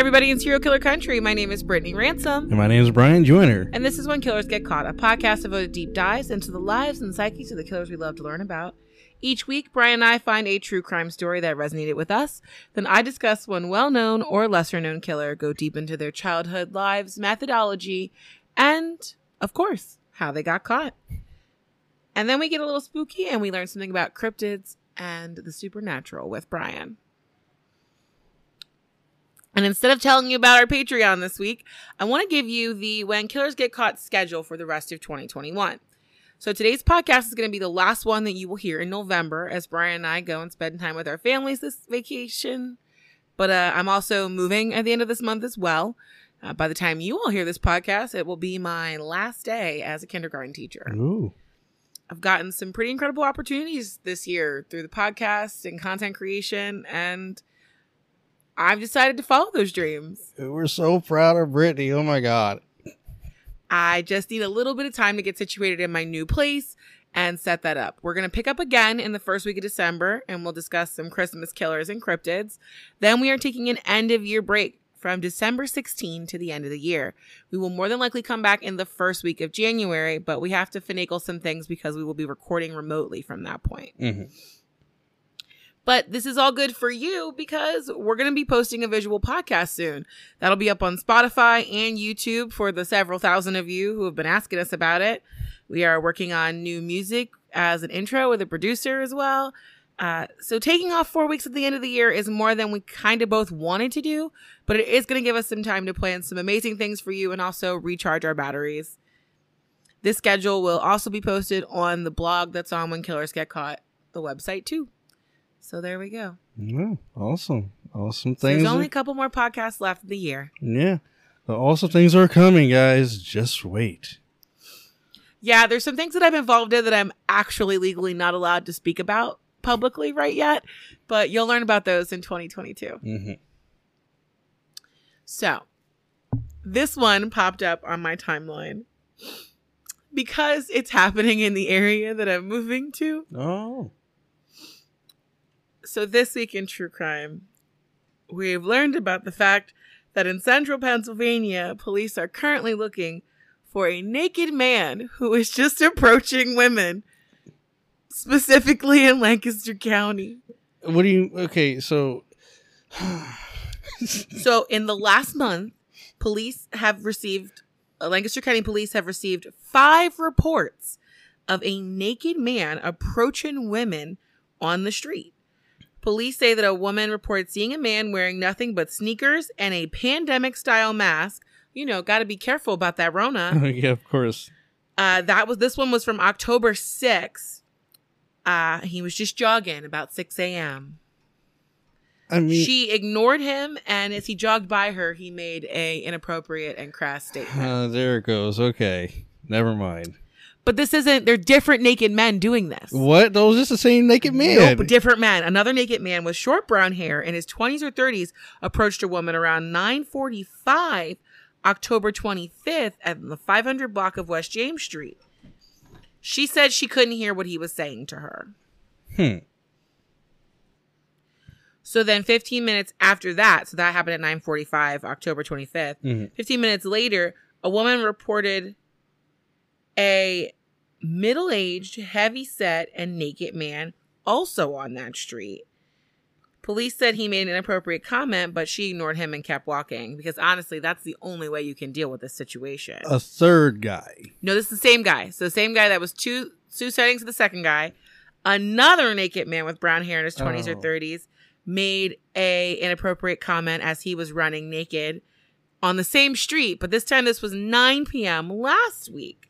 Everybody in Serial Killer Country. My name is Brittany Ransom. And my name is Brian Joyner. And this is When Killers Get Caught, a podcast devoted deep dives into the lives and psyches of the killers we love to learn about. Each week, Brian and I find a true crime story that resonated with us. Then I discuss one well known or lesser known killer, go deep into their childhood lives, methodology, and, of course, how they got caught. And then we get a little spooky and we learn something about cryptids and the supernatural with Brian. And instead of telling you about our Patreon this week, I want to give you the When Killers Get Caught schedule for the rest of 2021. So today's podcast is going to be the last one that you will hear in November as Brian and I go and spend time with our families this vacation. But uh, I'm also moving at the end of this month as well. Uh, by the time you all hear this podcast, it will be my last day as a kindergarten teacher. Ooh. I've gotten some pretty incredible opportunities this year through the podcast and content creation, and I've decided to follow those dreams. We're so proud of Brittany. Oh my God. I just need a little bit of time to get situated in my new place and set that up. We're going to pick up again in the first week of December and we'll discuss some Christmas killers and cryptids. Then we are taking an end of year break from December 16 to the end of the year. We will more than likely come back in the first week of January, but we have to finagle some things because we will be recording remotely from that point. Mm-hmm. But this is all good for you because we're going to be posting a visual podcast soon. That'll be up on Spotify and YouTube for the several thousand of you who have been asking us about it. We are working on new music as an intro with a producer as well. Uh, so taking off four weeks at the end of the year is more than we kind of both wanted to do, but it is going to give us some time to plan some amazing things for you and also recharge our batteries. This schedule will also be posted on the blog that's on When Killers Get Caught, the website too. So there we go. Yeah, awesome. Awesome So things. there's only are- a couple more podcasts left of the year. yeah. The awesome things are coming, guys. Just wait. Yeah, there's some things that I'm involved in that I'm actually legally not allowed to speak about publicly right yet, but you'll learn about those in 2022. Mm-hmm. So, this one popped up on my timeline because it's happening in the area that I'm moving to. Oh. So, this week in true crime, we've learned about the fact that in central Pennsylvania, police are currently looking for a naked man who is just approaching women, specifically in Lancaster County. What do you. Okay, so. So, in the last month, police have received, uh, Lancaster County police have received five reports of a naked man approaching women on the street. Police say that a woman reported seeing a man wearing nothing but sneakers and a pandemic style mask. You know, got to be careful about that Rona. yeah, of course. Uh, that was this one was from October 6th. Uh, he was just jogging about 6 a.m. I mean. She ignored him, and as he jogged by her, he made a inappropriate and crass statement. uh, there it goes. Okay. Never mind. But this isn't. They're different naked men doing this. What? Those just the same naked man. Nope, different man. Another naked man with short brown hair in his 20s or 30s approached a woman around 9:45 October 25th at the 500 block of West James Street. She said she couldn't hear what he was saying to her. Hmm. So then 15 minutes after that, so that happened at 9:45 October 25th. Mhm. 15 minutes later, a woman reported a middle-aged, heavy-set and naked man also on that street. Police said he made an inappropriate comment, but she ignored him and kept walking because honestly, that's the only way you can deal with this situation. A third guy. No, this is the same guy. So the same guy that was two two sightings of the second guy. Another naked man with brown hair in his twenties or Oh. thirties made a inappropriate comment as he was running naked on the same street, but this time this was 9 p.m. last week.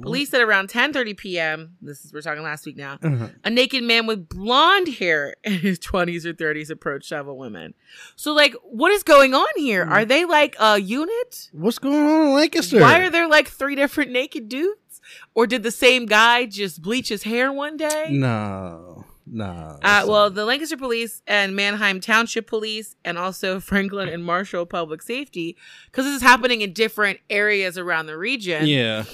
Police said around 10:30 p.m. This is we're talking last week now. Uh-huh. A naked man with blonde hair in his 20s or 30s approached several women. So like what is going on here? Are they like a unit? What's going on in Lancaster? Why are there like three different naked dudes? Or did the same guy just bleach his hair one day? No. No. Uh, well, the Lancaster Police and Manheim Township Police, and also Franklin and Marshall Public Safety, because this is happening in different areas around the region, yeah.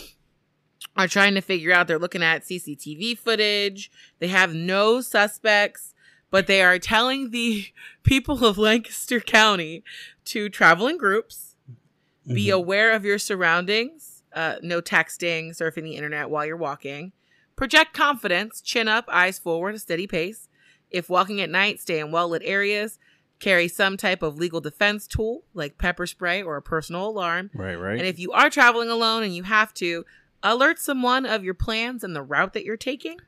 Are trying to figure out. They're looking at CCTV footage. They have no suspects, but they are telling the people of Lancaster County to travel in groups, be Mhm. aware of your surroundings, uh, no texting, surfing the internet while you're walking, project confidence, chin up, eyes forward, a steady pace. If walking at night, stay in well lit areas. Carry some type of legal defense tool like pepper spray or a personal alarm. Right, right. And if you are traveling alone and you have to, alert someone of your plans and the route that you're taking.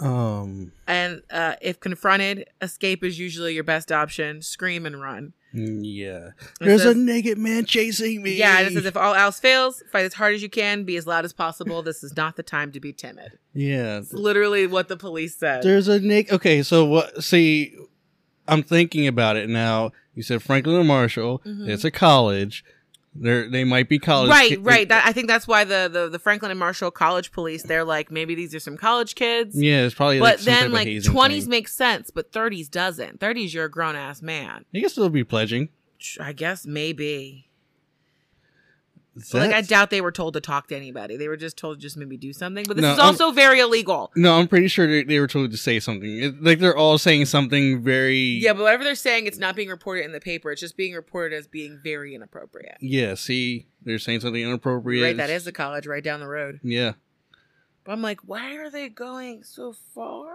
um, And uh, if confronted, escape is usually your best option. Scream and run. yeah. It There's says- a naked man chasing me. Yeah, it says if all else fails, fight as hard as you can, be as loud as possible. This is not the time to be timid. Yeah. It's literally what the police said. There's a naked. Okay, so what? See, I'm thinking about it now. You said Franklin and Marshall. Mhm. It's a college. They're they might be college. right, ki- right. That, I think that's why the, the the Franklin and Marshall College police they're like maybe these are some college kids. Yeah, it's probably. But like then like twenties makes sense, but thirties doesn't. Thirties you're a grown ass man. You can still be pledging. I guess maybe. Like I doubt they were told to talk to anybody. They were just told to just maybe do something. But this No, is I'm- also very illegal. No, I'm pretty sure they, they were told to say something. It, like they're all saying something very. Yeah, but whatever they're saying, it's not being reported in the paper. It's just being reported as being very inappropriate. Yeah. See, they're saying something inappropriate. Right, that is the college right down the road. Yeah. But I'm like, why are they going so far?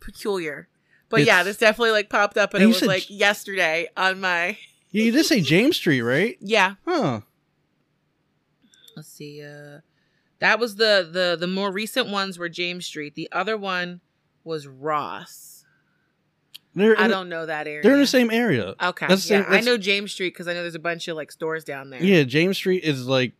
Peculiar. But yeah, this definitely like popped up and it was like yesterday on my you did say James Street, right? Yeah. Huh. Let's see. Uh that was the the the more recent ones were James Street. The other one was Ross. They're in I the- don't know that area. They're in the same area. Okay. That's yeah, same- I know James Street because I know there's a bunch of like stores down there. Yeah, James Street is like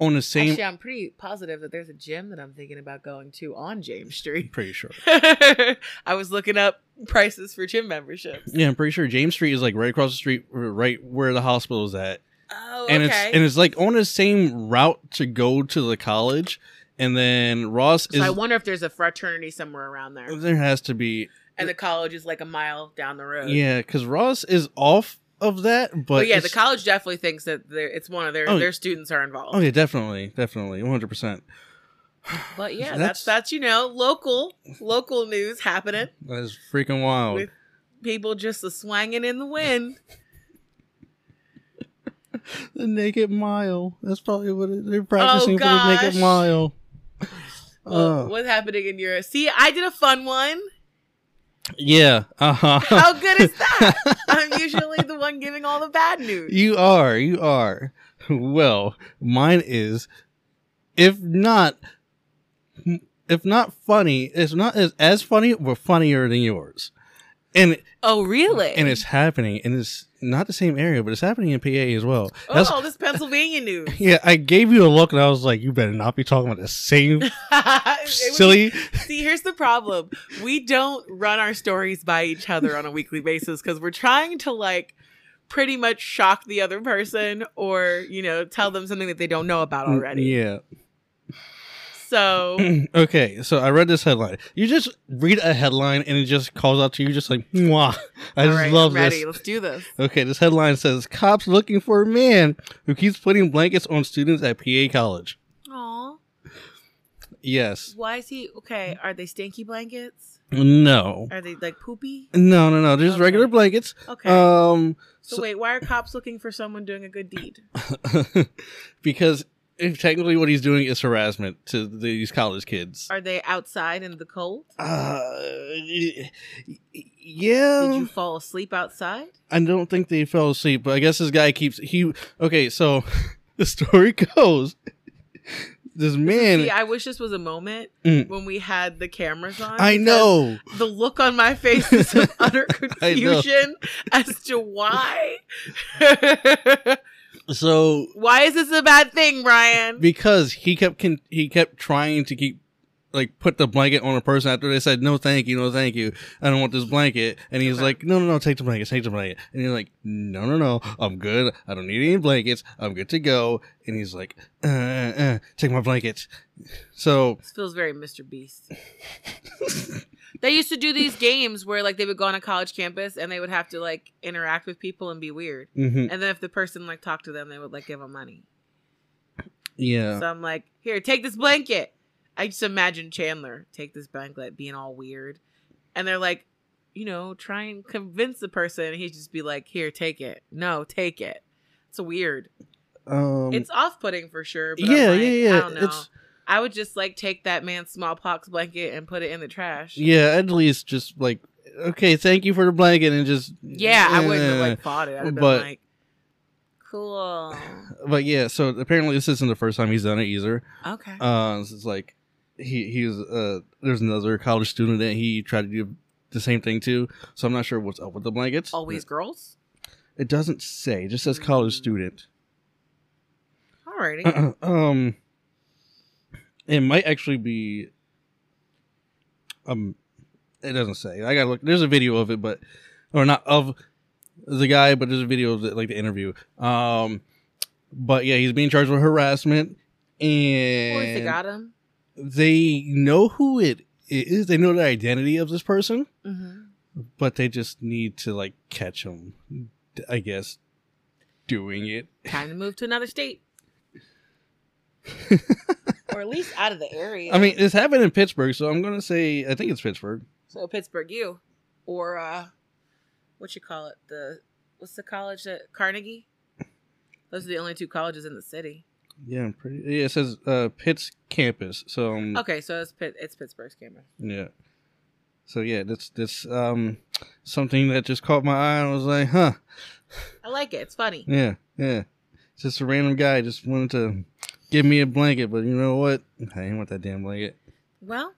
on the same. Actually, I'm pretty positive that there's a gym that I'm thinking about going to on James Street. pretty sure. I was looking up prices for gym memberships. Yeah, I'm pretty sure James Street is like right across the street, right where the hospital is at, Oh, and okay. it's and it's like on the same route to go to the college, and then Ross so is. I wonder if there's a fraternity somewhere around there, there has to be, and the college is like a mile down the road. yeah, because Ross is off of that, but But yeah, the college definitely thinks that it's one of their Oh, their students are involved. Oh yeah, definitely, definitely, 100. percent But yeah, That's- that's that's you know local local news happening. That is freaking wild. With- People just a swanging in the wind. the Naked Mile. That's probably what it, they're practicing for the. Naked Mile. Well, Uh, what's happening in your? See, I did a fun one. Yeah. Uh huh. How good is that? I'm usually the one giving all the bad news. You are, you are. Well, mine is, if not, if not funny, it's not as, as funny, but funnier than yours. And Oh, really? and it's happening, and it's not the same area, but it's happening in PA as well. That's, oh, this Pennsylvania news. yeah, I gave you a look, and I was like, you better not be talking about the same silly. see, here's the problem: we don't run our stories by each other on a weekly basis because we're trying to like pretty much shock the other person or you know tell them something that they don't know about already. Yeah. So okay, so I read this headline. You just read a headline, and it just calls out to you, just like, Mwah. I all just right, love I'm ready. this. Let's do this. Okay, this headline says cops looking for a man who keeps putting blankets on students at PA College. Aw, Yes. why is he okay? Are they stinky blankets? No. Are they like poopy? No, no, no. There's Okay. regular blankets. Okay. Um so, wait, why are cops looking for someone doing a good deed? because technically what he's doing is harassment to these college kids. Are they outside in the cold? Uh yeah. Did you fall asleep outside? I don't think they fell asleep, but I guess this guy keeps he okay, so the story goes this man See, I wish this was a moment Mm. when we had the cameras on. I know. The look on my face is utter confusion as to why. So why is this a bad thing, Brian? because he kept con- he kept trying to keep like put the blanket on a person after they said no thank you no thank you I don't want this blanket and he's Okay. like no no no take the blanket take the blanket and you're like no no no I'm good I don't need any blankets I'm good to go and he's like uh, uh, uh, take my blankets so This feels very Mr. Beast. they used to do these games where like they would go on a college campus and they would have to like interact with people and be weird. mhm, And then if the person like talked to them, they would like give them money. yeah So I'm like, here, take this blanket. I just imagine Chandler take this blanket being all weird. and they're like, you know, try and convince the person. He'd just be like, "Here, take it. No, take it." It's weird. Um, it's off-putting for sure. But yeah, like, yeah, yeah. I don't know. It's I would just like take that man's smallpox blanket and put it in the trash. yeah. At least just like okay, thank you for the blanket, and just Yeah, I wouldn't have eh. like fought it. I'd have been but- like, cool. But yeah, so apparently this isn't the first time he's done it either. Okay. Uh, is like he he was uh there's another college student that he tried to do the same thing too. So I'm not sure what's up with the blankets. Always girls. It doesn't say. It just says college Mm. student. Alrighty. um, it might actually be. Um, it doesn't say. I gotta look. There's a video of it, but or not of the guy, but there's a video of the, like the interview. Um, but yeah, he's being charged with harassment, and they got him. they know who it is. They know the identity of this person, hmm but they just need to like catch him. I guess doing it. Time to move to another state. Or at least out of the area. I mean, it's happened in Pittsburgh, so I'm gonna say I think it's Pittsburgh. so Pittsburgh, you or uh, what you call it? The what's the college that Carnegie? Those are the only two colleges in the city. Yeah, I'm pretty. Yeah, it says uh, Pitt's campus. So um, Okay, so it's Pitt, it's Pittsburgh's campus. yeah. So yeah, that's that's um something that just caught my eye. and I was like, huh, I like it. It's funny. yeah, yeah. It's just a random guy just wanted to give me a blanket, but you know what? I didn't want that damn blanket. Well,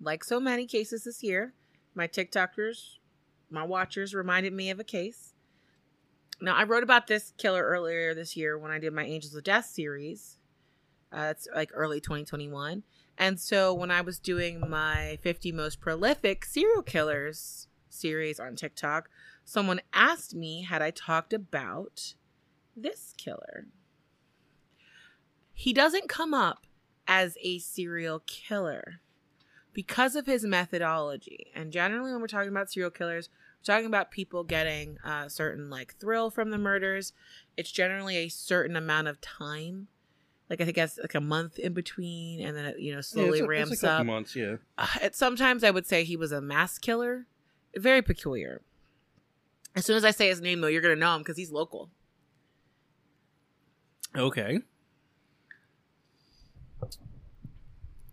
like so many cases this year, my TikTokers, my watchers reminded me of a case. Now, I wrote about this killer earlier this year when I did my Angels of Death series. Uh, it's like early 2021. And so when I was doing my 50 most prolific serial killers series on TikTok, someone asked me had I talked about this killer. He doesn't come up as a serial killer because of his methodology. And generally, when we're talking about serial killers, we're talking about people getting a certain like thrill from the murders. It's generally a certain amount of time. Like I think that's like a month in between, and then it you know slowly yeah, it's a, ramps it's a couple up. months. Yeah. Uh, sometimes I would say he was a mass killer. Very peculiar. As soon as I say his name, though, you're gonna know him because he's local. Okay.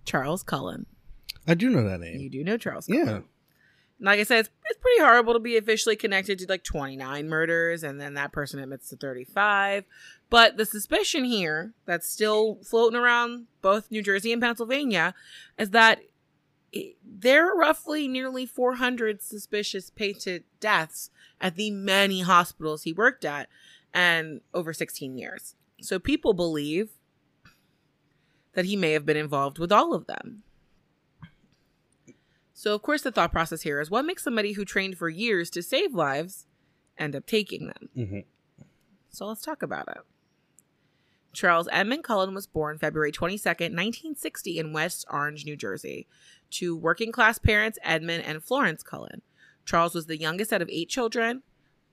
Charles Cullen. I do know that name. You do know Charles Cullen. Yeah. Like I said, it's, it's pretty horrible to be officially connected to like 29 murders, and then that person admits to 35. But the suspicion here that's still floating around both New Jersey and Pennsylvania is that there are roughly nearly 400 suspicious painted deaths at the many hospitals he worked at, and over 16 years. So people believe that he may have been involved with all of them. So, of course, the thought process here is what makes somebody who trained for years to save lives end up taking them? hmm So, let's talk about it. Charles Edmund Cullen was born February 22nd, 1960, in West Orange, New Jersey, to working class parents Edmund and Florence Cullen. Charles was the youngest out of eight children,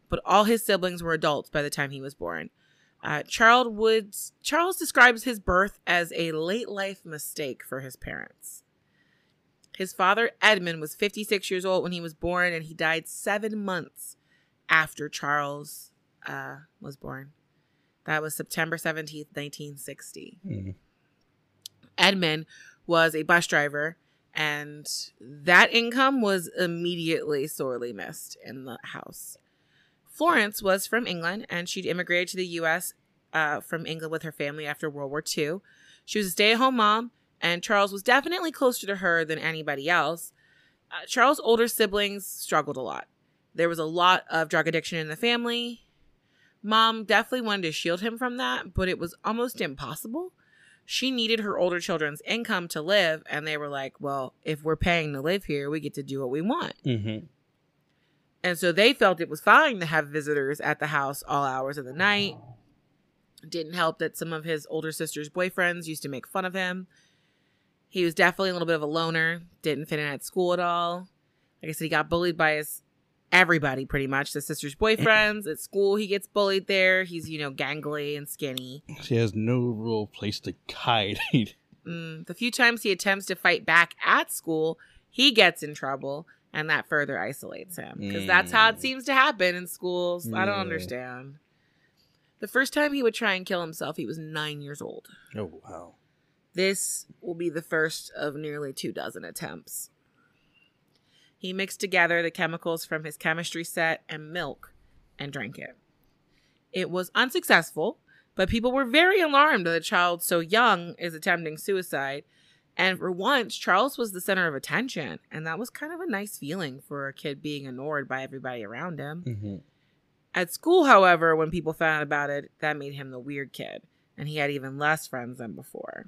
but all his siblings were adults by the time he was born. Uh, Charles Woods Charles describes his birth as a late life mistake for his parents. His father Edmund was 56 years old when he was born, and he died seven months after Charles uh, was born. That was September 17th, 1960. hmm Edmund was a bus driver, and that income was immediately sorely missed in the house. Florence was from England, and she'd immigrated to the U.S. Uh, from England with her family after World War II. She was a stay at home mom, and Charles was definitely closer to her than anybody else. Uh, Charles' older siblings struggled a lot. There was a lot of drug addiction in the family. Mom definitely wanted to shield him from that, but it was almost impossible she needed her older children's income to live and they were like well if we're paying to live here we get to do what we want hmm and so they felt it was fine to have visitors at the house all hours of the night didn't help that some of his older sister's boyfriends used to make fun of him he was definitely a little bit of a loner didn't fit in at school at all Like I said, he got bullied by his everybody pretty much. The sister's boyfriends at school, he gets bullied there. He's you know gangly and skinny. She has no real place to hide. Mm, the few times he attempts to fight back at school, he gets in trouble, and that further isolates him because that's how it Mm. seems to happen in schools. I don't understand. The first time he would try and kill himself, he was nine years old. oh wow. This will be the first of nearly two dozen attempts. He mixed together the chemicals from his chemistry set and milk and drank it. It was unsuccessful, but people were very alarmed that a child so young is attempting suicide. And for once, Charles was the center of attention, and that was kind of a nice feeling for a kid being ignored by everybody around him. hmm At school, however, when people found out about it, that made him the weird kid, and he had even less friends than before.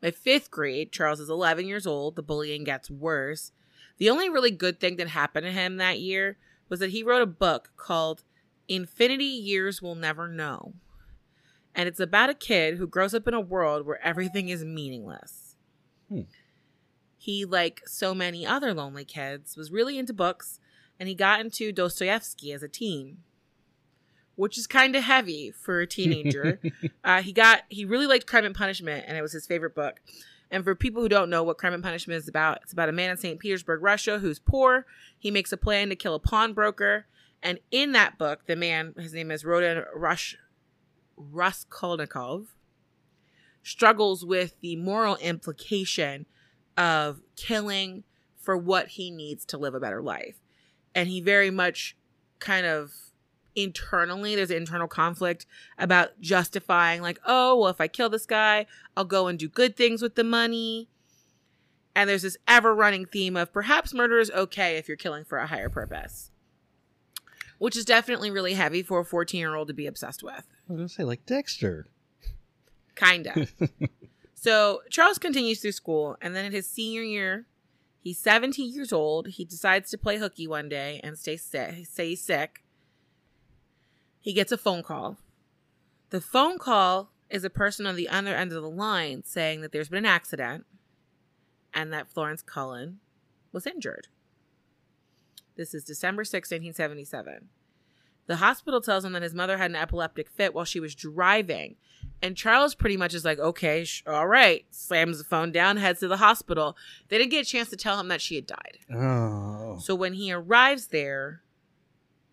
By fifth grade, Charles is 11 years old. The bullying gets worse. The only really good thing that happened to him that year was that he wrote a book called Infinity Years Will Never Know. And it's about a kid who grows up in a world where everything is meaningless. Hmm. He, like so many other lonely kids, was really into books and he got into Dostoevsky as a teen, which is kind of heavy for a teenager. uh, he got he really liked Crime and Punishment, and it was his favorite book. And for people who don't know what Crime and Punishment is about, it's about a man in St. Petersburg, Russia, who's poor. He makes a plan to kill a pawnbroker, and in that book, the man, his name is Rodin Rush Raskolnikov, struggles with the moral implication of killing for what he needs to live a better life. And he very much kind of internally, there's an internal conflict about justifying, like, oh, well, if I kill this guy, I'll go and do good things with the money. And there's this ever running theme of perhaps murder is okay if you're killing for a higher purpose, which is definitely really heavy for a 14 year old to be obsessed with. I was gonna say like Dexter. Kinda. so Charles continues through school, and then in his senior year, he's 17 years old. He decides to play hooky one day and stay sick. Stay sick. He gets a phone call. The phone call is a person on the other end of the line saying that there's been an accident, and that Florence Cullen was injured. This is December 6, 1977. The hospital tells him that his mother had an epileptic fit while she was driving. And Charles pretty much is like, okay, sh- all right, slams the phone down, heads to the hospital. They didn't get a chance to tell him that she had died. Oh. So when he arrives there,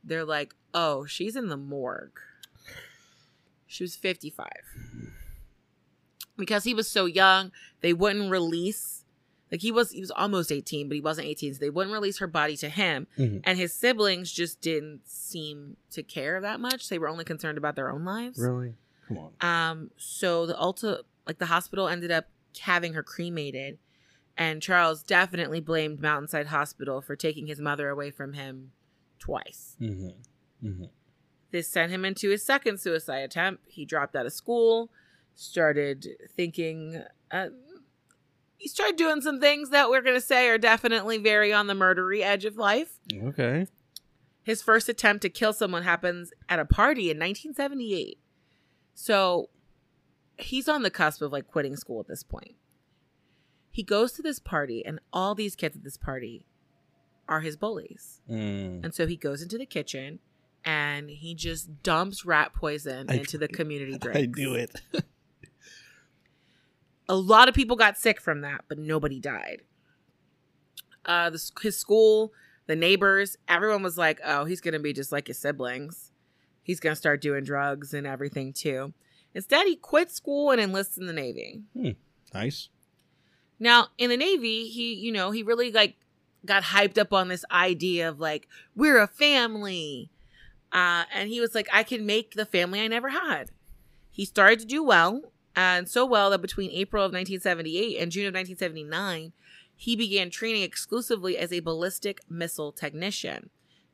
they're like, oh, she's in the morgue. She was 55. Because he was so young, they wouldn't release like he was he was almost 18, but he wasn't 18, so they wouldn't release her body to him. Mhm. And his siblings just didn't seem to care that much. They were only concerned about their own lives. Really? Come on. Um, so the Ulta, like the hospital ended up having her cremated, and Charles definitely blamed Mountainside Hospital for taking his mother away from him twice. hmm hmm This sent him into his second suicide attempt. He dropped out of school, started thinking, uh, he started doing some things that we're going to say are definitely very on the murdery edge of life. Okay. His first attempt to kill someone happens at a party in 1978. So he's on the cusp of like quitting school at this point. He goes to this party, and all these kids at this party are his bullies. Mm. And so he goes into the kitchen and he just dumps rat poison I- into the community drinks. I knew it. a lot of people got sick from that, but nobody died. Uh, the, his school, the neighbors, everyone was like, "Oh, he's gonna be just like his siblings. He's gonna start doing drugs and everything too." Instead, he quit school and enlists in the Navy. nice. Now, in the Navy, he, you know, he really like got hyped up on this idea of like, we're a family. Uh, and he was like, I can make the family I never had. He started to do well, and so well that between April of 1978 and June of 1979, he began training exclusively as a ballistic missile technician.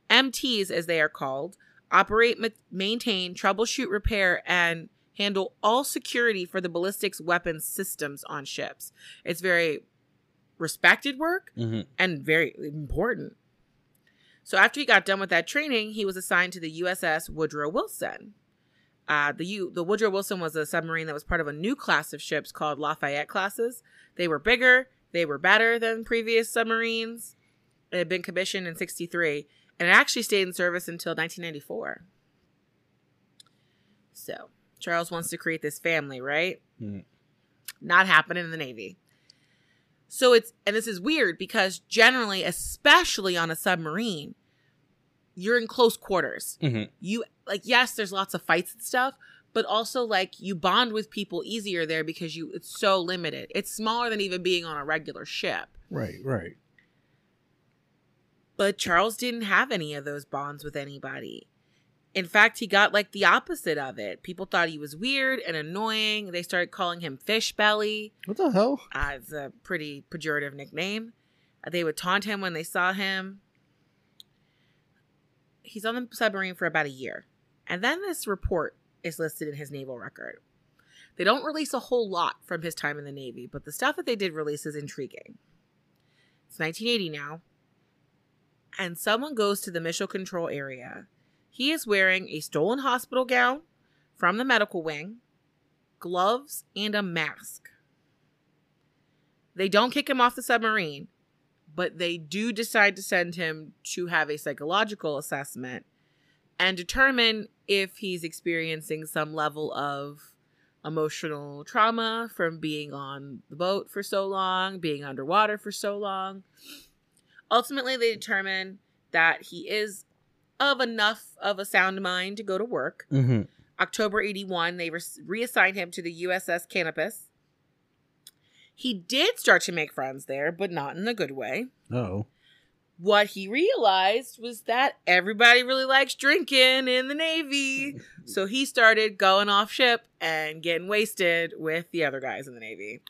MTs, as they are called, operate, ma- maintain, troubleshoot, repair, and handle all security for the ballistics weapons systems on ships. It's very respected work hmm and very important. So after he got done with that training, he was assigned to the USS Woodrow Wilson. Uh, the U, the Woodrow Wilson was a submarine that was part of a new class of ships called Lafayette classes. They were bigger, They were better than previous submarines. It had been commissioned in 63 and it actually stayed in service until 1994. So, Charles wants to create this family, right? Mm. Not happening in the Navy. So it's, and this is weird because generally, especially on a submarine, you're in close quarters. Mhm. You, like, yes, there's lots of fights and stuff, but also, like, you bond with people easier there because you, it's so limited. It's smaller than even being on a regular ship. Right, right. But Charles didn't have any of those bonds with anybody. In fact, he got like the opposite of it. People thought he was weird and annoying. They started calling him Fish Belly. What the hell? Uh, it's a pretty pejorative nickname. Uh, They would taunt him when they saw him. He's on the submarine for about a year. And then this report is listed in his naval record. They don't release a whole lot from his time in the Navy, but the stuff that they did release is intriguing. It's 1980 now, and someone goes to the missile control area. He is wearing a stolen hospital gown from the medical wing, gloves, and a mask. They don't kick him off the submarine, but they do decide to send him to have a psychological assessment and determine if he's experiencing some level of emotional trauma from being on the boat for so long, being underwater for so long. Ultimately, they determine that he is of enough of a sound mind to go to work. Mm-hmm. October 81, they re- reassigned him to the USS Canopus. He did start to make friends there, but not in the good way. Oh. What he realized was that everybody really likes drinking in the Navy. So he started going off ship and getting wasted with the other guys in the Navy.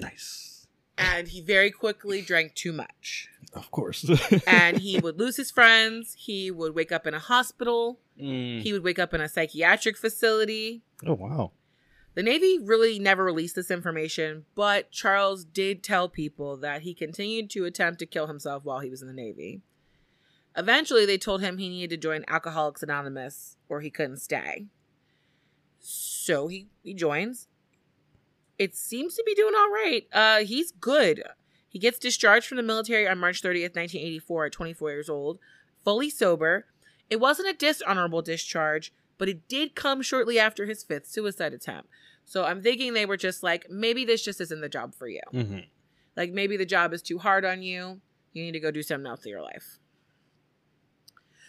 Nice. And he very quickly drank too much. Of course. And he would lose his friends. He would wake up in a hospital. Mm. He would wake up in a psychiatric facility. Oh wow. The Navy really never released this information, but Charles did tell people that he continued to attempt to kill himself while he was in the Navy. Eventually, they told him he needed to join Alcoholics Anonymous or he couldn't stay. So he, he joins. It seems to be doing all right. Uh, he's good. He gets discharged from the military on March 30th, 1984, at 24 years old, fully sober. It wasn't a dishonorable discharge, but it did come shortly after his fifth suicide attempt. So I'm thinking they were just like, maybe this just isn't the job for you. Mm-hmm. Like maybe the job is too hard on you. You need to go do something else with your life.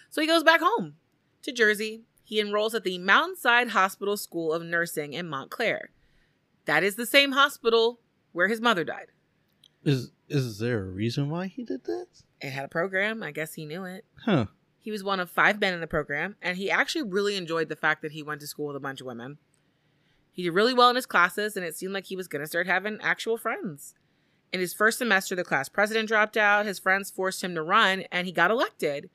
So he goes back home to Jersey. He enrolls at the Mountainside Hospital School of Nursing in Montclair. That is the same hospital where his mother died. Is is there a reason why he did that? It had a program. I guess he knew it. Huh. He was one of five men in the program, and he actually really enjoyed the fact that he went to school with a bunch of women. He did really well in his classes, and it seemed like he was going to start having actual friends. In his first semester, the class president dropped out. His friends forced him to run, and he got elected.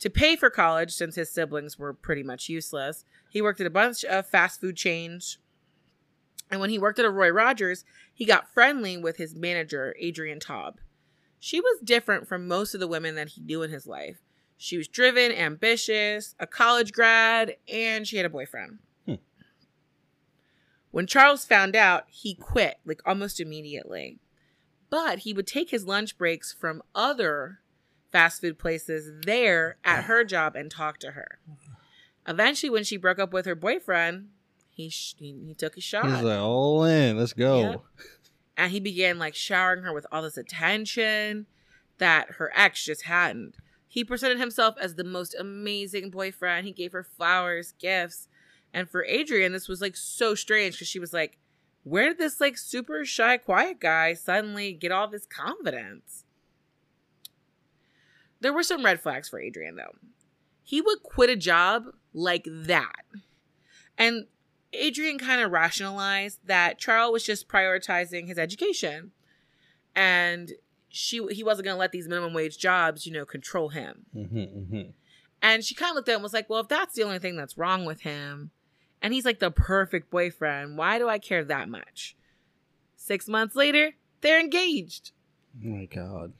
To pay for college, since his siblings were pretty much useless, he worked at a bunch of fast food chains. And when he worked at a Roy Rogers, he got friendly with his manager, Adrian Taub. She was different from most of the women that he knew in his life. She was driven, ambitious, a college grad, and she had a boyfriend. Hmm. When Charles found out, he quit like almost immediately. But he would take his lunch breaks from other fast food places there at her job and talk to her. Eventually, when she broke up with her boyfriend, he sh- he, he took a shot He's like, all in. Let's go. Yep. and he began like showering her with all this attention that her ex just hadn't. He presented himself as the most amazing boyfriend. He gave her flowers, gifts. And for Adrian, this was like so strange because she was like, where did this like super shy, quiet guy suddenly get all this confidence? There were some red flags for Adrian though. He would quit a job like that. And Adrian kind of rationalized that Charles was just prioritizing his education and she he wasn't going to let these minimum wage jobs, you know, control him. Mm-hmm, mm-hmm. And she kind of looked at him and was like, "Well, if that's the only thing that's wrong with him, and he's like the perfect boyfriend, why do I care that much?" 6 months later, they're engaged. Oh my god.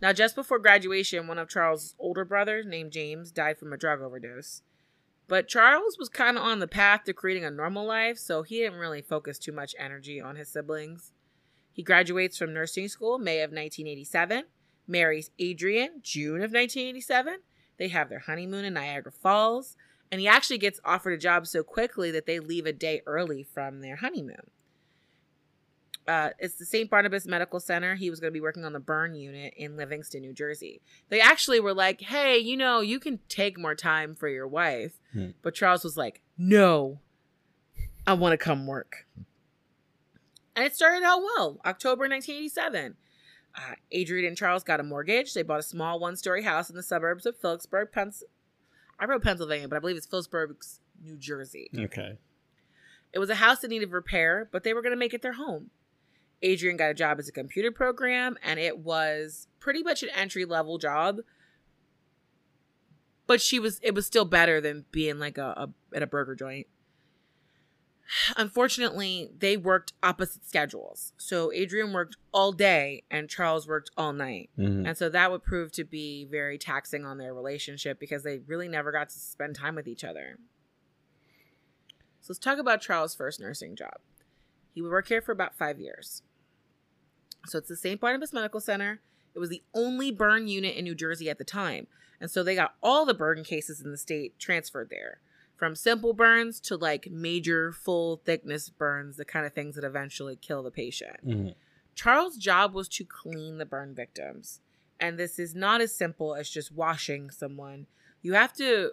Now, just before graduation, one of Charles' older brothers, named James, died from a drug overdose. But Charles was kind of on the path to creating a normal life, so he didn't really focus too much energy on his siblings. He graduates from nursing school May of 1987, marries Adrian June of 1987. They have their honeymoon in Niagara Falls, and he actually gets offered a job so quickly that they leave a day early from their honeymoon. Uh, it's the St. Barnabas Medical Center. He was going to be working on the burn unit in Livingston, New Jersey. They actually were like, hey, you know, you can take more time for your wife. Hmm. But Charles was like, no, I want to come work. And it started out well. October 1987. Uh, Adrian and Charles got a mortgage. They bought a small one story house in the suburbs of Phillipsburg, Pens- I wrote Pennsylvania, but I believe it's Phillipsburg, New Jersey. Okay. It was a house that needed repair, but they were going to make it their home. Adrian got a job as a computer program, and it was pretty much an entry level job. But she was it was still better than being like a, a at a burger joint. Unfortunately, they worked opposite schedules. So Adrian worked all day and Charles worked all night. Mhm. And so that would prove to be very taxing on their relationship because they really never got to spend time with each other. So let's talk about Charles' first nursing job. He would work here for about five years. So it's the St. Barnabas Medical Center. It was the only burn unit in New Jersey at the time. And so they got all the burn cases in the state transferred there from simple burns to like major full thickness burns, the kind of things that eventually kill the patient. Mhm. Charles' job was to clean the burn victims. And this is not as simple as just washing someone. You have to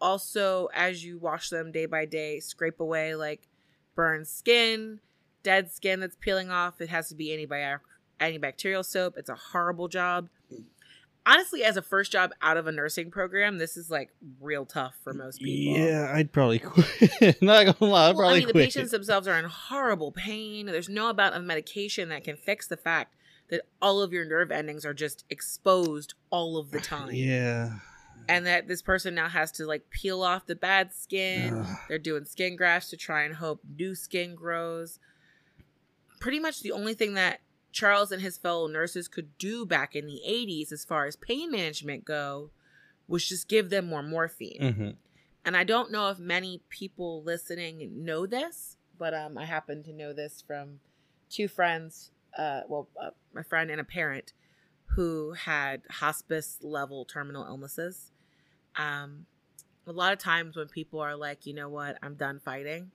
also, as you wash them day by day, scrape away like burned skin, dead skin that's peeling off. It has to be antibi- antibacterial soap. It's a horrible job. Honestly, as a first job out of a nursing program, this is like real tough for most people. Yeah, I'd probably quit. Not gonna lie, I'd Well, probably I mean, the patients themselves are in horrible pain. There's no amount of medication that can fix the fact that all of your nerve endings are just exposed all of the time. Yeah. And that this person now has to like peel off the bad skin. Ugh. They're doing skin grafts to try and hope new skin grows. Pretty much the only thing that Charles and his fellow nurses could do back in the 80s as far as pain management go was just give them more morphine hmm and I don't know if many people listening know this, but um, I happen to know this from two friends. Uh, well, uh, my friend and a parent who had hospice level terminal illnesses. Um, a lot of times when people are like, you know what, I'm done fighting,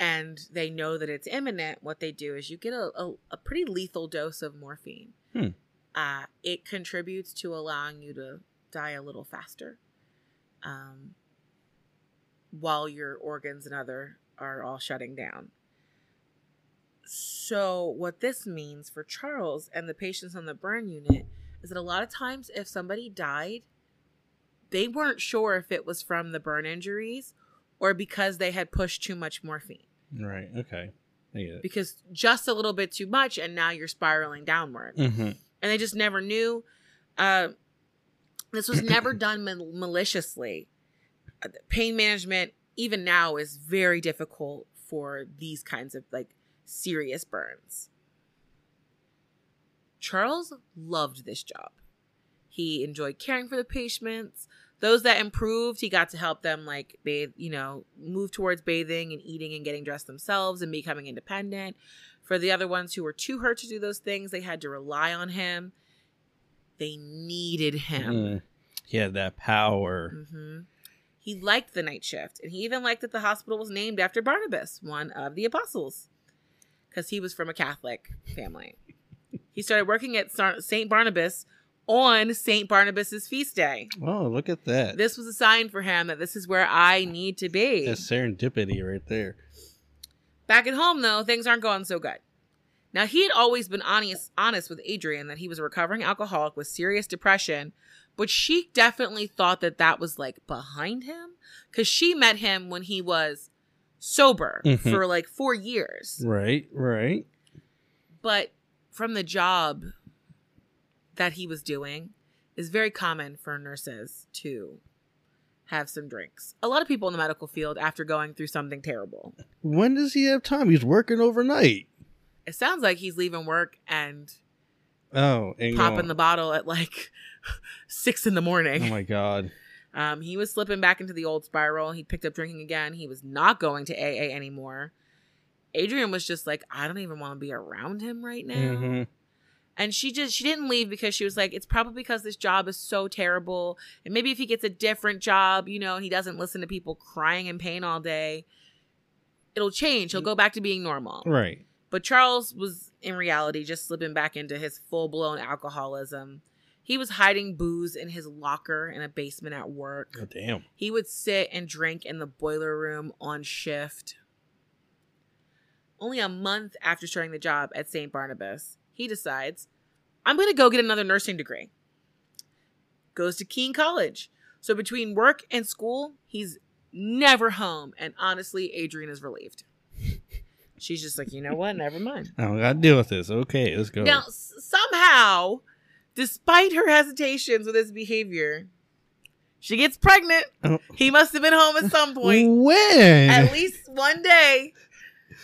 and they know that it's imminent, what they do is you get a, a, a pretty lethal dose of morphine. Hmm. Uh, it contributes to allowing you to die a little faster. Um, while your organs and other are all shutting down. So, what this means for Charles and the patients on the burn unit is that a lot of times, if somebody died, they weren't sure if it was from the burn injuries or because they had pushed too much morphine. Right. Okay. I get it. Because just a little bit too much, and now you're spiraling downward Mm-hmm. and they just never knew. Uh, this was never done mal- maliciously. Uh, Pain management, even now, is very difficult for these kinds of like serious burns. Charles loved this job. He enjoyed caring for the patients. Those that improved, he got to help them like bathe, you know, move towards bathing and eating and getting dressed themselves and becoming independent. For the other ones who were too hurt to do those things, they had to rely on him. They needed him. Mm. He had that power. hmm He liked the night shift, and he even liked that the hospital was named after Barnabas, one of the apostles, because he was from a Catholic family. he started working at St. Barnabas on St. Barnabas's feast day. Oh, look at that. This was a sign for him that this is where I need to be. That's serendipity right there. Back at home, though, things aren't going so good. Now, he had always been honest, honest with Adrian that he was a recovering alcoholic with serious depression, but she definitely thought that that was like behind him because she met him when he was sober Mhm. for like four years. Right. Right. But from the job that he was doing, is very common for nurses to have some drinks. A lot of people in the medical field after going through something terrible. When does he have time? He's working overnight. It sounds like he's leaving work and Oh, and popping the bottle at like six in the morning. Oh my god. Um, he was slipping back into the old spiral. He picked up drinking again. He was not going to AA anymore. Adrian was just like, I don't even want to be around him right now. Mhm. And she just she didn't leave because she was like, it's probably because this job is so terrible. And maybe if he gets a different job, you know, he doesn't listen to people crying in pain all day, it'll change. He'll go back to being normal. Right. But Charles was in reality just slipping back into his full blown alcoholism. He was hiding booze in his locker in a basement at work. Oh, damn. He would sit and drink in the boiler room on shift. Only a month after starting the job at St. Barnabas, he decides, I'm going to go get another nursing degree. Goes to Kean College. So between work and school, he's never home. And honestly, Adrian is relieved. She's just like, you know what? Never mind. I don't gotta deal with this. Okay, let's go. Now, s- somehow, despite her hesitations with his behavior, she gets pregnant. Oh. He must have been home at some point, when? at least one day,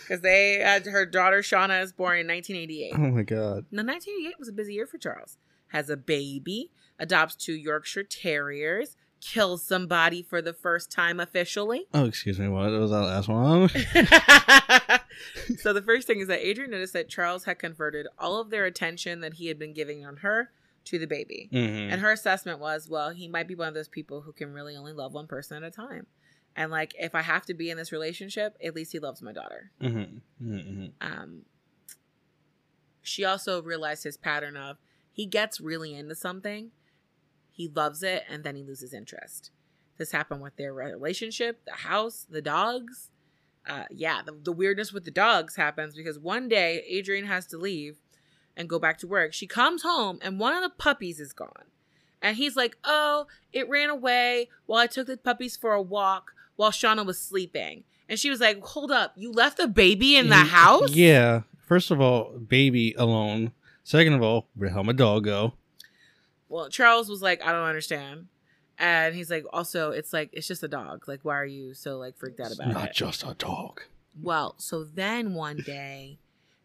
because they had her daughter Shauna is born in 1988. oh my god. Now, 1988 was a busy year for Charles. Has a baby, adopts two Yorkshire Terriers, kills somebody for the first time officially. Oh, excuse me. What was that last one? so the first thing is that Adrian noticed that Charles had converted all of their attention that he had been giving on her to the baby. Mhm. And her assessment was, well, he might be one of those people who can really only love one person at a time. And like, if I have to be in this relationship, at least he loves my daughter. Mhm. Mhm. Um, she also realized his pattern of he gets really into something, he loves it, and then he loses interest. This happened with their relationship, the house, the dogs. Uh, yeah, the, the weirdness with the dogs happens because one day Adrian has to leave and go back to work. She comes home and one of the puppies is gone. And he's like, Oh, it ran away while I took the puppies for a walk while Shauna was sleeping. And she was like, Hold up, you left the baby in the house? Yeah. First of all, baby alone. Second of all, where the hell my dog go? Well, Charles was like, I don't understand. And he's like, also, it's like, it's just a dog. Like, why are you so like freaked out It's about not it? just a dog. Well, so then one day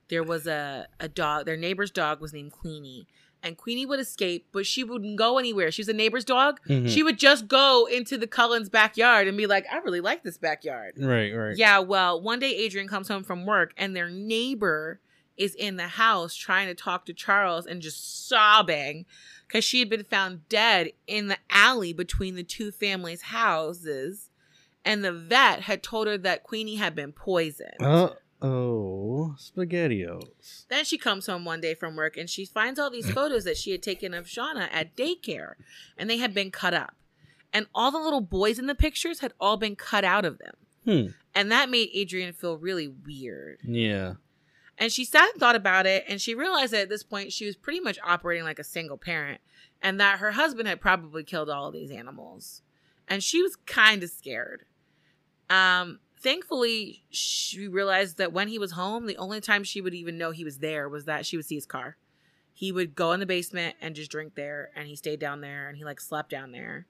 there was a, a dog, their neighbor's dog was named Queenie. And Queenie would escape, but she wouldn't go anywhere. She was a neighbor's dog. Mhm. She would just go into the Cullens' backyard and be like, I really like this backyard. Right, right. Yeah, well, one day Adrian comes home from work and their neighbor is in the house trying to talk to Charles and just sobbing because she had been found dead in the alley between the two families' houses. And the vet had told her that Queenie had been poisoned. Uh oh, spaghettios. Then she comes home one day from work and she finds all these photos that she had taken of Shauna at daycare and they had been cut up. And all the little boys in the pictures had all been cut out of them. Hmm. And that made Adrian feel really weird. Yeah. And she sat and thought about it, and she realized that at this point she was pretty much operating like a single parent, and that her husband had probably killed all of these animals. And she was kind of scared. Um, thankfully, she realized that when he was home, the only time she would even know he was there was that she would see his car. He would go in the basement and just drink there, and he stayed down there, and he like slept down there.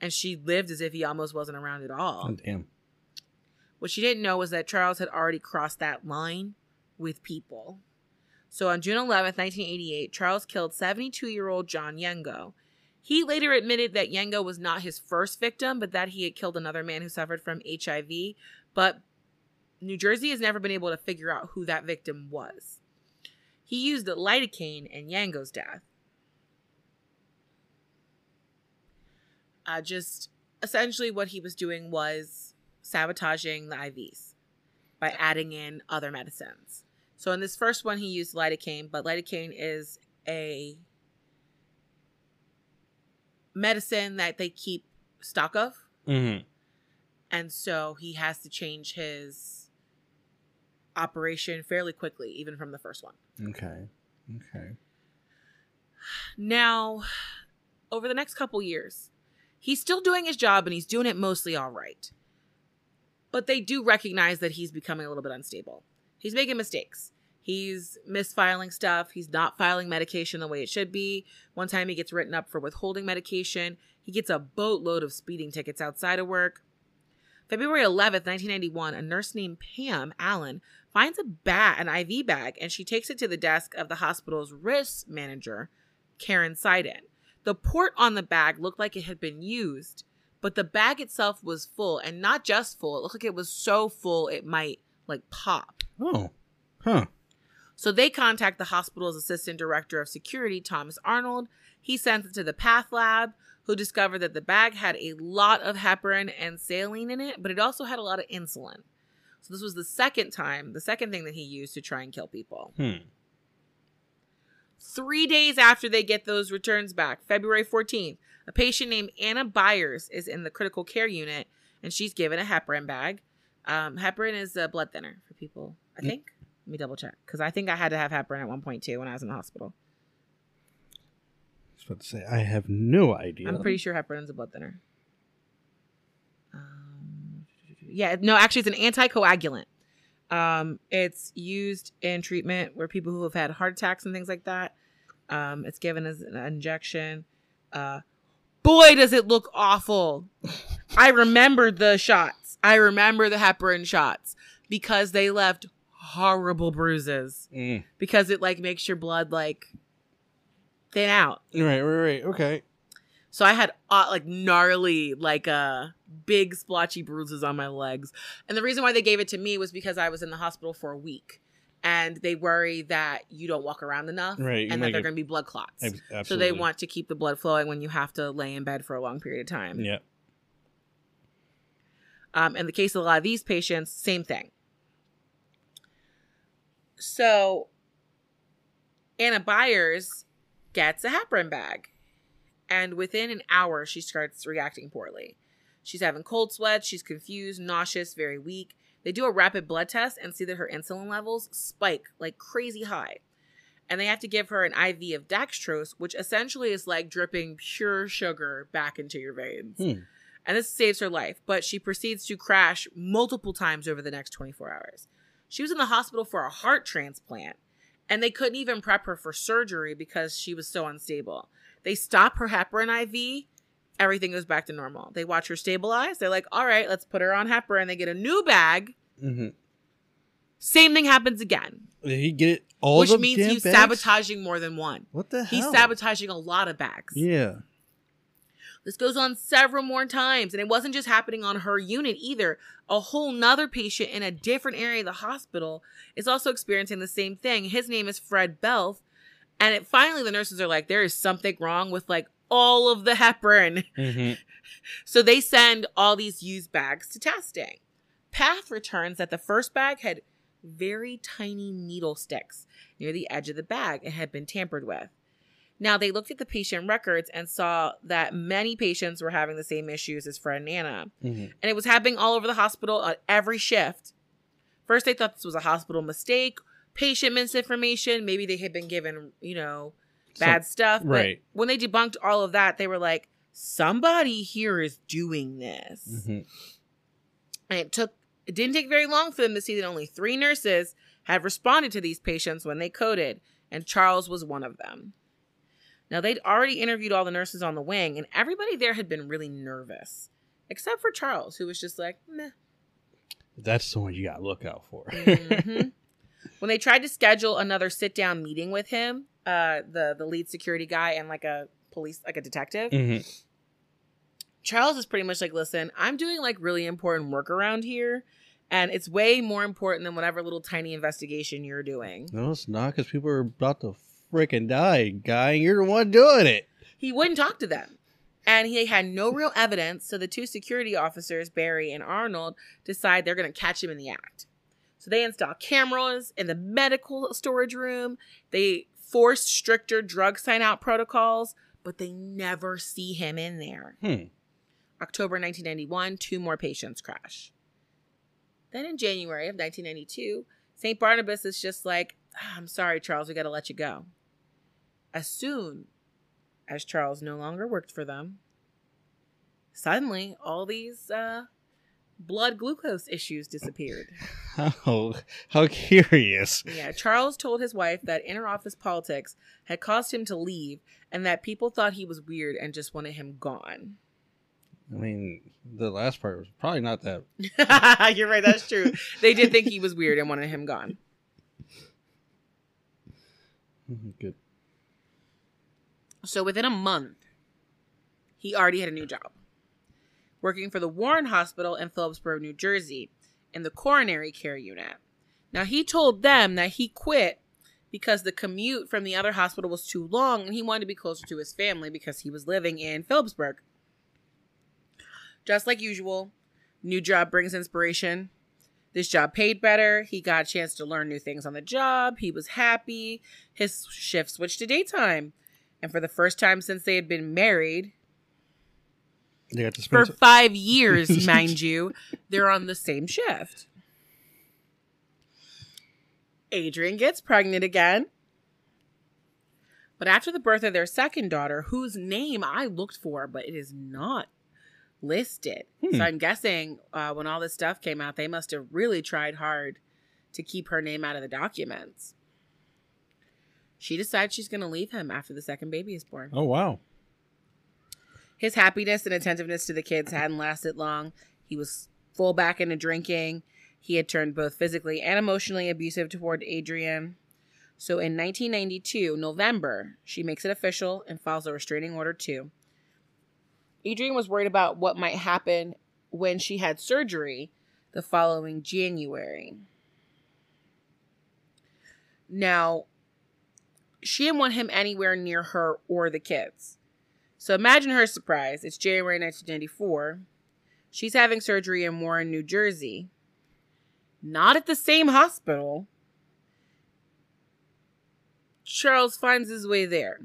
And she lived as if he almost wasn't around at all. Oh, damn. What she didn't know was that Charles had already crossed that line with people. So on June 11th, 1988, Charles killed 72 year old John Yengo. He later admitted that Yengo was not his first victim, but that he had killed another man who suffered from HIV. But New Jersey has never been able to figure out who that victim was. He used lidocaine in Yengo's death. Uh, just essentially, what he was doing was sabotaging the IVs by adding in other medicines. So in this first one, he used lidocaine, but lidocaine is a medicine that they keep stock of, Mm-hmm. And so he has to change his operation fairly quickly, even from the first one. Okay. Okay. Now, over the next couple years, he's still doing his job and he's doing it mostly all right. But they do recognize that he's becoming a little bit unstable. He's making mistakes. He's misfiling stuff. He's not filing medication the way it should be. One time he gets written up for withholding medication. He gets a boatload of speeding tickets outside of work. February 11th, 1991, a nurse named Pam Allen finds a bat, an IV bag, and she takes it to the desk of the hospital's risk manager, Karen Seiden. The port on the bag looked like it had been used, but the bag itself was full, and not just full. It looked like it was so full it might like pop. Oh. Huh. So they contact the hospital's assistant director of security, Thomas Arnold. He sends it to the Path Lab, who discovered that the bag had a lot of heparin and saline in it, but it also had a lot of insulin. So this was the second time, the second thing that he used to try and kill people. Hmm. Three days after they get those returns back, February 14th, a patient named Anna Byers is in the critical care unit and she's given a heparin bag. Um, heparin is a blood thinner for people, I Mm. think. Let me double check because I think I had to have heparin at one point too when I was in the hospital. I was about to say I have no idea. I'm pretty sure heparin is a blood thinner. Um, yeah, no, actually, it's an anticoagulant. Um, it's used in treatment where people who have had heart attacks and things like that. Um, it's given as an injection. Uh, boy, does it look awful. I remember the shots. I remember the heparin shots because they left horrible bruises Mm. because it like makes your blood like thin out. Right, right, right. Okay. So I had uh, like gnarly, like uh, big splotchy bruises on my legs. And the reason why they gave it to me was because I was in the hospital for a week. And they worry that you don't walk around enough Right, and that they're going to be blood clots. Ab- So they want to keep the blood flowing when you have to lay in bed for a long period of time. Yeah. Um, in the case of a lot of these patients, same thing. So Anna Byers gets a heparin bag, and within an hour, she starts reacting poorly. She's having cold sweats, she's confused, nauseous, very weak. They do a rapid blood test and see that her insulin levels spike like crazy high. And they have to give her an IV of dextrose, which essentially is like dripping pure sugar back into your veins Hmm. and this saves her life. But she proceeds to crash multiple times over the next 24 hours. She was in the hospital for a heart transplant, and they couldn't even prep her for surgery because she was so unstable. They stop her heparin IV, everything goes back to normal. They watch her stabilize. They're like, all right, let's put her on heparin. They get a new bag. Mm-hmm. Same thing happens again, Did he get it all which the means he's bags? sabotaging more than one. What the hell? He's sabotaging a lot of bags. Yeah. This goes on several more times, and it wasn't just happening on her unit either. A whole nother patient in a different area of the hospital is also experiencing the same thing. His name is Fred Belf, and it, finally the nurses are like, "There is something wrong with like all of the heparin." Mm-hmm. So they send all these used bags to testing. Path returns that the first bag had very tiny needle sticks near the edge of the bag and had been tampered with. Now they looked at the patient records and saw that many patients were having the same issues as Fred and Anna, Mm-hmm. and it was happening all over the hospital at every shift. First, they thought this was a hospital mistake, patient misinformation. Maybe they had been given, you know, bad stuff. But right. when they debunked all of that, they were like, somebody here is doing this. Mm-hmm. And it took it didn't take very long for them to see that only three nurses had responded to these patients when they coded, and Charles was one of them. Now they'd already interviewed all the nurses on the wing, and everybody there had been really nervous. Except for Charles, who was just like, meh. That's someone you gotta look out for. Mhm. when they tried to schedule another sit down meeting with him, uh, the the lead security guy and like a police like a detective, mm-hmm. Charles is pretty much like, listen, I'm doing like really important work around here, and it's way more important than whatever little tiny investigation you're doing. No, it's not because people are about to freaking die, guy. You're the one doing it. He wouldn't talk to them. And he had no real evidence, so the two security officers, Barry and Arnold, decide they're going to catch him in the act. So they install cameras in the medical storage room. They force stricter drug sign out protocols, but they never see him in there. Hmm. October 1991, two more patients crash. Then in January of 1992, St. Barnabas is just like, "Ah, I'm sorry, Charles, we got to let you go. As soon as Charles no longer worked for them, suddenly all these uh, blood glucose issues disappeared. How how curious. Yeah, Charles told his wife that inner office politics had caused him to leave and that people thought he was weird and just wanted him gone. I mean, the last part was probably not that. You're right, that's true. They did think he was weird and wanted him gone. Good. So within a month, he already had a new job. Working for the Warren Hospital in Phillipsburg, New Jersey. in the coronary care unit. Now, he told them that he quit because the commute from the other hospital was too long and he wanted to be closer to his family because he was living in Phillipsburg. Just like usual, new job brings inspiration. This job paid better. He got a chance to learn new things on the job. He was happy. His shift switched to daytime. And for the first time since they had been married, They got to for spend. some- five years, mind you, they're on the same shift. Adrian gets pregnant again. But after the birth of their second daughter, whose name I looked for, but it is not listed. Hmm. So I'm guessing uh, when all this stuff came out, they must have really tried hard to keep her name out of the documents. She decides she's going to leave him after the second baby is born. oh wow. His happiness and attentiveness to the kids hadn't lasted long. He was full back into drinking. He had turned both physically and emotionally abusive toward Adrian. So in 1992, November, she makes it official and files a restraining order too. Adrian was worried about what might happen when she had surgery the following January. Now, she didn't want him anywhere near her or the kids. So imagine her surprise. It's January 1994. She's having surgery in Warren, New Jersey. Not at the same hospital. Charles finds his way there.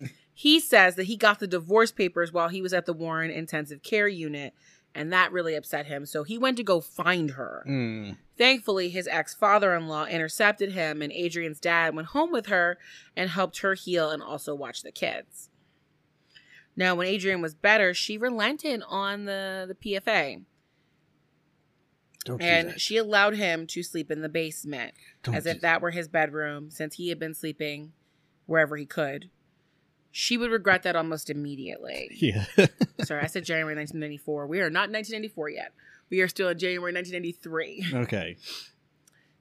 He says that he got the divorce papers while he was at the Warren Intensive Care Unit, and that really upset him. So he went to go find her. Mm. Thankfully, his ex father in law intercepted him, and Adrian's dad went home with her and helped her heal and also watch the kids. Now, when Adrian was better, she relented on the, the PFA Don't do and she allowed him to sleep in the basement Don't as if that were his bedroom since he had been sleeping wherever he could. She would regret that almost immediately. Yeah. Sorry, I said January 1994. We are not 1994 yet. We are still in January 1993. okay.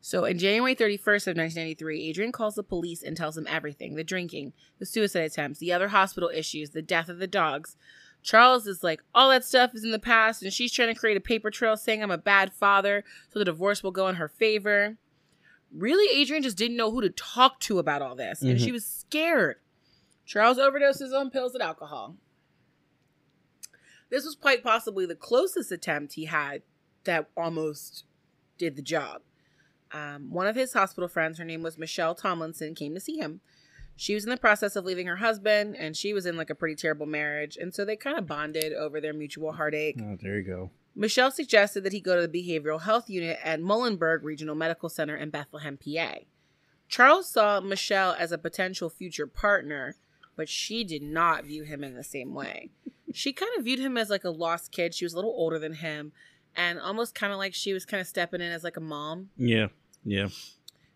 So, in January 31st of 1993, Adrian calls the police and tells them everything the drinking, the suicide attempts, the other hospital issues, the death of the dogs. Charles is like, all that stuff is in the past, and she's trying to create a paper trail saying I'm a bad father, so the divorce will go in her favor. Really, Adrian just didn't know who to talk to about all this, and Mhm. she was scared. Charles overdoses on pills and alcohol. This was quite possibly the closest attempt he had that almost did the job. Um, one of his hospital friends, her name was Michelle Tomlinson, came to see him. She was in the process of leaving her husband, and she was in like a pretty terrible marriage, and so they kind of bonded over their mutual heartache. Oh, there you go. Michelle suggested that he go to the behavioral health unit at Muhlenberg Regional Medical Center in Bethlehem, PA. Charles saw Michelle as a potential future partner, but she did not view him in the same way. She kind of viewed him as like a lost kid. She was a little older than him, and almost kind of like she was kind of stepping in as like a mom. Yeah. Yeah.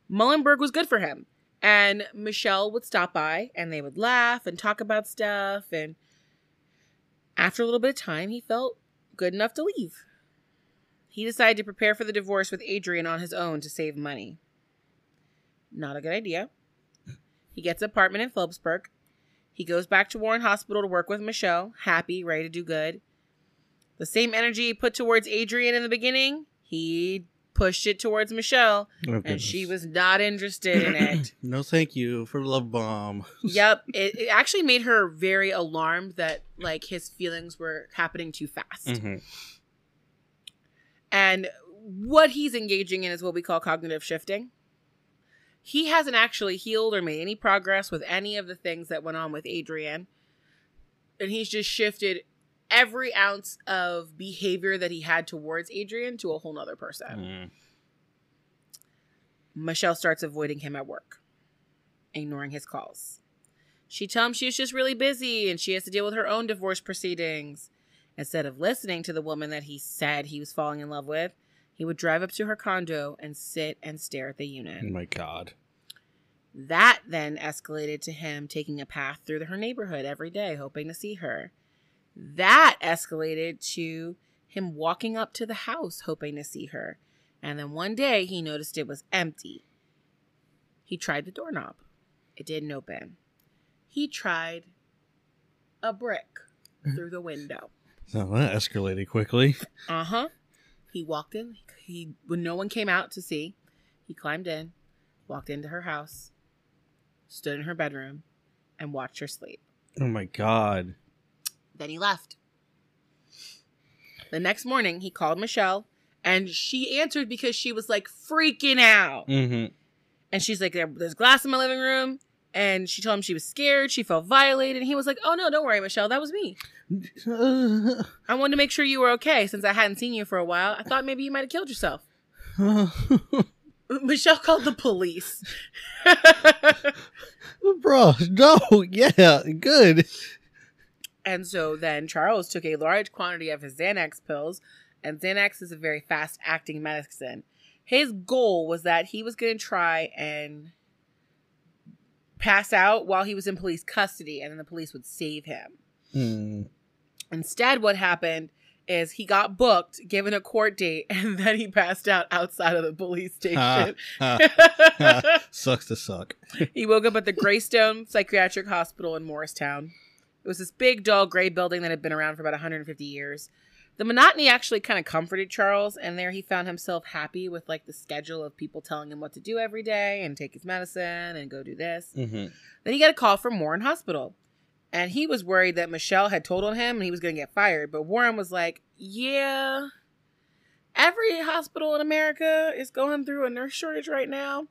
Muhlenberg was good for him. And Michelle would stop by and they would laugh and talk about stuff. And after a little bit of time, he felt good enough to leave. He decided to prepare for the divorce with Adrian on his own to save money. Not a good idea. He gets an apartment in Phillipsburg. He goes back to Warren Hospital to work with Michelle, happy, ready to do good. The same energy he put towards Adrian in the beginning, he pushed it towards Michelle Oh, and goodness. she was not interested in it. no, thank you for love bomb. yep, it, it actually made her very alarmed that like his feelings were happening too fast. hmm And what he's engaging in is what we call cognitive shifting. He hasn't actually healed or made any progress with any of the things that went on with Adrian. And he's just shifted every ounce of behavior that he had towards Adrian to a whole nother person. Mm. Michelle starts avoiding him at work, ignoring his calls. She tells him she's just really busy and she has to deal with her own divorce proceedings. Instead of listening to the woman that he said he was falling in love with, he would drive up to her condo and sit and stare at the unit. Oh my God. That then escalated to him taking a path through her neighborhood every day, hoping to see her. That escalated to him walking up to the house, hoping to see her. And then one day he noticed it was empty. He tried the doorknob, it didn't open. He tried a brick through the window. So that escalated quickly. Uh huh. He walked in. He when no one came out to see, he climbed in, walked into her house, stood in her bedroom, and watched her sleep. Oh my god. Then he left. The next morning, he called Michelle, and she answered because she was like freaking out. Mm-hmm. And she's like, "There's glass in my living room." And she told him she was scared. She felt violated. And he was like, "Oh no, don't worry, Michelle. That was me. I wanted to make sure you were okay since I hadn't seen you for a while. I thought maybe you might have killed yourself." Michelle called the police. Bro, no, yeah, good. And so then Charles took a large quantity of his Xanax pills, and Xanax is a very fast acting medicine. His goal was that he was going to try and pass out while he was in police custody, and then the police would save him. Hmm. Instead, what happened is he got booked, given a court date, and then he passed out outside of the police station. Sucks to suck. he woke up at the Greystone Psychiatric Hospital in Morristown. It was this big, dull, gray building that had been around for about 150 years. The monotony actually kind of comforted Charles, and there he found himself happy with like the schedule of people telling him what to do every day and take his medicine and go do this. Mm-hmm. Then he got a call from Warren Hospital. And he was worried that Michelle had told on him and he was going to get fired. But Warren was like, Yeah, every hospital in America is going through a nurse shortage right now.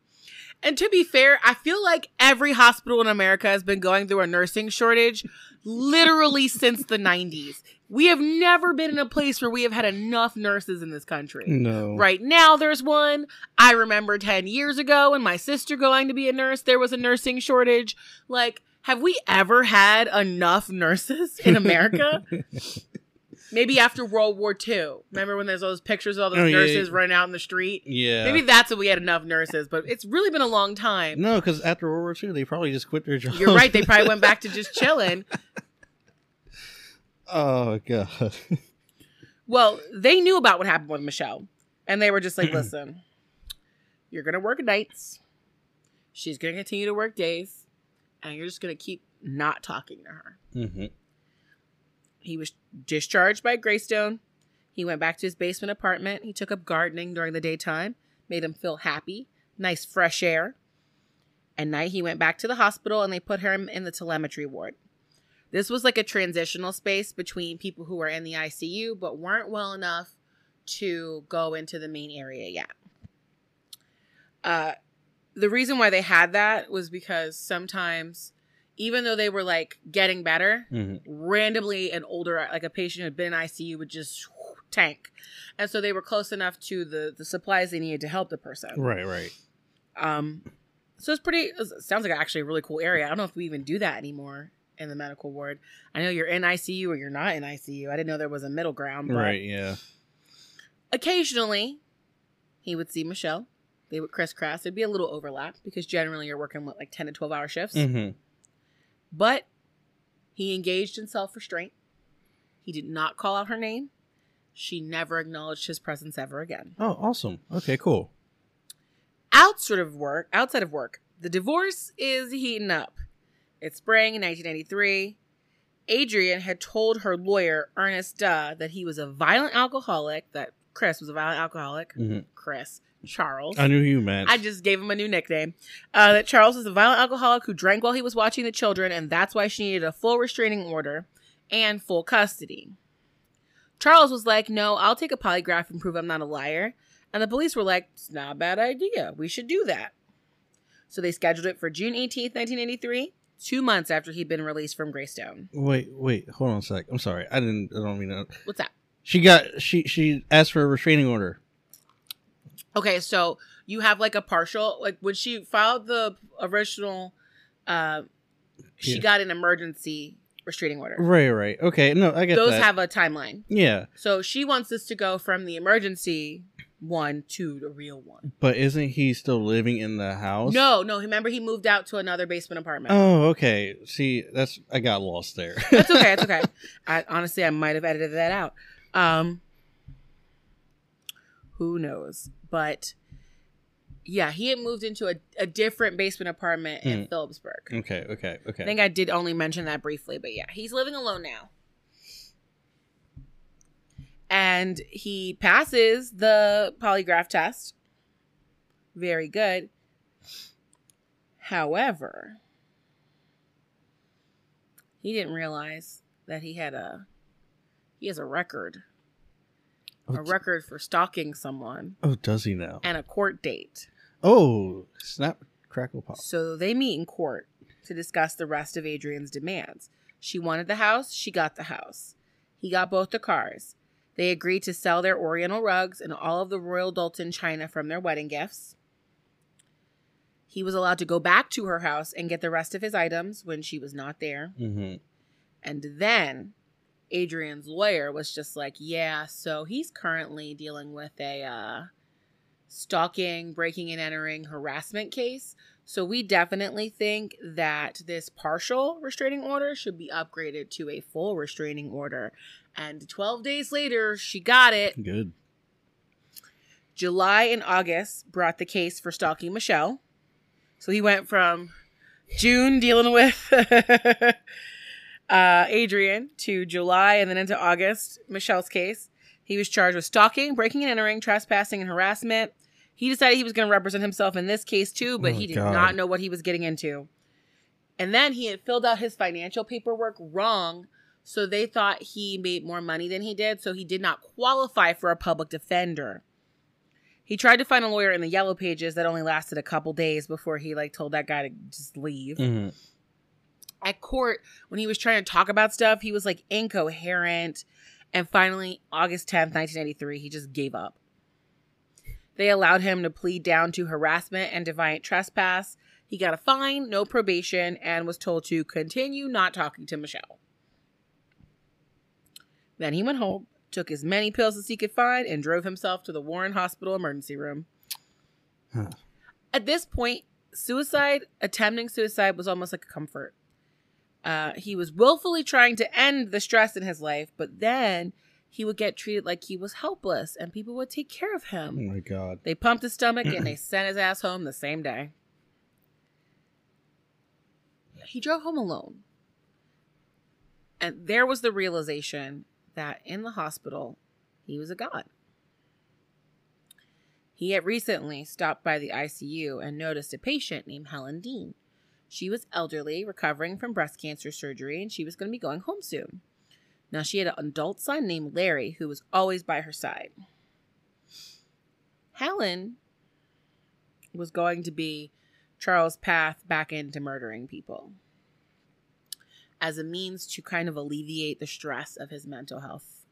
And to be fair, I feel like every hospital in America has been going through a nursing shortage literally since the 90s. We have never been in a place where we have had enough nurses in this country. No. Right now, there's one. I remember 10 years ago when my sister going to be a nurse, there was a nursing shortage. Like, have we ever had enough nurses in America? Maybe after World War II. Remember when there's all those pictures of all those Oh, nurses yeah. running out in the street? Yeah. Maybe that's when we had enough nurses, but it's really been a long time. No, because after World War II, they probably just quit their job. You're right. They probably went back to just chilling. oh god. Well, they knew about what happened with Michelle, and they were just like, "Listen, you're gonna work nights. She's gonna continue to work days, and you're just gonna keep not talking to her." mm-hmm. He was discharged by Greystone. He went back to his basement apartment. He took up gardening during the daytime, made him feel happy, nice fresh air. At night, he went back to the hospital and they put him in the telemetry ward. This was like a transitional space between people who were in the ICU but weren't well enough to go into the main area yet. Uh, the reason why they had that was because sometimes, even though they were like getting better, Mm-hmm. randomly an older like a patient who had been in ICU would just tank. And so they were close enough to the the supplies they needed to help the person. Right, right. Um so it's pretty it sounds like actually a really cool area. I don't know if we even do that anymore in the medical ward. I know you're in ICU or you're not in ICU. I didn't know there was a middle ground, but Right, yeah. occasionally he would see Michelle. They would crisscross. There'd be a little overlap because generally you're working with like 10 to 12 hour shifts. Mm-hmm. But he engaged in self restraint. He did not call out her name. She never acknowledged his presence ever again. Oh, awesome. Okay, cool. Outside of work, outside of work, the divorce is heating up. It's spring in 1983. Adrian had told her lawyer, Ernest Duh, that he was a violent alcoholic, that Chris was a violent alcoholic. Mhm. Chris. Charles. I knew who you meant. I just gave him a new nickname. Uh, that Charles was a violent alcoholic who drank while he was watching the children, and that's why she needed a full restraining order and full custody. Charles was like, No, I'll take a polygraph and prove I'm not a liar. And the police were like, It's not a bad idea. We should do that. So they scheduled it for June 18th, 1983, two months after he'd been released from Greystone. Wait, wait, hold on a sec. I'm sorry. I didn't. I don't mean to. What's that? She got. She she asked for a restraining order. Okay, so you have like a partial, like when she filed the original, uh, she Yeah. got an emergency restraining order. Right, right. Okay, no, I get Those that. have a timeline. yeah, So she wants this to go from the emergency one to the real one. but isn't he still living in the house? No, no. Remember, he moved out to another basement apartment. Oh, okay. See, that's I got lost there. That's okay. That's okay. I honestly, I might have edited that out. Um, who knows? But yeah, he had moved into a, a different basement apartment in Hmm. Phillipsburg. okay, okay, okay. I think I did only mention that briefly, but yeah, he's living alone now. And he passes the polygraph test. Very good. However, he didn't realize that he had a he has a record. A Oh, d- record for stalking someone oh, does he now? and a court date. Oh, snap, crackle, pop. So they meet in court to discuss the rest of Adrian's demands. She wanted the house, she got the house. He got both the cars. They agreed to sell their Oriental rugs and all of the Royal Doulton china from their wedding gifts. He was allowed to go back to her house and get the rest of his items when she was not there. Mm-hmm. And then Adrian's lawyer was just like, yeah, so he's currently dealing with a uh, stalking, breaking and entering harassment case. So we definitely think that this partial restraining order should be upgraded to a full restraining order. And 12 days later, she got it. Good. July and August brought the case for stalking Michelle. So he went from June dealing with uh, Adrian to July and then into August, Michelle's case. He was charged with stalking, breaking and entering, trespassing, and harassment. He decided he was going to represent himself in this case too, but Oh, he did God. not know what he was getting into. And then he had filled out his financial paperwork wrong, so they thought he made more money than he did, so he did not qualify for a public defender. He tried to find a lawyer in the yellow pages that only lasted a couple days before he like told that guy to just leave. Mm-hmm. At court, when he was trying to talk about stuff, he was like incoherent. And finally, August 10th, 1993, he just gave up. They allowed him to plead down to harassment and defiant trespass. He got a fine, no probation, and was told to continue not talking to Michelle. Then he went home, took as many pills as he could find, and drove himself to the Warren Hospital emergency room. Huh. At this point, suicide, attempting suicide, was almost like a comfort. Uh, he was willfully trying to end the stress in his life, but then he would get treated like he was helpless and people would take care of him. Oh my god. They pumped his stomach and they sent his ass home the same day. He drove home alone. And there was the realization that in the hospital, he was a god. He had recently stopped by the ICU and noticed a patient named Helen Dean. She was elderly, recovering from breast cancer surgery, and she was going to be going home soon. Now, she had an adult son named Larry who was always by her side. Helen was going to be Charles' path back into murdering people as a means to kind of alleviate the stress of his mental health.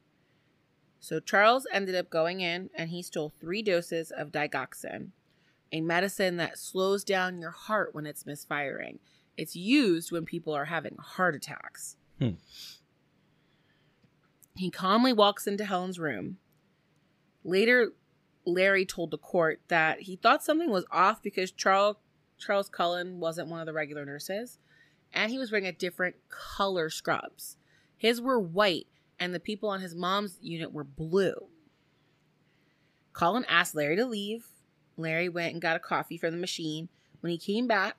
So Charles ended up going in and he stole three doses of digoxin, a medicine that slows down your heart when it's misfiring. It's used when people are having heart attacks. Hmm. He calmly walks into Helen's room. Later, Larry told the court that he thought something was off because Charles Charles Cullen wasn't one of the regular nurses, and he was wearing a different color scrubs. His were white, and the people on his mom's unit were blue. Cullen asked Larry to leave. Larry went and got a coffee from the machine. When he came back,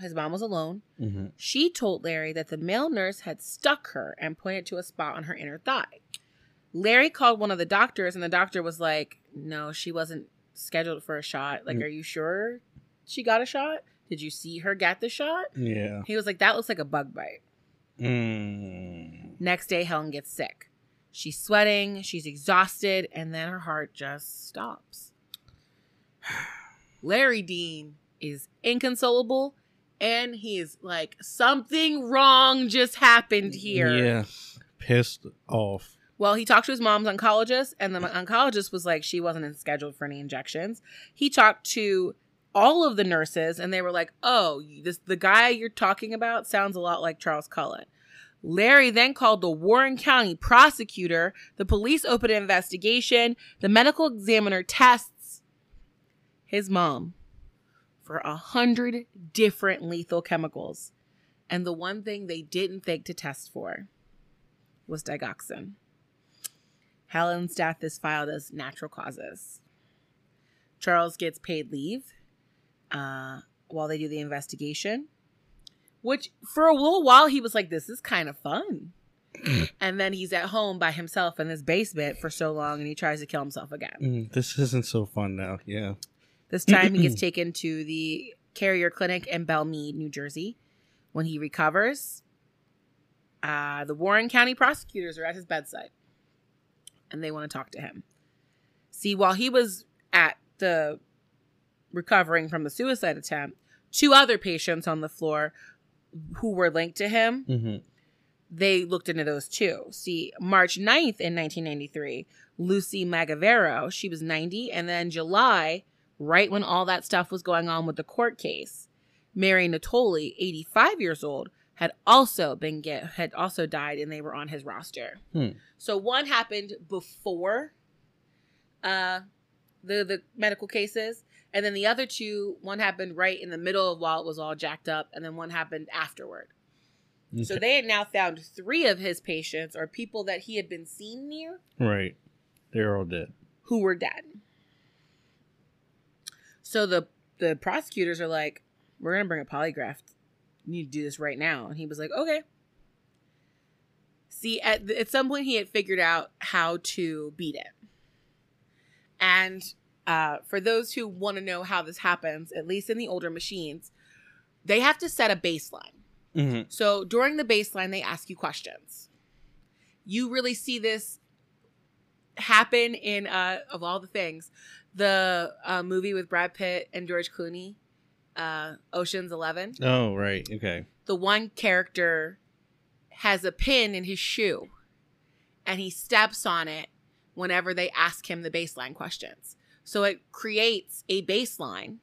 his mom was alone. Mm-hmm. She told Larry that the male nurse had stuck her and pointed to a spot on her inner thigh. Larry called one of the doctors, and the doctor was like, No, she wasn't scheduled for a shot. Like, Mm. are you sure she got a shot? Did you see her get the shot? Yeah. He was like, That looks like a bug bite. Mm. Next day, Helen gets sick. She's sweating, she's exhausted, and then her heart just stops. Larry Dean is inconsolable, and he is like, Something wrong just happened here. Yeah. Pissed off. Well, he talked to his mom's oncologist, and the oncologist was like, she wasn't scheduled for any injections. He talked to all of the nurses, and they were like, oh, this the guy you're talking about sounds a lot like Charles Cullen. Larry then called the Warren County prosecutor. The police opened an investigation. The medical examiner tests his mom for a hundred different lethal chemicals. And the one thing they didn't think to test for was digoxin. Helen's death is filed as natural causes. Charles gets paid leave uh, while they do the investigation, which for a little while he was like, This is kind of fun. and then he's at home by himself in this basement for so long and he tries to kill himself again. Mm, this isn't so fun now. Yeah. This time he gets taken to the Carrier Clinic in Belle Mead, New Jersey. When he recovers, uh, the Warren County prosecutors are at his bedside and they want to talk to him. See, while he was at the recovering from the suicide attempt, two other patients on the floor who were linked to him, hmm they looked into those too. See, March 9th in 1993, Lucy Mugavero, she was 90, and then July, right when all that stuff was going on with the court case, Mary Natoli, 85 years old, had also been get had also died and they were on his roster. Hmm. So one happened before uh the the medical cases and then the other two one happened right in the middle of while it was all jacked up and then one happened afterward. So they had now found 3 of his patients or people that he had been seen near Right. They're all dead. who were dead. So the the prosecutors are like, "We're gonna bring a polygraph. You need to do this right now." And he was like, "Okay." See, at at some point, he had figured out how to beat it. And uh, for those who want to know how this happens, at least in the older machines, they have to set a baseline. hmm So during the baseline, they ask you questions. You really see this happen in uh of all the things, the uh, movie with Brad Pitt and George Clooney, uh, Ocean's Eleven. Oh, right. Okay. The one character has a pin in his shoe, and he steps on it whenever they ask him the baseline questions. So it creates a baseline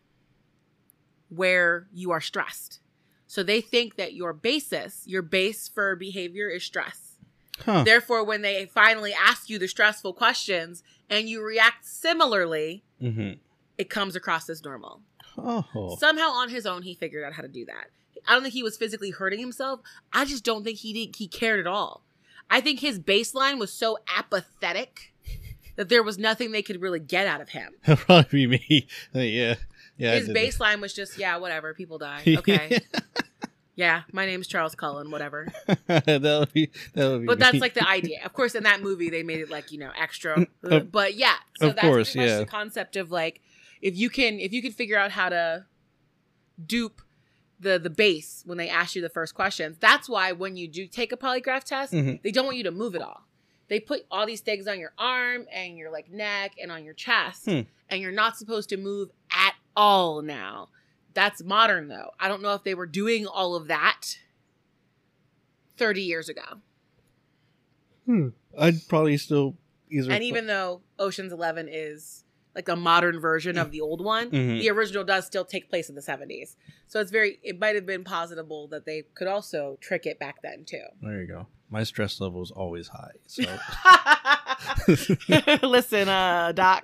where you are stressed. So they think that your basis, your base for behavior is stress. Huh. Therefore, when they finally ask you the stressful questions and you react similarly, hmm it comes across as normal. Oh. Somehow on his own, he figured out how to do that. I don't think he was physically hurting himself. I just don't think he did, he cared at all. I think his baseline was so apathetic that there was nothing they could really get out of him. Probably be me. Yeah. Yeah. His baseline was just, yeah, whatever, people die. Okay. Yeah, my name's Charles Cullen, whatever. that'll be. That'll be. But that's like the idea. Of course, in that movie, they made it like you know extra. Of- but yeah, so of that's course, pretty much yeah. the concept of like if you can if you can figure out how to dupe the the base when they ask you the first questions. That's why when you do take a polygraph test, Mhm. they don't want you to move at all. They put all these things on your arm and your like neck and on your chest, Hmm. and you're not supposed to move at all now. That's modern though. I don't know if they were doing all of that 30 years ago. Hmm. I'd probably still either. And even though Ocean's 11 is like a modern version of the old one, Mhm. the original does still take place in the 70s. So it's very it might have been possible that they could also trick it back then too. There you go. My stress level is always high. So. Listen, uh, Doc.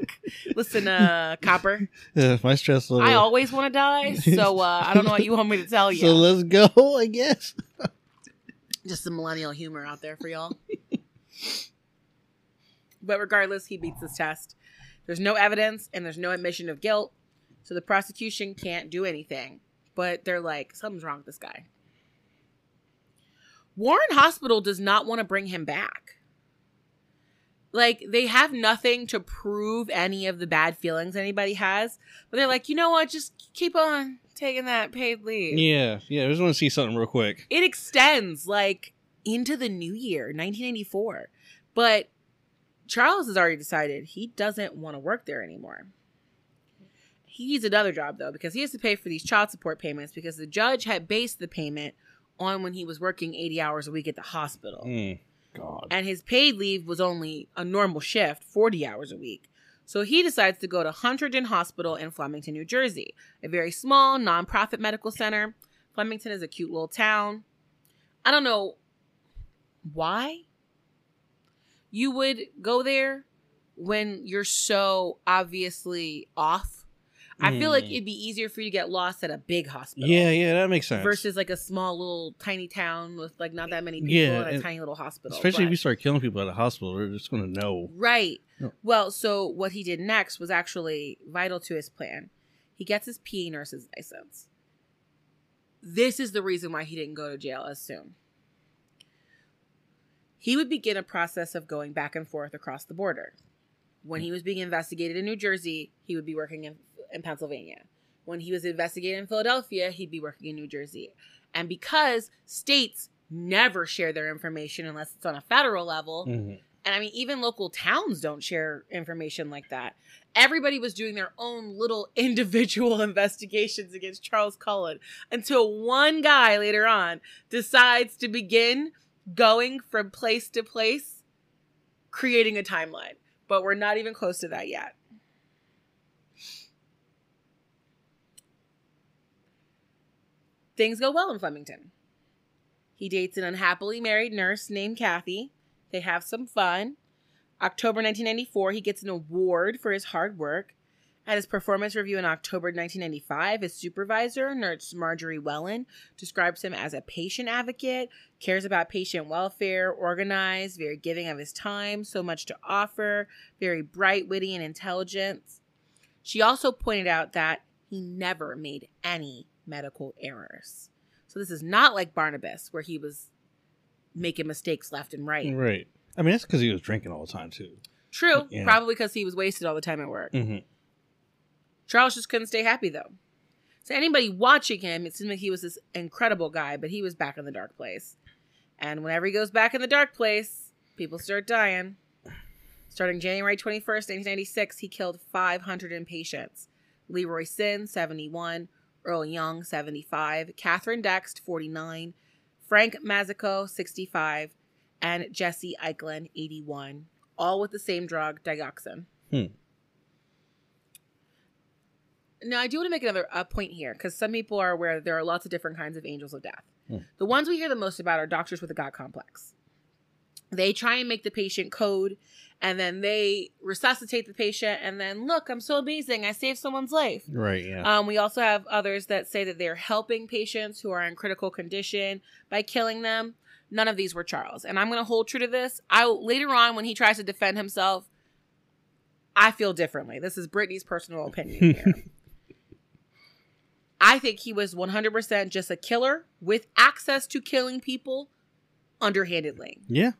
Listen, uh, Copper. Yeah, my stress level. I always want to die, so uh, I don't know what you want me to tell you. So let's go, I guess. Just some millennial humor out there for y'all. but regardless, he beats this test. There's no evidence and there's no admission of guilt, so the prosecution can't do anything. But they're like, something's wrong with this guy. Warren Hospital does not want to bring him back. Like, they have nothing to prove any of the bad feelings anybody has, but they're like, you know what? Just keep on taking that paid leave Yeah, yeah. I just want to see something real quick. it extends like into the new year 1984 but charles has already decided he doesn't want to work there anymore he needs another job though because he has to pay for these child support payments because the judge had based the payment on when he was working 80 hours a week at the hospital Mm, God. and his paid leave was only a normal shift 40 hours a week so he decides to go to Hunterdon Hospital in Flemington, New Jersey, a very small nonprofit medical center. Flemington is a cute little town. I don't know why you would go there when you're so obviously off. I feel like Mm. it'd be easier for you to get lost at a big hospital. Yeah, yeah, that makes sense. Versus like a small little tiny town with like not that many people Yeah, in a and tiny little hospital. Especially if you start killing people at a hospital, they're just going to know. Right. No. Well, so what he did next was actually vital to his plan. He gets his PA nurse's license. This is the reason why he didn't go to jail as soon. he would begin a process of going back and forth across the border. When he was being investigated in New Jersey, he would be working in, in Pennsylvania. When he was investigated in Philadelphia, he'd be working in New Jersey. And because states never share their information unless it's on a federal level, Mhm. and I mean, even local towns don't share information like that. Everybody was doing their own little individual investigations against Charles Cullen until one guy later on decides to begin going from place to place, creating a timeline. But we're not even close to that yet. Things go well in Flemington. He dates an unhappily married nurse named Kathy. They have some fun. October 1994, he gets an award for his hard work. At his performance review in October 1995, his supervisor, nurse Marjorie Wellen, describes him as a patient advocate, cares about patient welfare, organized, very giving of his time, so much to offer, very bright, witty, and intelligent. She also pointed out that he never made any medical errors. So this is not like Barnabas, where he was making mistakes left and right. Right. I mean, that's because he was drinking all the time too. True, Yeah. probably because he was wasted all the time at work. Mm-hmm. Charles just couldn't stay happy though. So anybody watching him, it seemed like he was this incredible guy, but he was back in the dark place. And whenever he goes back in the dark place, people start dying. Starting January 21st, 1996, he killed 500 inpatients. Leroy Sinn, 71, Earl Young, 75, Catherine Dext, 49, Frank Mazzico, 65, and Jesse Eichlin, 81, all with the same drug, digoxin. Hmm. Now, I do want to make another uh, point here because some people are aware that there are lots of different kinds of angels of death. Hmm. The ones we hear the most about are doctors with a God complex. They try and make the patient code and then they resuscitate the patient and then look, I'm so amazing. I saved someone's life. Right. Yeah. Um, we also have others that say that they're helping patients who are in critical condition by killing them. None of these were Charles, and I'm going to hold true to this. I later on, when he tries to defend himself, I feel differently. This is Brittany's personal opinion here. I think he was 100% just a killer with access to killing people underhandedly. yeah.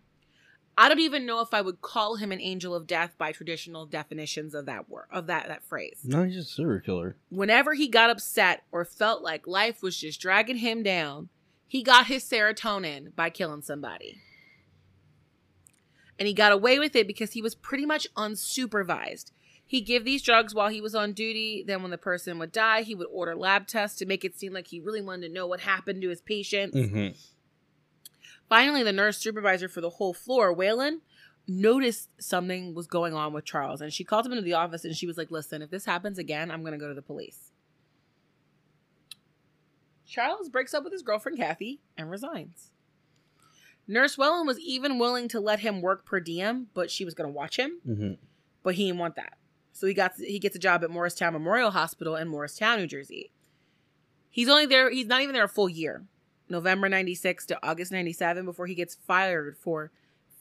I don't even know if I would call him an angel of death by traditional definitions of that word of that that phrase No, he's just a serial killer. whenever he got upset or felt like life was just dragging him down, he got his serotonin by killing somebody. And he got away with it because he was pretty much unsupervised. He'd give these drugs while he was on duty. Then, when the person would die, he would order lab tests to make it seem like he really wanted to know what happened to his patients. Mm-hmm. Finally, the nurse supervisor for the whole floor, Whalen, noticed something was going on with Charles. And she called him into the office and she was like, Listen, if this happens again, I'm going to go to the police. Charles breaks up with his girlfriend, Kathy, and resigns. Nurse Whalen was even willing to let him work per diem, but she was going to watch him, Mm-hmm. but he didn't want that. So he got he gets a job at Morristown Memorial Hospital in Morristown, New Jersey. He's only there, he's not even there a full year. November 96 to August 97 before he gets fired for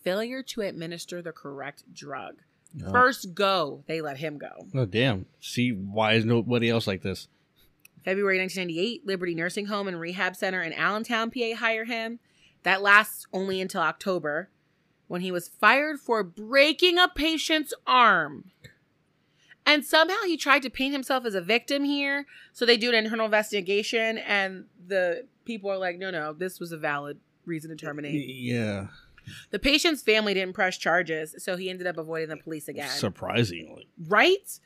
failure to administer the correct drug. Oh. First go, they let him go. oh, damn. See, why is nobody else like this? February 1998, Liberty Nursing Home and Rehab Center in Allentown, PA hire him. That lasts only until October when he was fired for breaking a patient's arm. And somehow he tried to paint himself as a victim here. So they do an internal investigation, and the people are like, no, no, this was a valid reason to terminate. Yeah. The patient's family didn't press charges, so he ended up avoiding the police again. Surprisingly. right?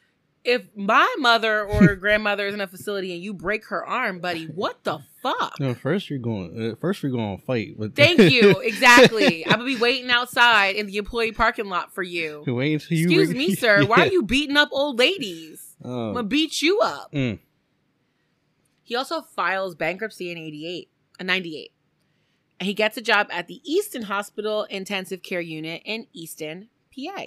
If my mother or grandmother is in a facility and you break her arm, buddy, what the fuck? No, first you're going. Uh, first we're going to fight. But Thank you. Exactly. I'm gonna be waiting outside in the employee parking lot for you. Wait until you. Excuse me, sir. Why are you beating up old ladies? I'm Oh. gonna beat you up. Mm. He also files bankruptcy in 88, uh, 98. And he gets a job at the Easton Hospital Intensive Care Unit in Easton, PA.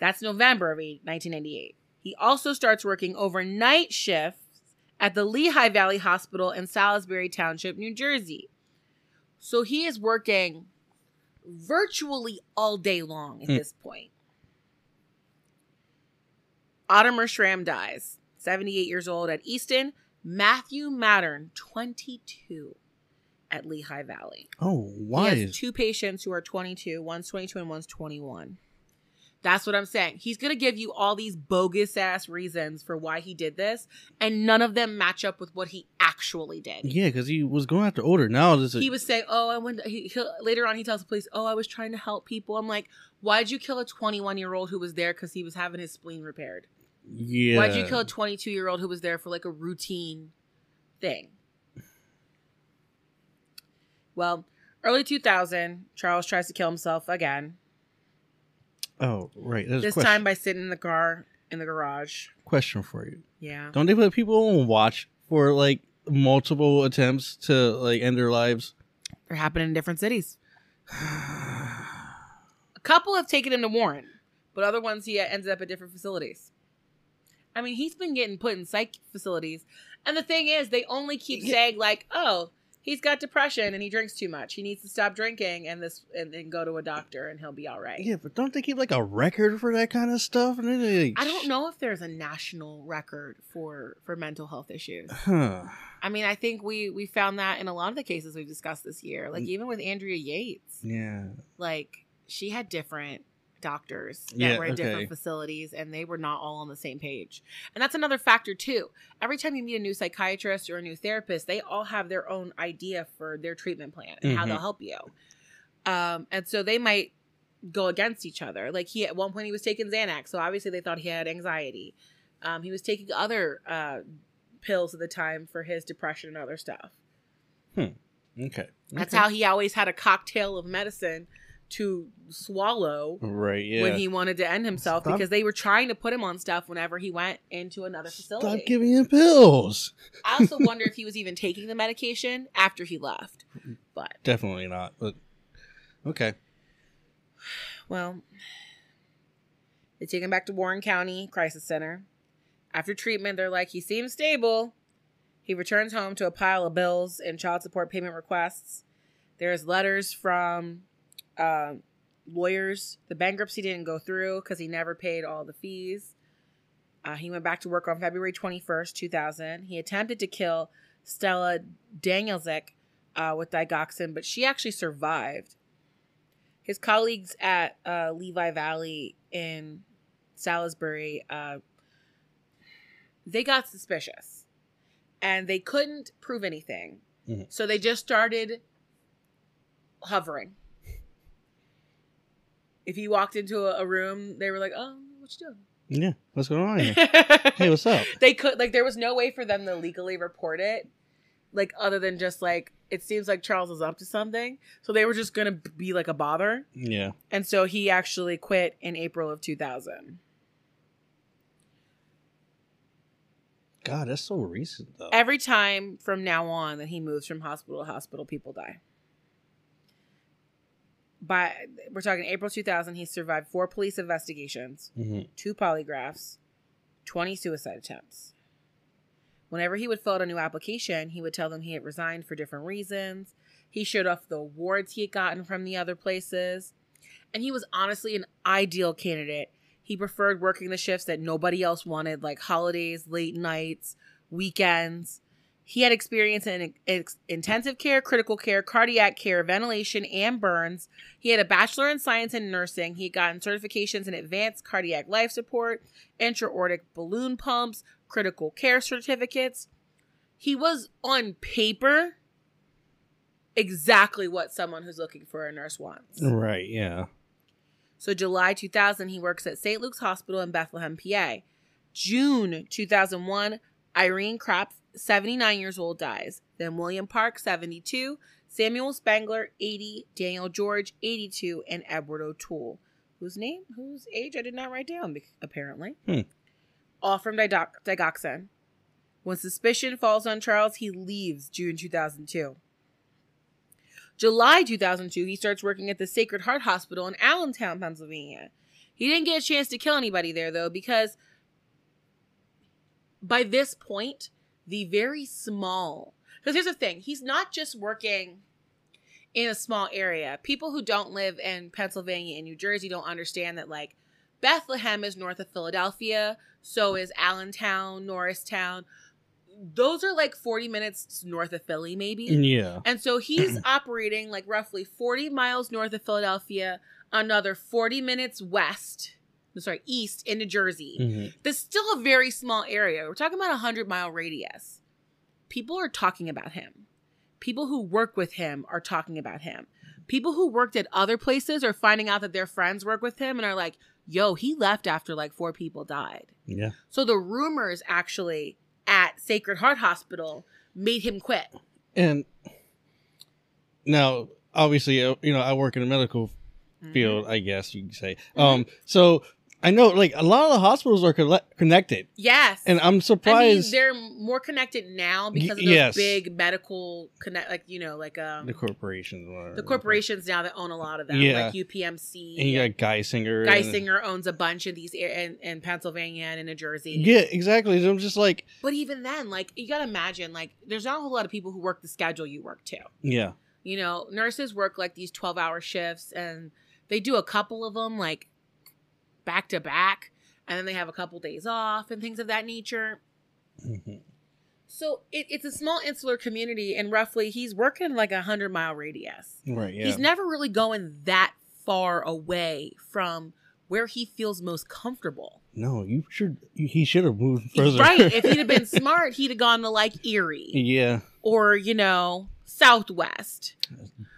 That's November of 1998. He also starts working overnight shifts at the Lehigh Valley Hospital in Salisbury Township, New Jersey. So he is working virtually all day long at Hmm. this point. Ottomar Schramm dies, 78 years old at Easton. Matthew Mattern, 22. at Lehigh Valley. Oh, why? He has two patients who are 22. One's 22 and one's 21. That's what I'm saying. He's going to give you all these bogus ass reasons for why he did this, and none of them match up with what he actually did. Yeah, because he was going after order. Now this is He was saying, "Oh, I went." He, he later on he tells the police, "Oh, I was trying to help people." I'm like, "Why'd you kill a 21 year old who was there because he was having his spleen repaired? yeah. Why'd you kill a 22 year old who was there for like a routine thing?" Well, early 2000, Charles tries to kill himself again. Oh, right. There's this time by sitting in the car in the garage. question for you. Yeah. Don't they put people on watch for like multiple attempts to like end their lives? They're happening in different cities. A couple have taken him to Warren, but other ones he ended up at different facilities. I mean, he's been getting put in psych facilities. And the thing is, they only keep saying like, "Oh, he's got depression and he drinks too much. He needs to stop drinking and this and then go to a doctor and he'll be all right." Yeah, but don't they keep like a record for that kind of stuff? And like, I don't know if there's a national record for for mental health issues. Huh. I mean, I think we we found that in a lot of the cases we've discussed this year. Like mm. even with Andrea Yates, Yeah. like she had different doctors that Yeah, were in okay. different facilities and they were not all on the same page. And that's another factor too. Every time you meet a new psychiatrist or a new therapist, they all have their own idea for their treatment plan and how Mhm. they'll help you. Um, and so they might go against each other. Like he at one point he was taking Xanax, so obviously they thought he had anxiety. Um, he was taking other uh, pills at the time for his depression and other stuff. Hmm. Okay. That's Okay. how he always had a cocktail of medicine to swallow Right. Yeah. when he wanted to end himself Stop- because they were trying to put him on stuff whenever he went into another facility. Stop giving him pills. I also wonder if he was even taking the medication after he left. But Definitely not. But okay. well, they take him back to Warren County Crisis Center. After treatment, they're like, he seems stable. He returns home to a pile of bills and child support payment requests. There's letters from uh, lawyers. The bankruptcy didn't go through because he never paid all the fees. Uh, he went back to work on February 21st, 2000. He attempted to kill Stella Danielczyk uh, with digoxin, but she actually survived. His colleagues at uh, Lehigh Valley in Salisbury, uh, they got suspicious, and they couldn't prove anything. Mhm. So they just started hovering. If you walked into a, a room, they were like, "Oh, what you doing?" Yeah. What's going on here? hey, what's up? they could like there was no way for them to legally report it like other than just like it seems like charles is up to something so they were just gonna be like a bother Yeah. and so he actually quit in april of 2000 God, that's so recent though. every time from now on that he moves from hospital to hospital people die by we're talking april 2000 he survived four police investigations hmm two polygraphs, 20 suicide attempts. Whenever he would fill out a new application, he would tell them he had resigned for different reasons. He showed off the awards he had gotten from the other places. And he was honestly an ideal candidate. He preferred working the shifts that nobody else wanted, like holidays, late nights, weekends. He had experience in ex- intensive care, critical care, cardiac care, ventilation, and burns. He had a bachelor in science and nursing. He had gotten certifications in advanced cardiac life support, intra-aortic balloon pumps, critical care certificates. He was on paper exactly what someone who's looking for a nurse wants. Right. Yeah. So July 2000, he works at St. Luke's Hospital in Bethlehem, PA. June 2001, Irene Krapp, 79 years old, dies. Then William Park, 72, Samuel Spangler, 80, Daniel George, 82, and Edward O'Toole, whose name, whose age I did not write down, apparently. Hmm. All from digox- digoxin. When suspicion falls on Charles, he leaves June 2002. July 2002, he starts working at the Sacred Heart Hospital in Allentown, Pennsylvania. He didn't get a chance to kill anybody there, though, because by this point, the very small. Because here's the thing he's not just working in a small area. People who don't live in Pennsylvania and New Jersey don't understand that, like, Bethlehem is north of Philadelphia, so is Allentown, Norristown. those are like 40 minutes north of Philly, maybe. Yeah. And so he's operating like roughly 40 miles north of Philadelphia, another 40 minutes west, sorry, east into Jersey. Mhm. That's still a very small area. We're talking about a 100 mile radius. People are talking about him. People who work with him are talking about him. People who worked at other places are finding out that their friends work with him and are like, yo, he left after like four people died. Yeah. So the rumors actually at Sacred Heart Hospital made him quit. And now, obviously, uh, you know, I work in a medical Mm-hmm. field, I guess you could say. Um, so I know, like, a lot of the hospitals are colle- connected, Yes. and I'm I mean, surprised they're more connected now because of those yes. big medical connect, like you know, like um, the corporations, whatever. the corporations now that own a lot of them, Yeah. like UPMC. and you got Geisinger. and- Geisinger owns a bunch of these in, in Pennsylvania and in New Jersey. Yeah, exactly. So I'm just like, But even then, like you gotta imagine, like there's not a whole lot of people who work the schedule you work too. yeah, You know, nurses work like these 12 hour shifts and they do a couple of them like back to back and then they have a couple days off and things of that nature. Mhm. So it, it's a small insular community and roughly he's working like a hundred mile radius. right. Yeah. He's never really going that far away from where he feels most comfortable. no, you should. He should have moved further. Right. If he'd have been smart, he'd have gone to like Erie yeah, or, you know, Southwest.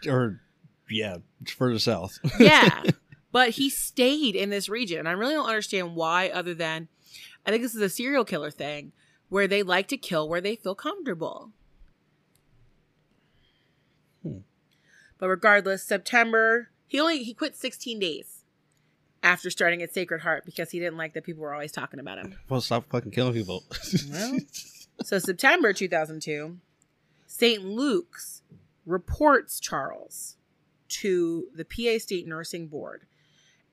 or yeah, further south. Yeah. but he stayed in this region. I really don't understand why, other than I think this is a serial killer thing where they like to kill where they feel comfortable. Hmm. But regardless, September, he only he quit 16 days after starting at Sacred Heart because he didn't like that people were always talking about him. well, stop fucking killing people. Well. So September 2002, St. Luke's reports Charles to the PA State Nursing Board.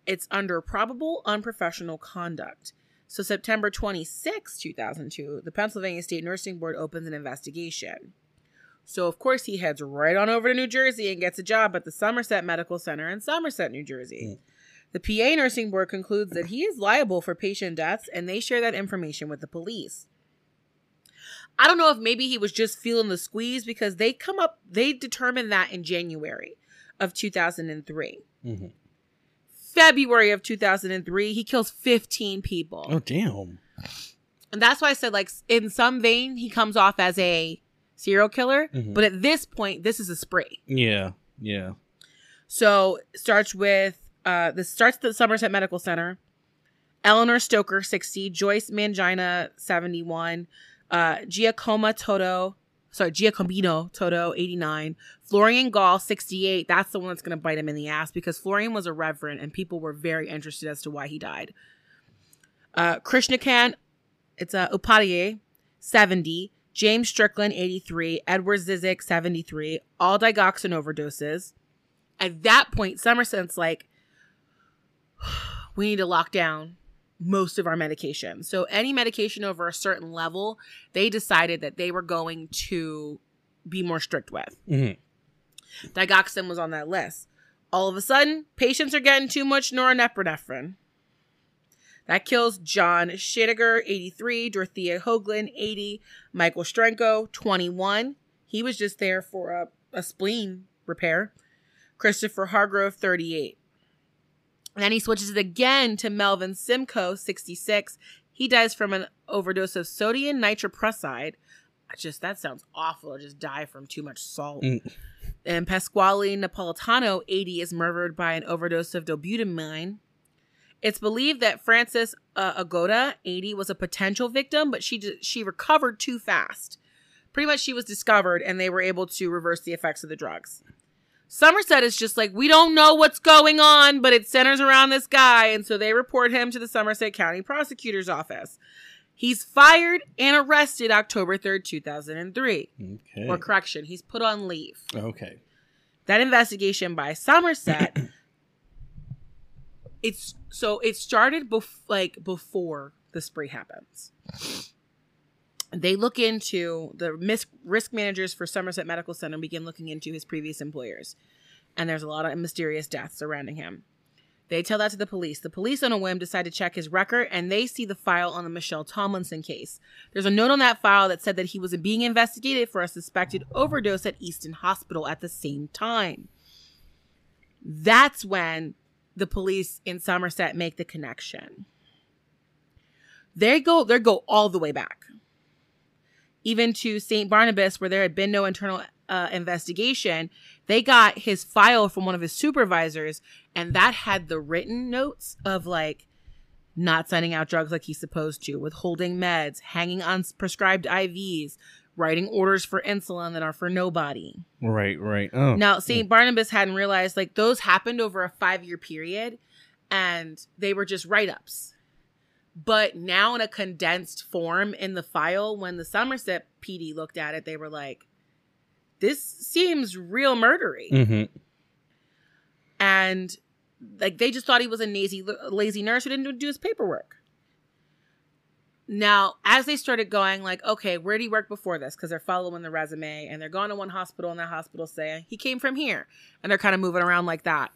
It's under probable unprofessional conduct. So September 26, 2002, the Pennsylvania State Nursing Board opens an investigation. So of course he heads right on over to New Jersey and gets a job at the Somerset Medical Center in Somerset, New Jersey. The PA Nursing Board concludes that he is liable for patient deaths and they share that information with the police. I don't know if maybe he was just feeling the squeeze because they come up, they determined that in January of 2003. Mhm. February of 2003, he kills 15 people. Oh damn. And that's why I said, like, in some vein, he comes off as a serial killer. Mhm. But at this point, this is a spree. Yeah. Yeah. So starts with uh this starts at the Somerset Medical Center. Eleanor Stoecker, 60, Joyce Mangina, 71, uh Giacomo Toto, sorry, Giacomino Toto, 89, Florian Gall, 68. That's the one that's gonna bite him in the ass because Florian was a reverend and people were very interested as to why he died. Uh Krishnakan, it's uh Upadhyay, 70, James Strickland, 83, Edward Zizik, 73, all digoxin overdoses. At that point, Somerset's like, we need to lock down most of our medication. So any medication over a certain level, they decided that they were going to be more strict with. Mhm. Digoxin was on that list. All of a sudden, patients are getting too much norepinephrine. That kills John Shittiger, 83, Dorothea Hoagland, 80, Michael Strenko, 21. He was just there for a, a spleen repair. Christopher Hargrove, 38. And then he switches it again to Melvin Simcoe, 66. He dies from an overdose of sodium nitroprusside. I just, that sounds awful just die from too much salt. Mm. And Pasquale Napolitano, 80, is murdered by an overdose of dobutamine. It's believed that Frances uh, Agoada, 80, was a potential victim, but she she recovered too fast. Pretty much, she was discovered, and they were able to reverse the effects of the drugs. Somerset is just like, we don't know what's going on, but it centers around this guy. And so they report him to the Somerset County Prosecutor's Office. He's fired and arrested October 3rd, 2003. Okay. Or correction, he's put on leave. okay. That investigation by Somerset, it's so it started bef- like before the spree happens. They look into the risk managers for Somerset Medical Center and begin looking into his previous employers, and there's a lot of mysterious deaths surrounding him. They tell that to the police. The police, on a whim, decide to check his record and they see the file on the Michelle Tomlinson case. There's a note on that file that said that he was being investigated for a suspected overdose at Easton Hospital at the same time. That's when the police in Somerset make the connection. They go they go all the way back. Even to St. Barnabas where there had been no internal uh, investigation, they got his file from one of his supervisors, and that had the written notes of like not sending out drugs like he's supposed to, withholding meds, hanging on prescribed IVs, writing orders for insulin that are for nobody. Right, right. Oh. Now, St. Barnabas hadn't realized like those happened over a five year period and they were just write ups. But now, in a condensed form in the file, when the Somerset PD looked at it, they were like, this seems real murdery. hmm And like they just thought he was a lazy, lazy nurse who didn't do his paperwork. Now, as they started going, like, okay, where did he work before this? Because they're following the resume and they're going to one hospital, and that hospital say he came from here, and they're kind of moving around like that.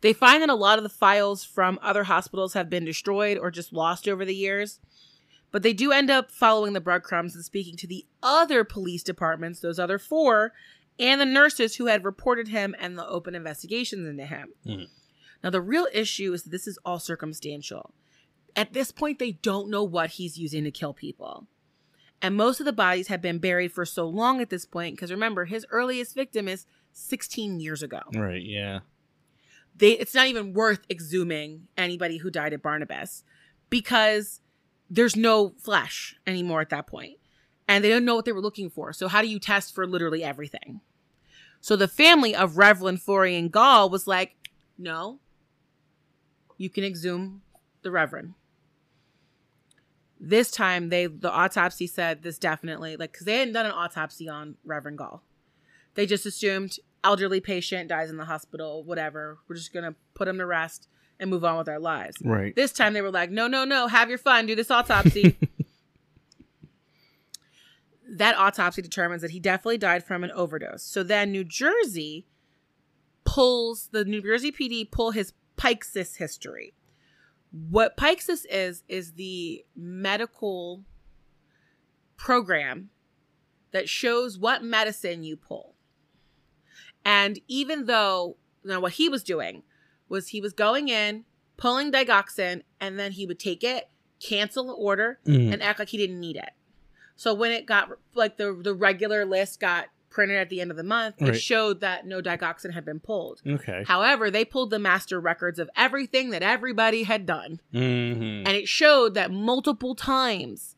They find that a lot of the files from other hospitals have been destroyed or just lost over the years, but they do end up following the breadcrumbs and speaking to the other police departments, those other four, and the nurses who had reported him and the open investigations into him. Mhm. Now, the real issue is that this is all circumstantial. At this point, they don't know what he's using to kill people. And most of the bodies have been buried for so long at this point, because remember, his earliest victim is 16 years ago. Right, yeah. They, it's not even worth exhuming anybody who died at Barnabas because there's no flesh anymore at that point. And they don't know what they were looking for. So, how do you test for literally everything? So, the family of Revlin, Florian Gall was like, no, you can exhume the Reverend. This time, they the autopsy said this definitely like because they hadn't done an autopsy on Reverend Gall. They just assumed elderly patient dies in the hospital, whatever. We're just gonna put him to rest and move on with our lives. Right. This time they were like, no, no, no, have your fun, do this autopsy. that autopsy determines that he definitely died from an overdose. So then New Jersey pulls the New Jersey PD pull his Pyxis history. What Pyxis is is the medical program that shows what medicine you pull. And even though now what he was doing was he was going in, pulling digoxin, and then he would take it, cancel the order, Mhm. and act like he didn't need it. So when it got like the the regular list got printed at the end of the month, Right. it showed that no digoxin had been pulled. Okay. However, they pulled the master records of everything that everybody had done, hmm and it showed that multiple times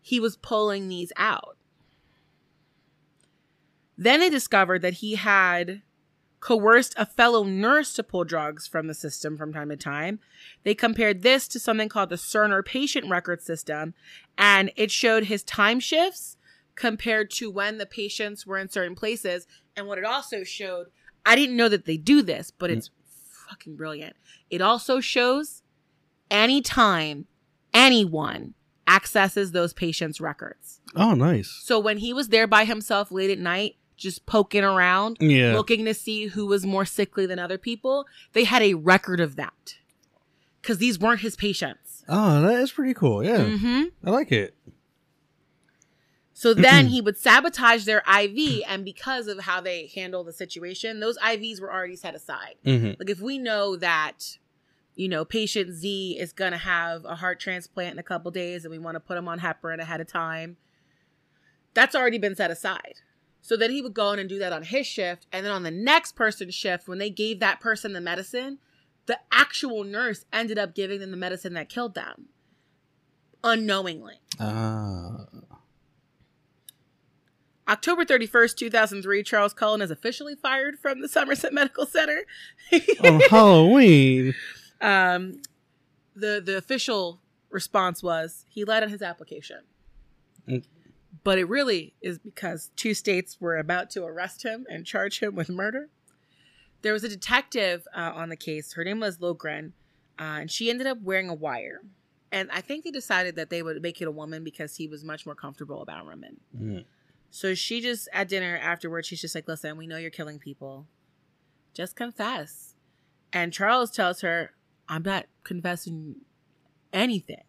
he was pulling these out. Then they discovered that he had coerced a fellow nurse to pull drugs from the system from time to time. They compared this to something called the Cerner patient record system, and it showed his time shifts compared to when the patients were in certain places. And what it also showed, I didn't know that they do this, but mm. it's fucking brilliant. It also shows anytime anyone accesses those patients' records. Oh, nice. So when he was there by himself late at night, just poking around, Yeah. looking to see who was more sickly than other people, they had a record of that. Because these weren't his patients. Oh, that is pretty cool. Yeah. hmm I like it. So then he would sabotage their IV, and because of how they handle the situation, those IVs were already set aside. hmm Like if we know that, you know, patient Z is gonna have a heart transplant in a couple days, and we want to put him on heparin ahead of time, that's already been set aside. So then he would go in and do that on his shift, and then on the next person's shift, when they gave that person the medicine, the actual nurse ended up giving them the medicine that killed them, unknowingly. Ah. October 31st, 2003, Charles Cullen is officially fired from the Somerset Medical Center. On Halloween. um, the the official response was he lied on his application. Mm. But it really is because two states were about to arrest him and charge him with murder. There was a detective uh, on the case. Her name was Loughren, uh, and she ended up wearing a wire. And I think they decided that they would make it a woman because he was much more comfortable about women. Mm. So she just at dinner afterwards, she's just like, "Listen, we know you're killing people. Just confess." And Charles tells her, I'm not confessing anything.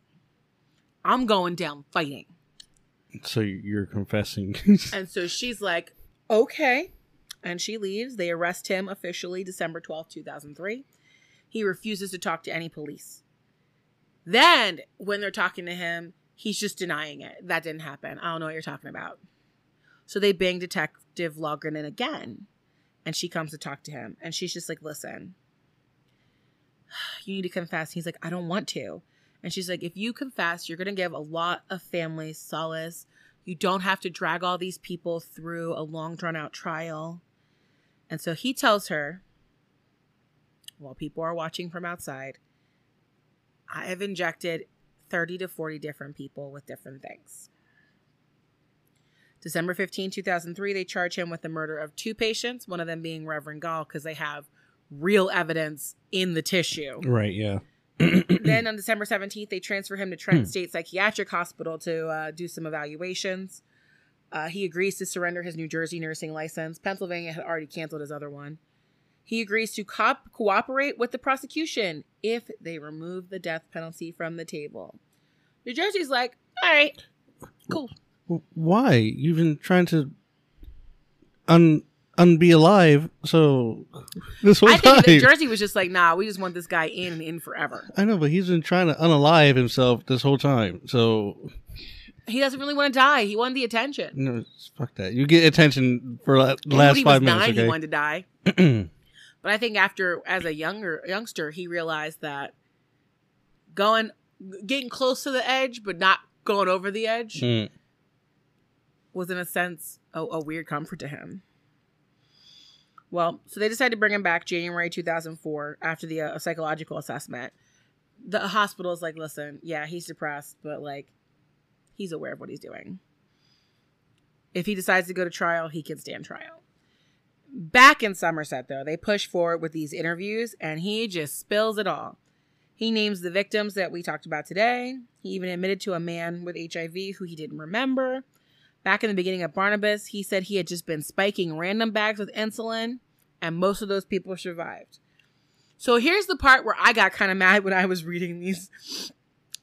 I'm going down fighting. So you're confessing. And so she's like, okay. And she leaves. They arrest him officially December 12th, 2003. He refuses to talk to any police. Then, when they're talking to him, he's just denying it. That didn't happen. I don't know what you're talking about. So they bang Detective Loughren in again. And she comes to talk to him. And she's just like, listen, you need to confess. He's like, I don't want to. And she's like, if you confess, you're going to give a lot of families solace. You don't have to drag all these people through a long, drawn out trial. And so he tells her, while people are watching from outside, I have injected 30 to 40 different people with different things. December 15, 2003, they charge him with the murder of two patients, one of them being Reverend Gall, because they have real evidence in the tissue. right, yeah. then on December 17th, they transfer him to Trent State Psychiatric Hospital to uh, do some evaluations. Uh, he agrees to surrender his New Jersey nursing license. Pennsylvania had already canceled his other one. He agrees to cop- cooperate with the prosecution if they remove the death penalty from the table. New Jersey's like, all right, cool. Why? You've been trying to un unbe alive, so this whole I think time. Jersey was just like, nah, we just want this guy in and in forever. I know, but he's been trying to unalive himself this whole time. So He doesn't really want to die. He wanted the attention. no, fuck that. You get attention for la- the And last he five was minutes. nine, he wanted to die. But I think after, as a younger youngster, he realized that going, getting close to the edge, but not going over the edge, Mm. was in a sense a, a weird comfort to him. Well, so they decided to bring him back January 2004 after the uh, psychological assessment. The hospital is like, listen, yeah, he's depressed, but like, he's aware of what he's doing. If he decides to go to trial, he can stand trial. Back in Somerset, though, they push forward with these interviews and he just spills it all. He names the victims that we talked about today. He even admitted to a man with HIV who he didn't remember. Back in the beginning of Barnabas, he said he had just been spiking random bags with insulin, and most of those people survived. So here's the part where I got kind of mad when I was reading these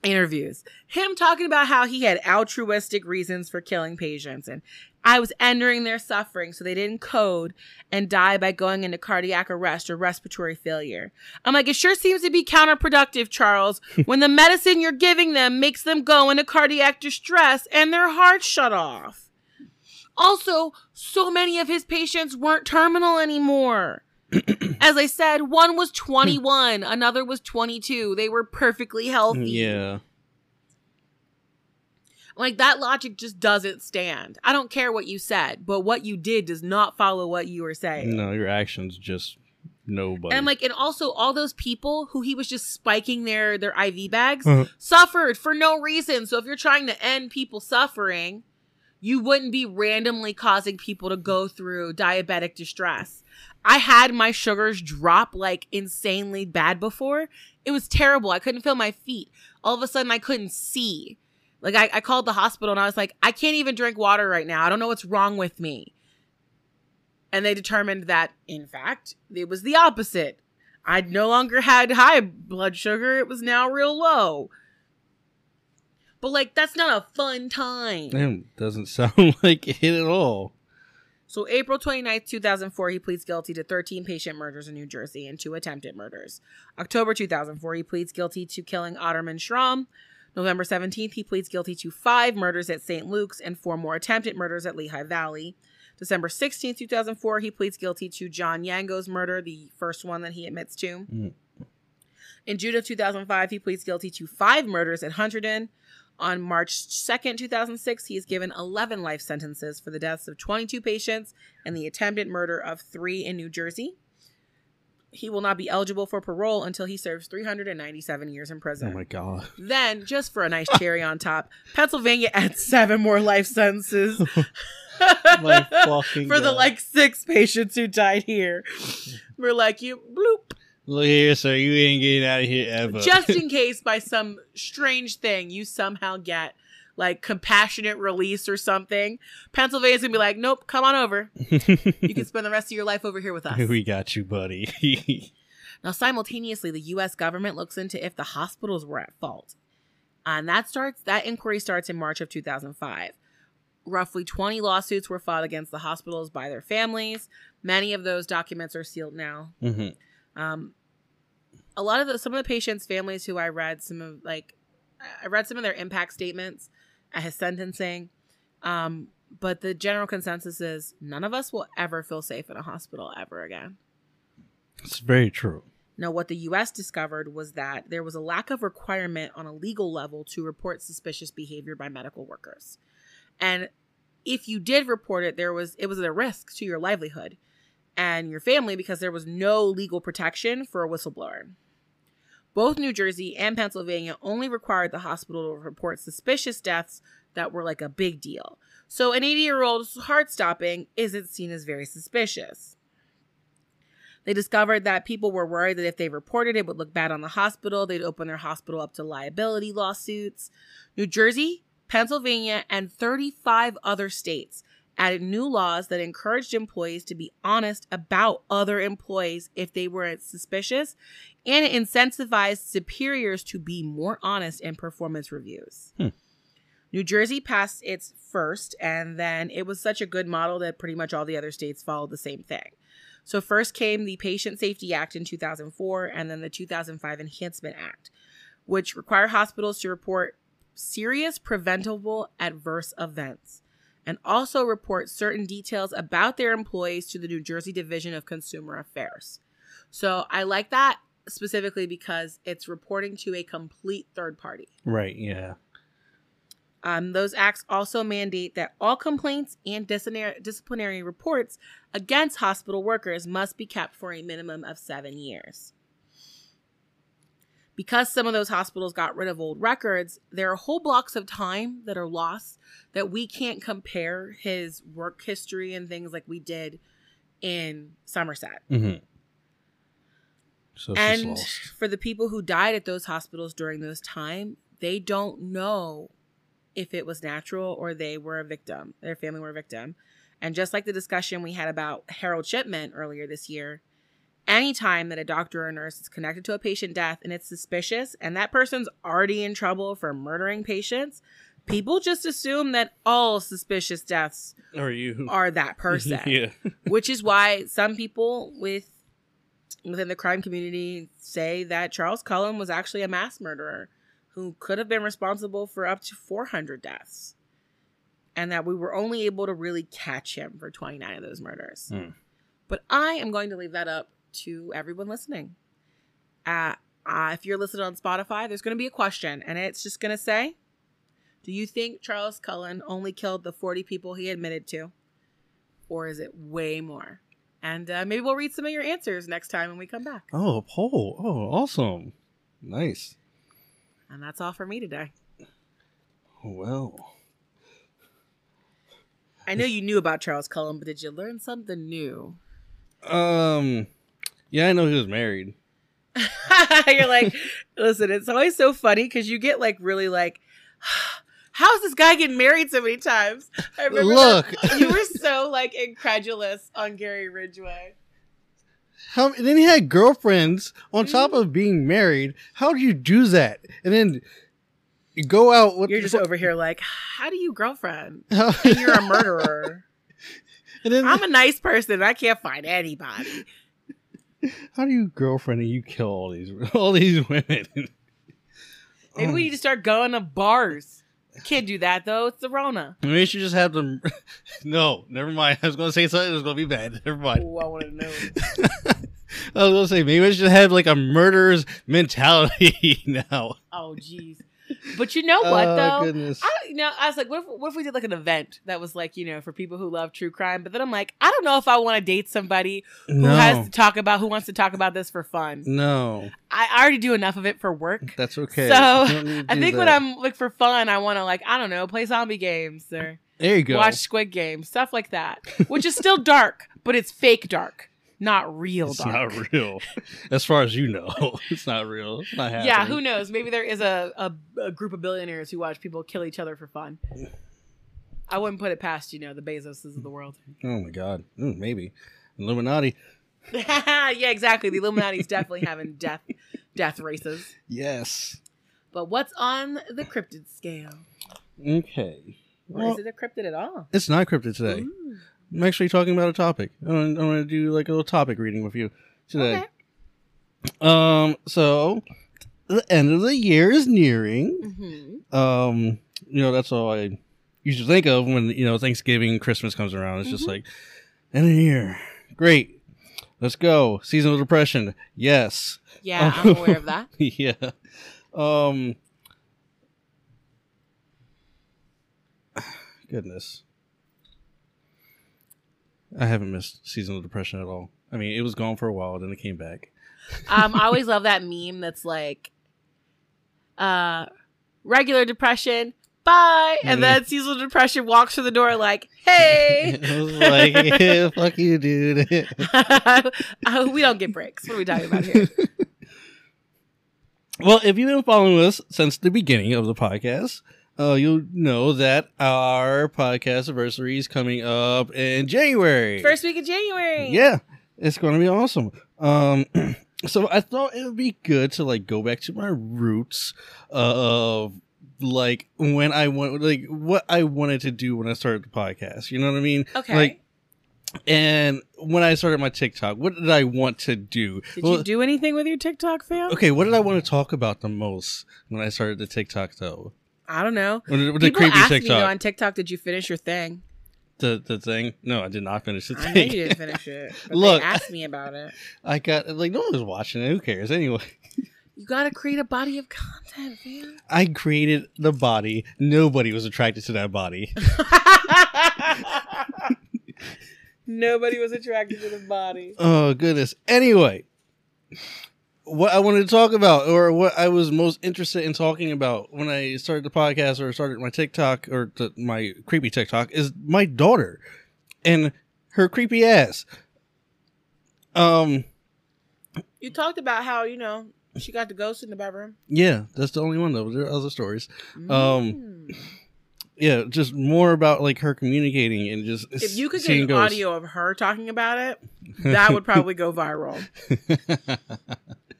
interviews. Him talking about how he had altruistic reasons for killing patients and I was ending their suffering so they didn't code and die by going into cardiac arrest or respiratory failure. I'm like, it sure seems to be counterproductive, Charles, when the medicine you're giving them makes them go into cardiac distress and their heart shut off. Also, so many of his patients weren't terminal anymore. As I said, one was 21, another was 22. They were perfectly healthy. Yeah. Like that logic just doesn't stand. I don't care what you said, but what you did does not follow what you were saying. No, your actions just nobody. And like, and also all those people who he was just spiking their their IV bags Uh-huh. suffered for no reason. So if you're trying to end people suffering, you wouldn't be randomly causing people to go through diabetic distress. I had my sugars drop like insanely bad before. It was terrible. I couldn't feel my feet. All of a sudden, I couldn't see. Like, I, I called the hospital and I was like, I can't even drink water right now. I don't know what's wrong with me. And they determined that, in fact, it was the opposite. I no longer had high blood sugar, it was now real low. But, like, that's not a fun time. Damn, doesn't sound like it at all. So, April 29th, 2004, he pleads guilty to 13 patient murders in New Jersey and two attempted murders. October 2004, he pleads guilty to killing Otterman Schramm. November 17th, he pleads guilty to five murders at St. Luke's and four more attempted murders at Lehigh Valley. December 16th, 2004, he pleads guilty to John Yango's murder, the first one that he admits to. Mm. In June of 2005, he pleads guilty to five murders at Hunterdon. On March 2nd, 2006, he is given 11 life sentences for the deaths of 22 patients and the attempted murder of three in New Jersey. He will not be eligible for parole until he serves 397 years in prison. Oh my god. Then, just for a nice cherry on top, Pennsylvania adds seven more life sentences My fucking for the like six patients who died here. We're like, you bloop. Look here, sir. You ain't getting out of here ever. Just in case by some strange thing you somehow get like compassionate release or something, Pennsylvania's gonna be like, nope, come on over. You can spend the rest of your life over here with us. we got you, buddy. Now, simultaneously, the U.S. government looks into if the hospitals were at fault. And that starts that inquiry starts in March of 2005. Roughly 20 lawsuits were filed against the hospitals by their families. Many of those documents are sealed now. hmm Um, a lot of the some of the patients' families who I read some of like I read some of their impact statements at his sentencing. Um, but the general consensus is none of us will ever feel safe in a hospital ever again. It's very true. Now, what the US discovered was that there was a lack of requirement on a legal level to report suspicious behavior by medical workers. And if you did report it, there was it was a risk to your livelihood and your family because there was no legal protection for a whistleblower. Both New Jersey and Pennsylvania only required the hospital to report suspicious deaths that were like a big deal. So an 80 year old's heart stopping isn't seen as very suspicious. They discovered that people were worried that if they reported it would look bad on the hospital, they'd open their hospital up to liability lawsuits. New Jersey, Pennsylvania, and 35 other states added new laws that encouraged employees to be honest about other employees if they were suspicious, and it incentivized superiors to be more honest in performance reviews. Hmm. New Jersey passed its first, and then it was such a good model that pretty much all the other states followed the same thing. So, first came the Patient Safety Act in 2004, and then the 2005 Enhancement Act, which require hospitals to report serious preventable adverse events and also report certain details about their employees to the New Jersey Division of Consumer Affairs. So, I like that specifically because it's reporting to a complete third party. Right. Yeah. Um, those acts also mandate that all complaints and disciplinary, disciplinary reports against hospital workers must be kept for a minimum of seven years. Because some of those hospitals got rid of old records, there are whole blocks of time that are lost that we can't compare his work history and things like we did in Somerset. hmm So And for the people who died at those hospitals during those time, they don't know if it was natural or they were a victim. Their family were a victim. And just like the discussion we had about Harold Shipman earlier this year, anytime that a doctor or nurse is connected to a patient death and it's suspicious and that person's already in trouble for murdering patients, people just assume that all suspicious deaths Or you? are that person yeah. which is why some people with within the crime community say that Charles Cullen was actually a mass murderer who could have been responsible for up to 400 deaths and that we were only able to really catch him for 29 of those murders. Hmm. But I am going to leave that up to everyone listening. Uh, uh, if you're listening on Spotify, there's going to be a question, and it's just going to say, Do you think Charles Cullen only killed the 40 people he admitted to? Or is it way more? And uh, maybe we'll read some of your answers next time when we come back. Oh, a poll. Oh, awesome. Nice. And that's all for me today. Well, I know you knew about Charles Cullen, but did you learn something new? um, yeah, I know he was married. You're like, listen, it's always so funny because you get like really like, how's this guy getting married so many times? I remember Look. that- you were so like incredulous on Gary Ridgway. How and then he had girlfriends on top Mm-hmm. of being married. How do you do that? And then you go out with You're just over here like, how do you girlfriend? And you're a murderer. and then I'm a nice person. I can't find anybody. How do you girlfriend and you kill all these all these women? Maybe we need to start going to bars. Can't do that though. It's the Rona. Maybe you should just have them. no, never mind. I was going to say something. that was going to be bad. Never mind. Oh, I want to know. I was going to say maybe I should have like a murderer's mentality now. Oh, jeez. But you know what Oh, though? goodness. I you know I was like, what if, what if we did like an event that was like you know for people who love true crime? But then I'm like, I don't know if I want to date somebody who no, has to talk about who wants to talk about this for fun. no, I, already do enough of it for work. that's okay. So, You don't need to I think when. I'm like for fun, I want to like I don't know play zombie games or there, you go. watch Squid Game stuff like that, which is still dark, but it's fake dark, not real it's dark. not real, as far as you know. It's not real. It's not happening. Yeah, who knows? Maybe there is a, a, a group of billionaires who watch people kill each other for fun. I wouldn't put it past, you know, the Bezoses of the world. Oh my god, Mm, maybe Illuminati. yeah, exactly. The Illuminati's definitely having death death races. Yes. But what's on the cryptid scale? Okay. Well, is it a cryptid at all? it's not cryptid today. Ooh. I'm actually talking about a topic. I'm, I'm going to do like a little topic reading with you today. Okay. Um. So the end of the year is nearing. hmm Um. You know that's all I usually think of when you know Thanksgiving, Christmas comes around. It's just Mhm. like end of the year. Great. Let's go. Seasonal depression. Yes. Yeah, I'm aware of that. yeah. Um. Goodness. I haven't missed seasonal depression at all. I mean, it was gone for a while, then it came back. Um, I always love that meme that's like, uh, regular depression, bye, and then seasonal depression walks through the door like, hey. Was like, yeah, fuck you, dude. Uh, we don't get breaks. What are we talking about here? well, if you've been following us since the beginning of the podcast, uh, you'll know that our podcast anniversary is coming up in January. First week of January. Yeah, it's going to be awesome. Um, so I thought it would be good to like go back to my roots of like when I want like what I wanted to do when I started the podcast. You know what I mean? Okay. Like, and when I started my TikTok, what did I want to do? Did Well, you do anything with your TikTok fam? Okay, what did I want to talk about the most when I started the TikTok though? I don't know. With People creepy ask me TikTok, though, on TikTok, did you finish your thing? the the thing. No, I did not finish the I know thing. you didn't finish it. But Look. they asked me about it. I got like no one was watching it. Who cares anyway? You gotta create a body of content, man. I created the body. Nobody was attracted to that body. Nobody was attracted to the body. Oh goodness. Anyway, what I wanted to talk about, or what I was most interested in talking about when I started the podcast or started my TikTok or the, my creepy TikTok, is my daughter and her creepy ass. Um. You talked about how you know she got the ghost in the bedroom. Yeah, that's the only one though. There are other stories. Um, Mm. Yeah, just more about like her communicating and just if you could get an ghosts. audio of her talking about it, that would probably go viral.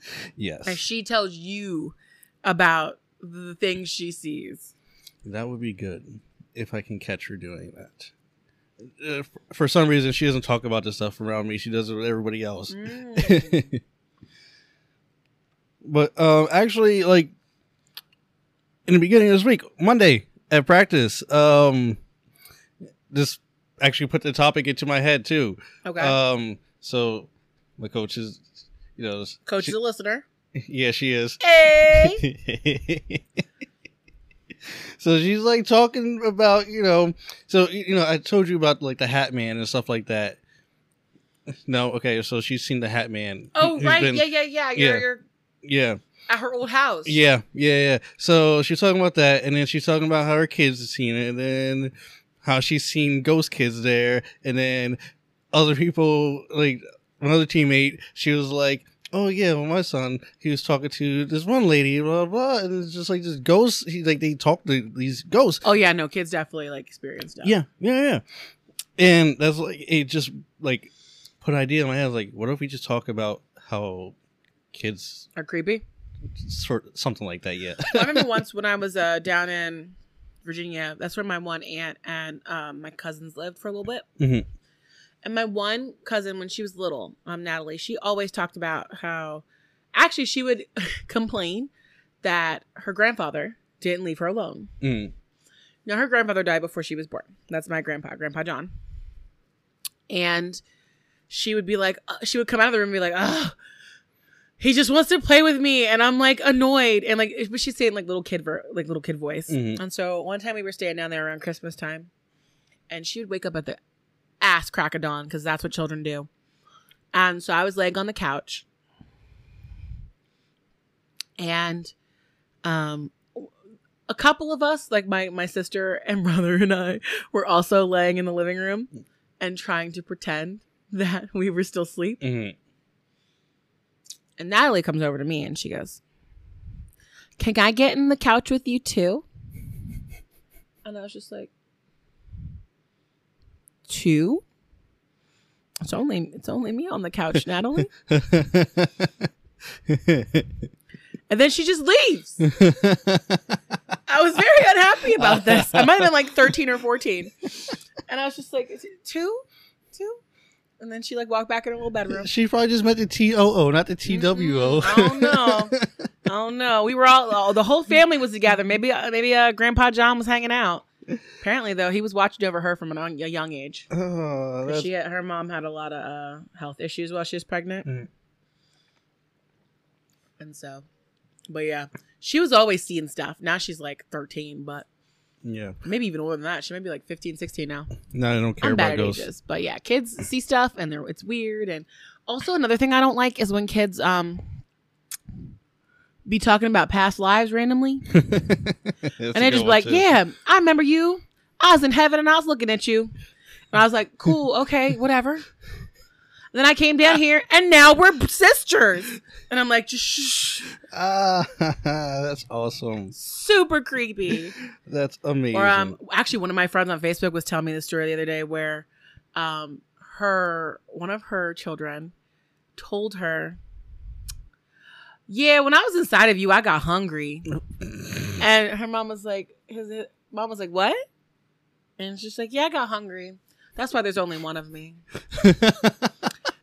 yes, And she tells you about the things she sees. that would be good if I can catch her doing that. Uh, f- for some reason, she doesn't talk about this stuff around me. She does it with everybody else. Mm. but um, actually, like in the beginning of this week, Monday at practice, um, this actually put the topic into my head too. Okay. Um, so my coach is, you know, Coach she- is a listener. yeah, she is. Hey. so she's like talking about, you know, so you know, I told you about like the Hat Man and stuff like that. No, okay, so she's seen the Hat Man. Oh right, been- yeah, yeah, yeah. You're, yeah. you're yeah, at her old house. yeah, yeah, yeah. So she's talking about that, and then she's talking about how her kids have seen it, and then how she's seen ghost kids there, and then other people like another teammate. She was like, "Oh yeah, well my son, he was talking to this one lady, blah blah," and it's just like this ghost. He like they talk to these ghosts. Oh yeah, no, kids definitely like experience stuff. Yeah, yeah, yeah. And that's like it. Just like put an idea in my head. Like, what if we just talk about how kids Are creepy. sort something like that? Yeah. I remember once when I was uh, down in Virginia. That's where my one aunt and um, my cousins lived for a little bit. Mhm. And my one cousin, when she was little, um, Natalie, she always talked about how, actually, she would complain that her grandfather didn't leave her alone. Mm. Now, her grandfather died before she was born. That's my grandpa, Grandpa John. And she would be like, uh, she would come out of the room and be like, oh, he just wants to play with me. And I'm like annoyed. And like, but she's saying like little kid, ver- like little kid voice. Mhm. And so one time we were staying down there around Christmas time and she would wake up at the ass crack of dawn because that's what children do. And so I was laying on the couch and um a couple of us like my my sister and brother and I were also laying in the living room and trying to pretend that we were still asleep. Mhm. And Natalie comes over to me and she goes, Can I get in the couch with you too? And I was just like, Two? It's only it's only me on the couch, Natalie. And then she just leaves. I was very unhappy about this. I might have been like 13 or 14. And I was just like, "Is it two? Two? And then she like walked back in her little bedroom. she probably just meant the T O O, not the T W O. I don't know. I don't know. We were all, all the whole family was together. Maybe uh, maybe uh, Grandpa John was hanging out. Apparently, though, he was watching over her from a young, a young age. Oh, She, her mom had a lot of uh, health issues while she was pregnant, Mm. and so, but yeah, she was always seeing stuff. Now she's like thirteen, but yeah. maybe even older than that. She might be like 15, 16 now. No, I don't care I'm about ghosts. ages, but yeah, kids see stuff and they're it's weird. And also another thing I don't like is when kids um be talking about past lives randomly, and they just be like, "Yeah, I remember you. I was in heaven and I was looking at you." And I was like, "Cool, okay, whatever." And then I came down here, and now we're sisters. And I'm like, shh. Ah, that's awesome. Super creepy. That's amazing. Or um, actually, one of my friends on Facebook was telling me the story the other day where, um, her one of her children told her, "Yeah, when I was inside of you, I got hungry," and her mom was like, "His mom was like, what?" And she's like, "Yeah, I got hungry. That's why there's only one of me."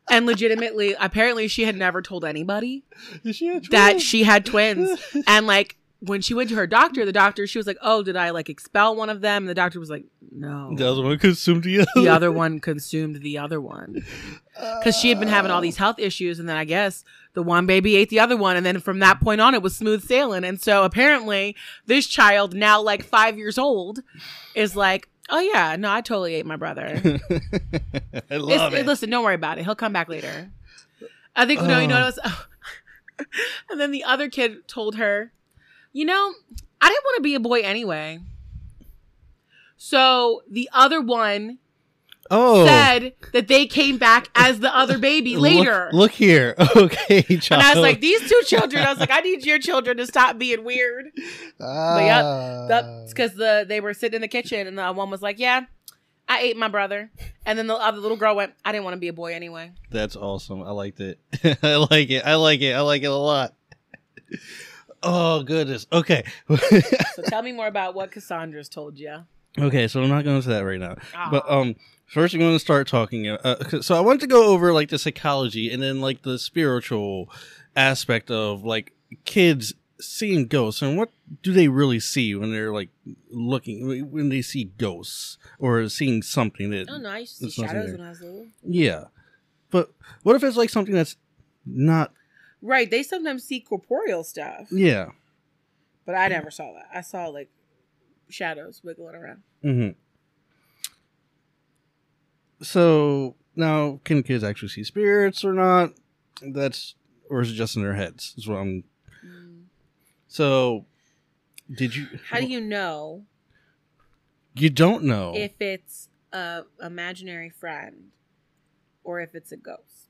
And legitimately, apparently, she had never told anybody she that she had twins. And like when she went to her doctor, the doctor, she was like, Oh, did I like expel one of them? And the doctor was like, No. the other one consumed the other. The other one consumed the other one. Because she had been having all these health issues. And then I guess the one baby ate the other one. And then from that point on, it was smooth sailing. And so apparently, this child, now like five years old, is like, Oh, yeah, no, I totally ate my brother. I love It's- it. Listen, don't worry about it. He'll come back later. I think no, you know what was. and then the other kid told her, "You know, I didn't want to be a boy anyway." So the other one oh, said that they came back as the other baby later. Look, here. Okay, child. and I was like, these two children. I was like, I need your children to stop being weird. ah, yeah, That's because the they were sitting in the kitchen, and the one was like, "Yeah, I ate my brother," and then the other little girl went, "I didn't want to be a boy anyway." That's awesome. I liked it. I like it. I like it. I like it a lot. Oh goodness. Okay. So tell me more about what Cassandra's told you. okay. So I'm not going to say that right now. Ah. But um, first I'm going to start talking. Uh, so I want to go over like the psychology and then like the spiritual aspect of like kids seeing ghosts and what do they really see when they're like looking when they see ghosts or seeing something that Oh no, I used to see shadows there. when I was little. yeah. But what if it's like something that's not Right, they sometimes see corporeal stuff, yeah. but I never saw that. I saw like shadows wiggling around. hmm So now, can kids actually see spirits or not? That's or is it just in their heads? Is what I'm. Mm. So, did you? How do you know You don't know. if it's a imaginary friend or if it's a ghost?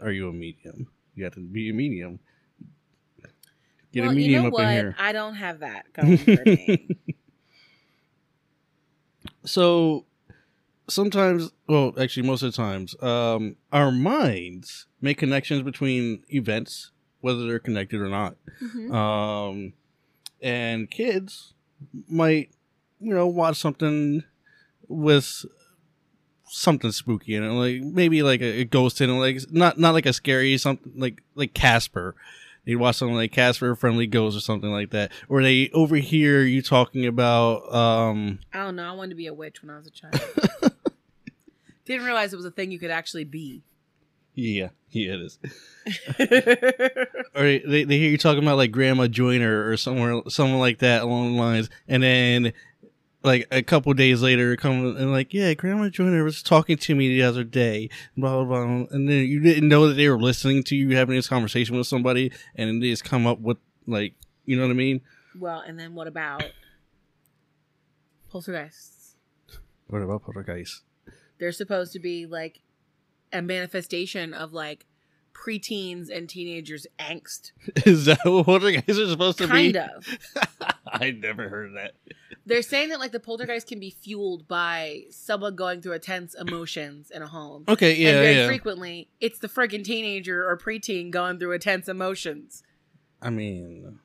Are you a medium? You have to be a medium. Get well, a medium you know up what? in here. I don't have that going for me. So sometimes, well, actually, most of the times, um, our minds make connections between events, whether they're connected or not. Mhm. Um, and kids might, you know, watch something with something spooky in it, like maybe like a, a ghost in it, like not not like a scary something like like Casper. They'd watch something like Casper, Friendly Ghost, or something like that, or they overhear you talking about um I don't know. I wanted to be a witch when I was a child. Didn't realize it was a thing you could actually be. yeah yeah it is. Or they, they hear you talking about like grandma joiner or somewhere someone like that along the lines. And then like a couple days later come and like yeah grandma joiner was talking to me the other day blah blah blah. And then you didn't know that they were listening to you having this conversation with somebody and then they just come up with like you know what i mean? Well, and then what about poltergeists? what about poltergeist They're supposed to be like a manifestation of like preteens and teenagers angst. is that what poltergeists are supposed to Kind be Kind of. I never heard of that. They're saying that like the poltergeist can be fueled by someone going through intense emotions in a home. Okay, and yeah, very yeah. frequently, it's the friggin' teenager or preteen going through intense emotions. I mean,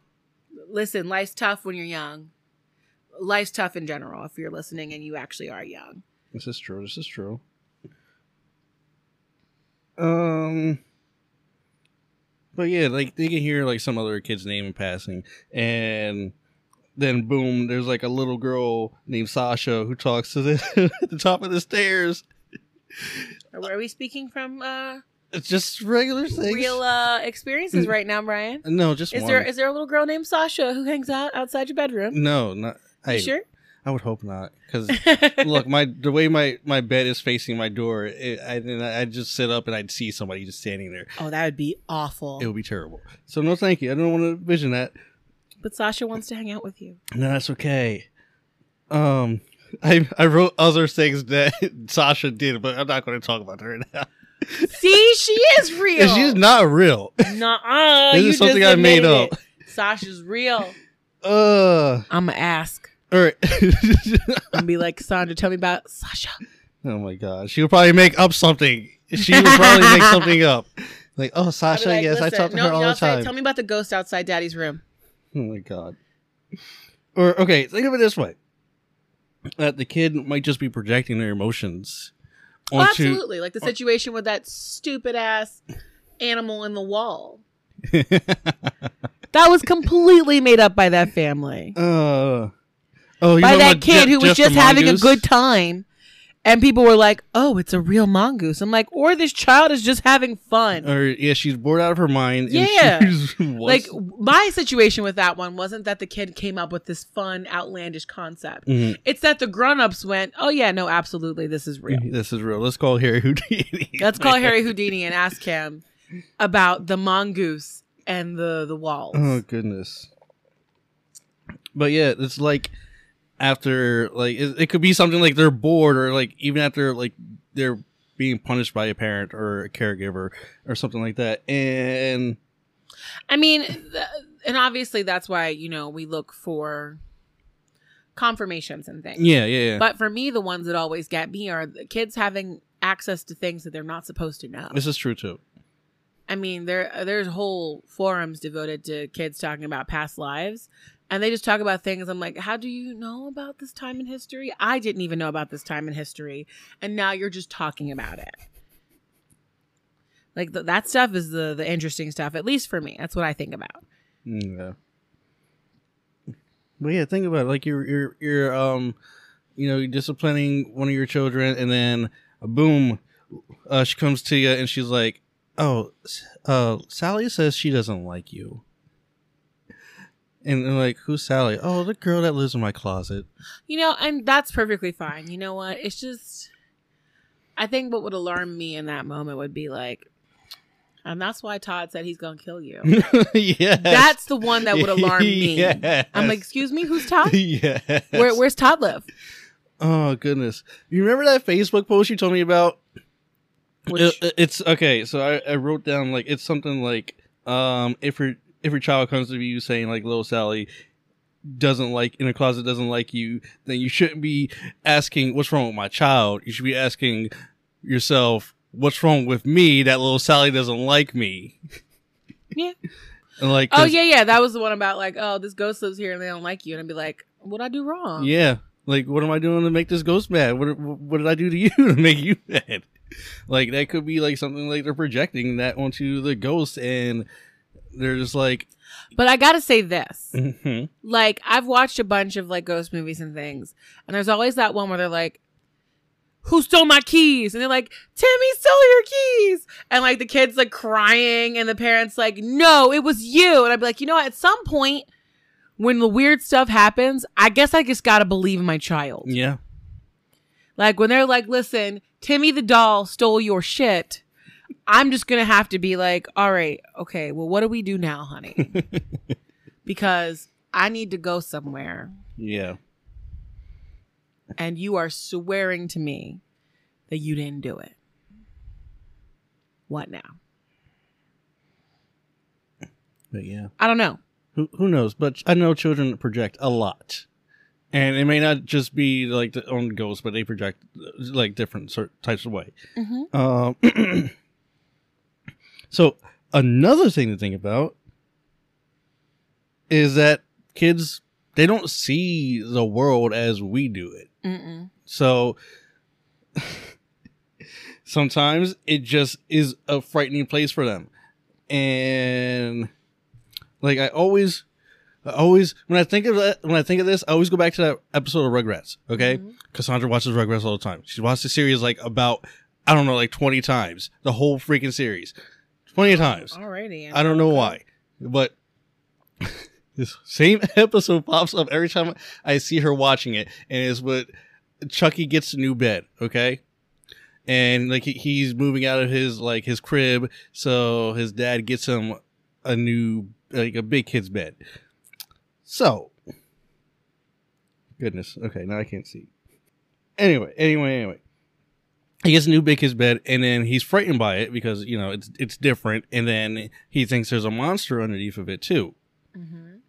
Listen, life's tough when you're young. Life's tough in general if you're listening and you actually are young. This is true. This is true. Um, but yeah, like they can hear like some other kid's name in passing, and then boom, there's like a little girl named Sasha who talks to the at the top of the stairs. Are, are we speaking from uh, It's just regular things. real uh, experiences right now, Brian? no, just Is one. there is there a little girl named Sasha who hangs out outside your bedroom? no, not. You I, sure? I would hope not, because look, my the way my my bed is facing my door, it, I and I just sit up and I'd see somebody just standing there. oh, that would be awful. It would be terrible. So no, thank you. I don't want to vision that. But Sasha wants to hang out with you. No, that's okay. Um, I I wrote other things that Sasha did, but I'm not going to talk about her right now. See, she is real. She's not real. Nuh-uh, This is something I made up. it. Sasha's real. Uh, I'm gonna ask. All right. I'm gonna be like, Sandra, tell me about Sasha. oh my god, She would probably make up something. She would probably make something up. Like, oh, Sasha, like, yes, I "Listen, talk to no, her all y'all the say, time. Tell me about the ghost outside Daddy's room. Oh my god. Or okay, think of it this way: that the kid might just be projecting their emotions Oh, absolutely, like the situation with that stupid ass animal in the wall. That was completely made up by that family. uh, oh, you by know that kid Je- who was Jeff just having a good time. And people were like, "Oh, it's a real mongoose." I'm like, "Or this child is just having fun." Or yeah, she's bored out of her mind. and Yeah. like my situation with that one wasn't that the kid came up with this fun, outlandish concept. Mhm. It's that the grown-ups went, "Oh yeah, no, absolutely, this is real." this is real. Let's call Harry Houdini. Let's call Harry Houdini and ask him about the mongoose and the the walls. Oh goodness. But yeah, it's like after like it, it could be something like they're bored or like even after like they're being punished by a parent or a caregiver or something like that. And I mean, th- and obviously that's why you know we look for confirmations and things. yeah, yeah, yeah. But for me, the ones that always get me are the kids having access to things that they're not supposed to know. this is true too. I mean, there there's whole forums devoted to kids talking about past lives, and they just talk about things. I'm like, how do you know about this time in history? I didn't even know about this time in history, and now you're just talking about it. Like th- that stuff is the the interesting stuff, at least for me. That's what I think about. Mm, Yeah. But yeah, think about it. Like you're you're you're um you know, disciplining one of your children and then uh, boom, uh she comes to you and she's like, "Oh, uh Sally says she doesn't like you." And they're like, "Who's Sally?" "Oh, the girl that lives in my closet." You know, and that's perfectly fine. You know what? It's just, I think what would alarm me in that moment would be like, and that's why Todd said he's gonna kill you. yes. That's the one that would alarm me. Yes. I'm like, excuse me, who's Todd? yes. Where, where's Todd live? Oh goodness! You remember that Facebook post you told me about? Which- It- it- it's okay. So I, I wrote down like it's something like um if your if your child comes to you saying like little Sally doesn't like in a closet doesn't like you, then you shouldn't be asking what's wrong with my child. You should be asking yourself what's wrong with me that little Sally doesn't like me. Yeah. And like Oh yeah, yeah. That was the one about like, oh, this ghost lives here and they don't like you, and I'd be like, what I do wrong? Yeah. Like, what am I doing to make this ghost mad? What what did I do to you to make you mad? Like, that could be like something like they're projecting that onto the ghost, and they're just like, But I gotta say this. mhm. like I've watched a bunch of like ghost movies and things, and there's always that one where they're like, "Who stole my keys?" and they're like, "Timmy stole your keys," and like the kids like crying, and the parents like, "No, it was you," and I'd be like, you know, what? at some point when the weird stuff happens, I guess I just gotta believe in my child. yeah, Like when they're like, "Listen, Timmy the doll stole your shit." I'm just gonna have to be like, all right, okay, well, what do we do now, honey? because I need to go somewhere yeah, and you are swearing to me that you didn't do it. What now? but yeah, I don't know. who, who knows? But I know children project a lot, and it may not just be like the own ghosts, but they project uh, like different sort types of way. Mm-hmm. Um, so another thing to think about is that kids they don't see the world as we do it. Mm-mm. So sometimes it just is a frightening place for them. And like I always I always when I think of that when I think of this, I always go back to that episode of Rugrats, okay? Mhm. Cassandra watches Rugrats all the time. She watched the series like about I don't know, like 20 times. The whole freaking series. 20 times. Alrighty. I don't know why, but this same episode pops up every time I see her watching it, and it's what Chucky gets a new bed, okay, and like he's moving out of his like his crib, so his dad gets him a new like a big kid's bed. So, goodness, okay, now I can't see. Anyway, anyway, anyway. He gets a new big kid's bed, and then he's frightened by it because you know it's it's different, and then he thinks there's a monster underneath of it too. Mhm.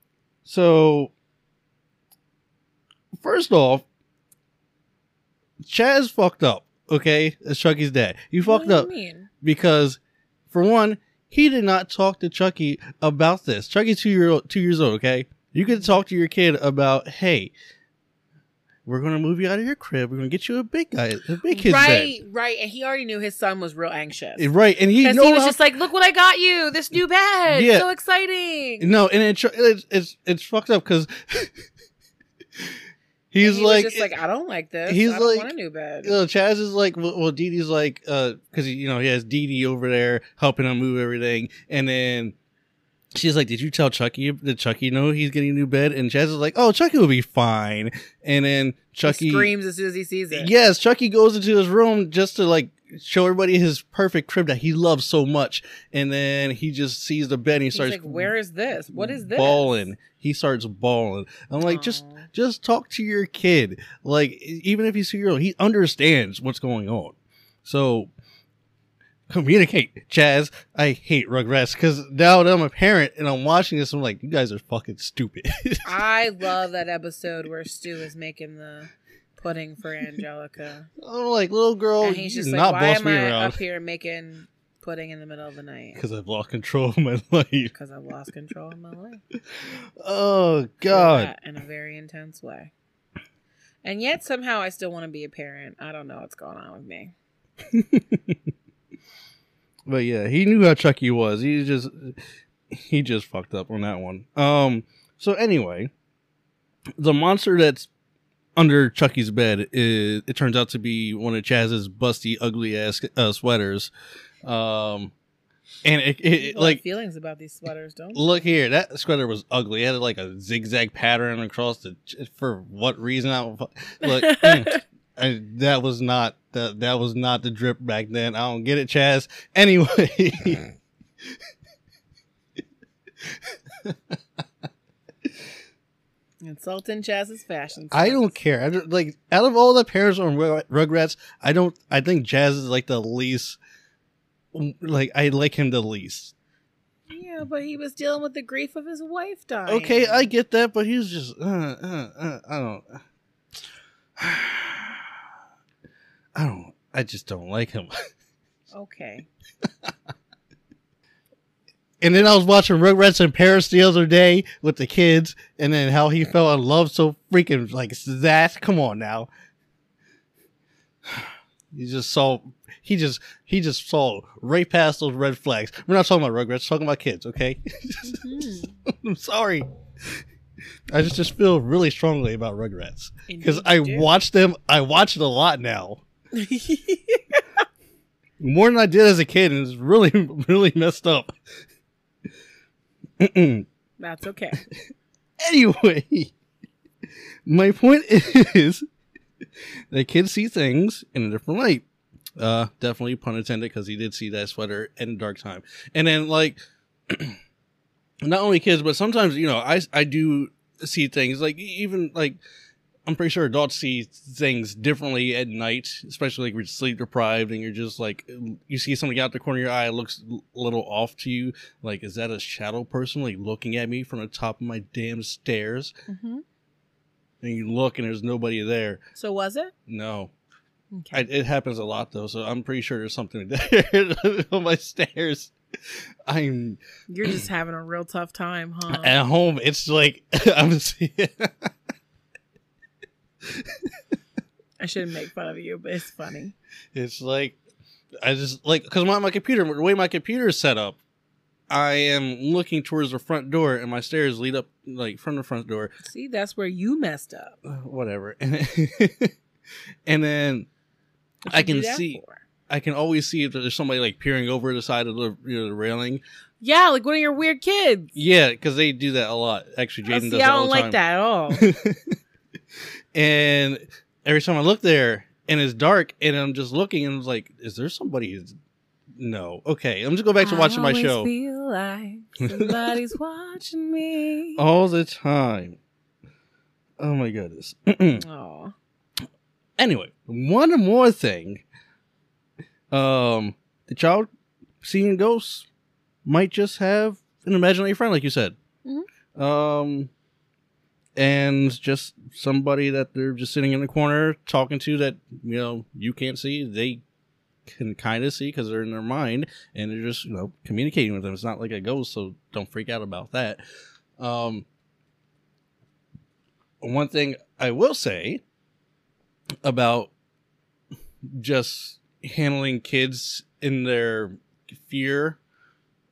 So, first off, Chaz fucked up. Okay, as Chucky's dad, you What fucked do you up mean? because, for one, he did not talk to Chucky about this. Chucky's two year old, two years old. Okay, you could talk to your kid about, hey, we're gonna move you out of your crib. We're gonna get you a big guy, a big kid's right, right. And he already knew his son was real anxious. Right, and he he was how- just like, "Look what I got you! This new bed, Yeah. so exciting!" no, and it, it's it's it's fucked up because he's he like, just like, "I don't like this. he's I don't like- want a new bed." you know, Chaz is like, well, well Didi's like, uh, because you know he has Didi over there helping him move everything, and then she's like, "Did you tell Chucky? Did Chucky know he's getting a new bed?" And Chaz is like, "Oh, Chucky will be fine." And then Chucky he screams as soon as he sees it. Yes, Chucky goes into his room just to like show everybody his perfect crib that he loves so much, and then he just sees the bed and he He's starts like, "Where is this? What is this?" Bawling. He starts bawling. I'm like, just just talk to your kid. Like even if he's two year old, he understands what's going on. So communicate, Chaz. I hate Rugrats because now that I'm a parent and I'm watching this, I'm like, you guys are fucking stupid. I love that episode where Stu is making the pudding for Angelica, I'm like, little girl, and he's just do like, not "Why am I around up here making pudding in the middle of the night?" because I've lost control of my life. Because I've lost control of my life. Oh God. in a very intense way. And yet somehow I still want to be a parent. I don't know what's going on with me. But yeah, he knew how Chucky was. He just he just fucked up on that one. Um so anyway, the monster that's under Chucky's bed is it turns out to be one of Chaz's busty ugly ass uh, sweaters. Um and it, it, it People have like feelings about these sweaters, don't look here, that sweater was ugly. It had like a zigzag pattern across the for what reason I don't mm, I, that was not that that was not the drip back then. I don't get it, Chaz. Anyway, Insulting Chaz's fashion. I don't care. I don't, like out of all the parents on Rug- Rugrats, I don't. I think Chaz is like the least. Like I like him the least. Yeah, but he was dealing with the grief of his wife dying. Okay, I get that, but he's just. Uh, uh, uh, I don't. I don't. I just don't like him. Okay. And then I was watching Rugrats in Paris the other day with the kids, and then how he fell in love so freaking like that. Come on now. He just saw. He just he just saw right past those red flags. We're not talking about Rugrats. We're talking about kids. Okay. Mhm. I'm sorry. I just just feel really strongly about Rugrats because I do. watch them. I watch it a lot now, more than I did as a kid, and it's really really messed up. That's okay. Anyway, my point is that kids see things in a different light. Uh, definitely pun intended because he did see that sweater in dark time. And then like, not only kids, but sometimes you know I I do see things like even like I'm pretty sure adults see things differently at night, especially like when you're sleep deprived and you're just like you see something out the corner of your eye it looks a little off to you. Like, is that a shadow person like looking at me from the top of my damn stairs? Mm-hmm. And you look and there's nobody there. So was it? No, Okay. I, it happens a lot though, so I'm pretty sure there's something there on my stairs. I'm You're just having a real tough time, huh? at home. It's like I'm. I shouldn't make fun of you, but it's funny. It's like I just like because my my computer, the way my computer is set up, I am looking towards the front door, and my stairs lead up like from the front door. See, that's where you messed up. Uh, whatever, and and then I can see- for? I can always see if there's somebody like peering over the side of the you know the railing. Yeah, like one of your weird kids. Yeah, because they do that a lot. Actually, Oh, Jaden see, does I don't like that at all. and every time I look there and it's dark and I'm just looking and I'm like, is there somebody? Who's... No. Okay, I'm just go back to watching my show. Feel like somebody's watching me. all the time. Oh my goodness. Oh, anyway, one more thing. Um, the child seeing ghosts might just have an imaginary friend, like you said. Mhm. Um, and just somebody that they're just sitting in the corner talking to that you know you can't see, they can kind of see because they're in their mind and they're just you know communicating with them. It's not like a ghost, so don't freak out about that. Um, one thing I will say about just handling kids in their fear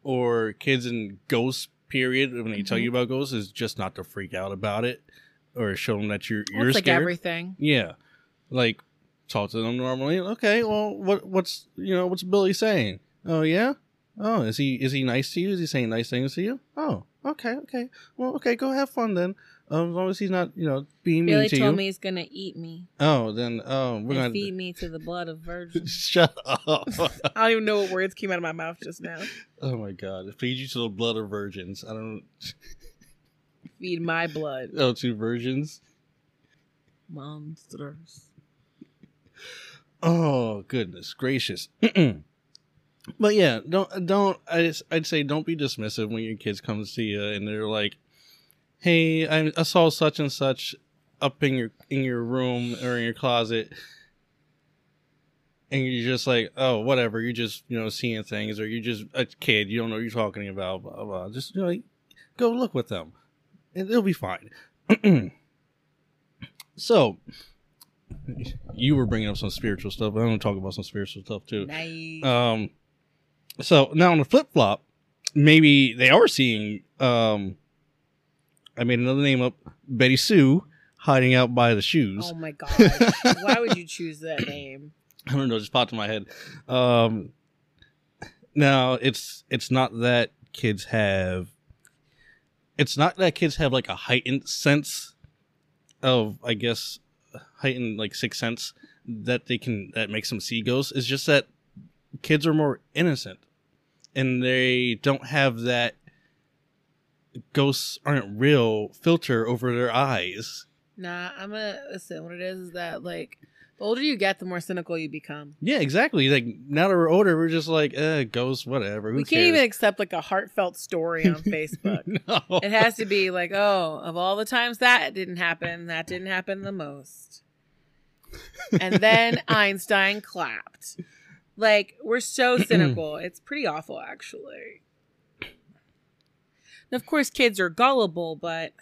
or kids in ghost period when they tell Mhm. you about ghosts is just not to freak out about it or show them that you're you're it's like scared. everything. Yeah, like talk to them normally. Okay, well, what what's you know what's Billy saying? Oh yeah. Oh, is he is he nice to you? Is he saying nice things to you? Oh, okay, okay. Well, okay, go have fun then. Um, as long as he's not you know being mean Billy to told you. me he's gonna eat me Oh, then oh, we're and gonna feed me to the blood of virgins. shut up. I don't even know what words came out of my mouth just now. oh my god, feed you to the blood of virgins. I don't. Feed my blood, Oh, two virgins. monsters. Oh goodness gracious. but yeah, don't don't I just, I'd say don't be dismissive when your kids come to see you and they're like, "Hey, I, I saw such and such up in your in your room or in your closet." And you're just like, oh, whatever. You're just, you know, seeing things, or you're just a kid. You don't know what you're talking about. Blah, blah, blah. Just, you know, go look with them, and it'll be fine. so, you were bringing up some spiritual stuff. I'm going to talk about some spiritual stuff too. Nice. Um, so now on the flip flop, maybe they are seeing. Um, I made another name up, Betty Sue, hiding out by the shoes. oh my god! Why would you choose that name? I don't know, It just popped in my head. Um, now it's it's not that kids have. It's not that kids have like a heightened sense of, I guess, heightened like sixth sense that they can that makes them see ghosts. It's just that kids are more innocent, and they don't have that ghosts aren't real filter over their eyes. Nah, I'm gonna listen. What it is is that like the older you get, the more cynical you become. Yeah, exactly. Like now that we're older, we're just like, eh, ghosts, whatever. Who we can't cares? even accept like a heartfelt story on Facebook. no. It has to be like, oh, of all the times that didn't happen, that didn't happen the most. And then Einstein clapped. Like, we're so cynical. It's pretty awful, actually. And of course, kids are gullible, but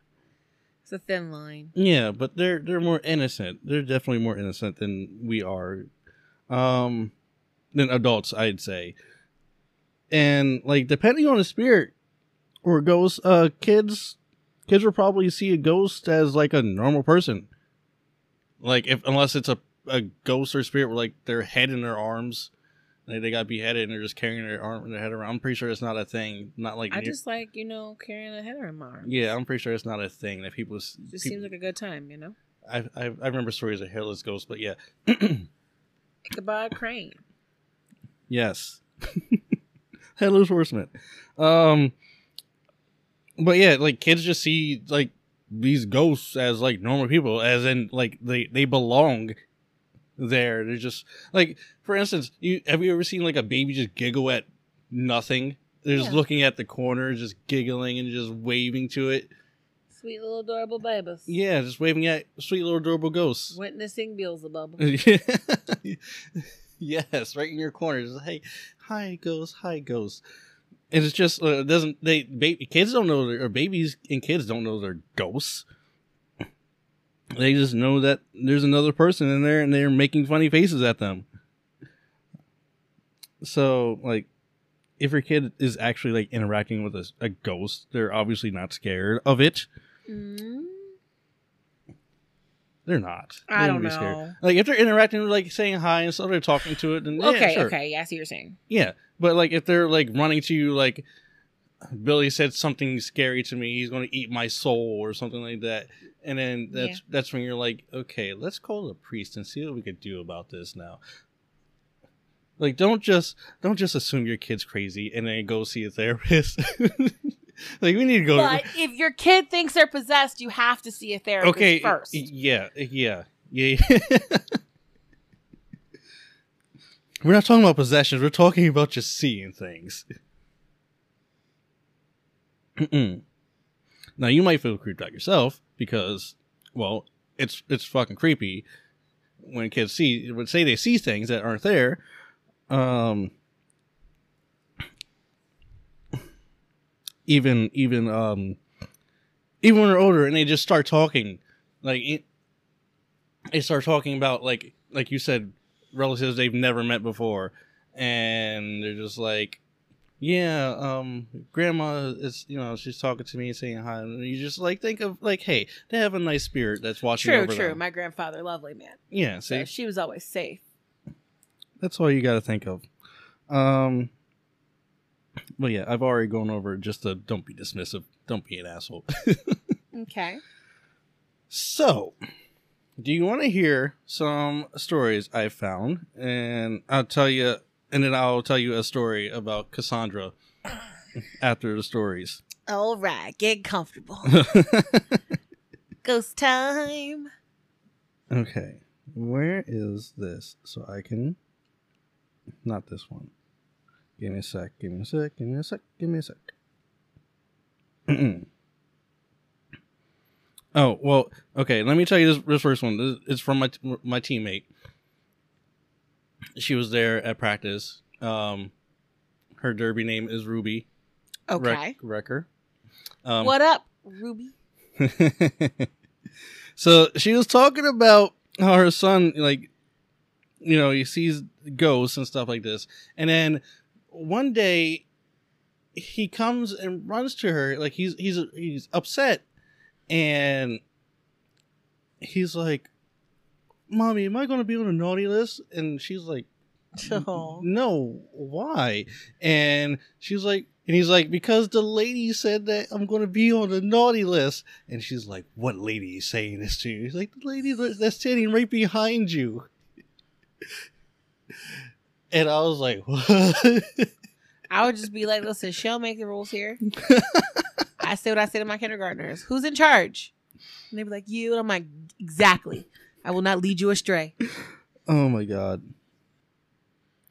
it's a thin line. Yeah, but they're they're more innocent. They're definitely more innocent than we are, um, than adults. I'd say, and like depending on the spirit or ghost, uh, kids kids will probably see a ghost as like a normal person. Like if unless it's a a ghost or spirit with like their head in their arms, like they got beheaded and they're just carrying their arm and their head around. I'm pretty sure it's not a thing. Not like I near- just like, you know, carrying a head around my arm. yeah, I'm pretty sure it's not a thing that people. s- Just people- seems like a good time, you know? I, I I remember stories of hairless ghosts, but yeah, Ichabod Crane. yes, headless horseman. Um, but yeah, like kids just see like these ghosts as like normal people, as in like they they belong there. They're just like, for instance, you have you ever seen like a baby just giggle at nothing? They're just Yeah. looking at the corner, just giggling and just waving to it. Sweet little adorable babies. Yeah, just waving at sweet little adorable ghosts. Witnessing Beelzebub. yes, right in your corner. Just hey, hi ghost, hi ghost. And it's just uh, it doesn't they baby kids don't know they're- or babies and kids don't know they're ghosts. They just know that there's another person in there and they're making funny faces at them. So like if your kid is actually like interacting with a, a ghost, they're obviously not scared of it. Mm, They're not. They I don't be scared. know. Like if they're interacting, with like saying hi and stuff, they're talking to it. And yeah, Okay, sure. okay. Yeah, I see what you're saying. Yeah, but like if they're like running to you, like Billy said something scary to me, he's going to eat my soul or something like that, and then that's Yeah. that's when you're like, okay, let's call the priest and see what we could do about this now. Like, don't just don't just assume your kid's crazy and then go see a therapist. like, we need to go. But if your kid thinks they're possessed, you have to see a therapist okay, first. yeah, yeah, yeah. We're not talking about possessions. We're talking about just seeing things. Now you might feel creeped out yourself because, well, it's it's fucking creepy when kids see would say they see things that aren't there. Um, even even um, even when they're older and they just start talking, like they start talking about like like you said relatives they've never met before and they're just like yeah um grandma is you know she's talking to me saying hi and you just like think of like hey they have a nice spirit that's watching True, over true. My grandfather, lovely man. yeah So see she was always safe. that's all you got to think of um but yeah i've already gone over just the don't be dismissive don't be an asshole Okay. So, do you want to hear some stories I found? And I'll tell you, and then I'll tell you a story about Cassandra after the stories. All right, get comfortable. Ghost time. okay, where is this? So I can. Not this one. Give me a sec, give me a sec, give me a sec, give me a sec. oh, well, okay, let me tell you this, this first one. This, it's from my, my teammate. She was there at practice. Um, her derby name is Ruby Okay. Rec- Wrecker. Um, what up, Ruby? so she was talking about how her son, like, you know, he sees ghosts and stuff like this, and then one day he comes and runs to her, like he's he's he's upset, and he's like, "Mommy, am I going to be on a naughty list?" And she's like, Oh. no, why? And she's like, and he's like, because the lady said that I'm going to be on the naughty list. And she's like, what lady is saying this to you? He's like, the lady that's standing right behind you. And I was like, what? I would just be like, listen, she'll make the rules here. I say what I say to my kindergartners. Who's in charge? And they'd be like, you. And I'm like, exactly. I will not lead you astray. oh my God.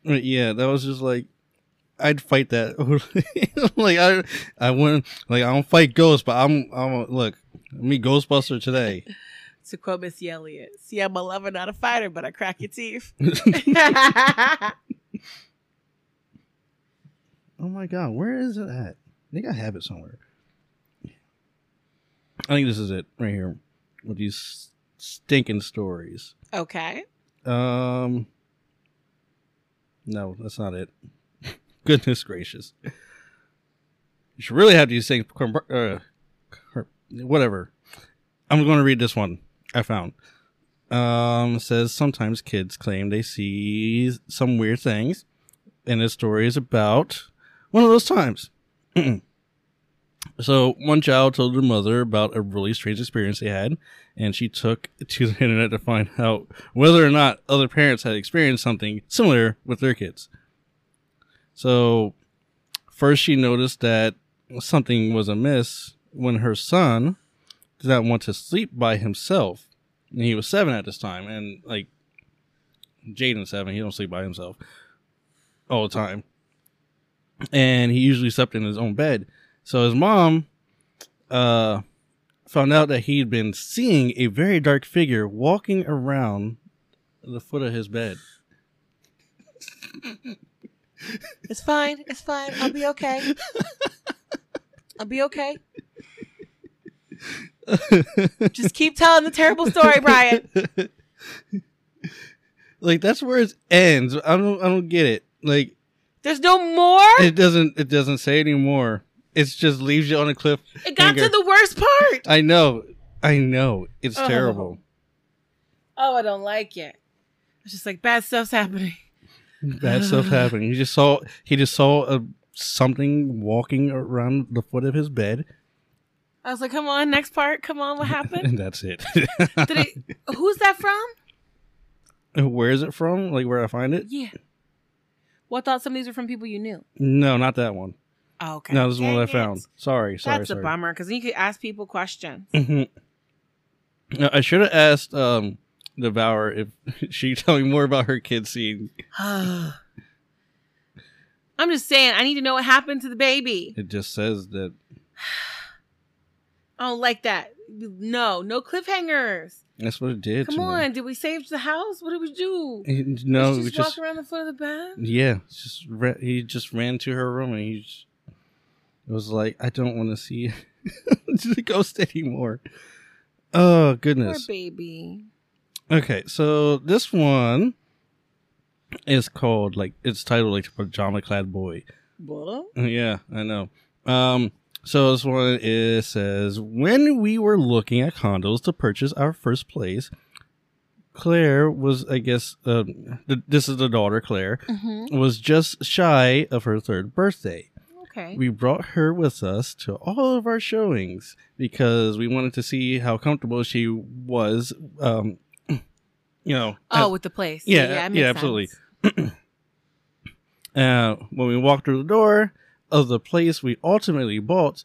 But yeah, that was just like, I'd fight that. like I, I wouldn't like I don't fight ghosts, but I'm, I'm look, me Ghostbuster today. To quote Miss Elliott, see, I'm a lover, not a fighter, but I crack your teeth. Oh my god, where is it at? I think I have it somewhere. I think this is it right here with these stinking stories. okay. Um, no, that's not it. Goodness gracious, you should really have these things. Uh, whatever. I'm going to read this one I found. Um, it says sometimes kids claim they see some weird things, and this story is about one of those times. so one child told their mother about a really strange experience they had, and she took to the internet to find out whether or not other parents had experienced something similar with their kids. So first she noticed that something was amiss when her son did not want to sleep by himself. And he was seven at this time, and like Jaden's seven, he don't sleep by himself all the time. And he usually slept in his own bed. So his mom uh found out that he'd been seeing a very dark figure walking around the foot of his bed. It's fine. It's fine. I'll be okay. I'll be okay. Just keep telling the terrible story, Brian. like that's where it ends. I don't I don't get it. Like There's no more. it doesn't it doesn't say anymore. It just leaves you on a cliff. It got to the worst part. I know. I know. It's Oh. terrible. Oh, I don't like it. It's just like bad stuff's happening. Bad stuff happening. He just saw he just saw a, something walking around the foot of his bed, I was like, come on, next part. Come on, what happened? and that's it. Did it? Who's that from? Where is it from? Like where I find it? Yeah. Well, I thought some of these were from people you knew. No, not that one. Oh, okay. No, this is one that I Dang it. found. Sorry, sorry, That's sorry. a bummer because you could ask people questions. Mhm. No, I should have asked um Devour if she tell me more about her kid scene. I'm just saying, I need to know what happened to the baby. It just says that I don't like that. No, no cliffhangers. that's what it did. Come to me. on, did we save the house? What did we do? He- No, Did we we just, just walk around the foot of the bed. yeah, just ra- he just ran to her room and he just, it was like I don't want to see the ghost anymore. Oh Poor goodness. baby. Okay, so this one is called like it's titled like Pajama Clad Boy. What? Yeah, I know. Um, so this one is says when we were looking at condos to purchase our first place, Claire was, I guess, uh, th- this is the daughter, Claire, Mm-hmm. was just shy of her third birthday. Okay. We brought her with us to all of our showings because we wanted to see how comfortable she was. Um, you know, oh, with the place. Yeah, yeah, makes absolutely. Uh, when we walked through the door of the place we ultimately bought,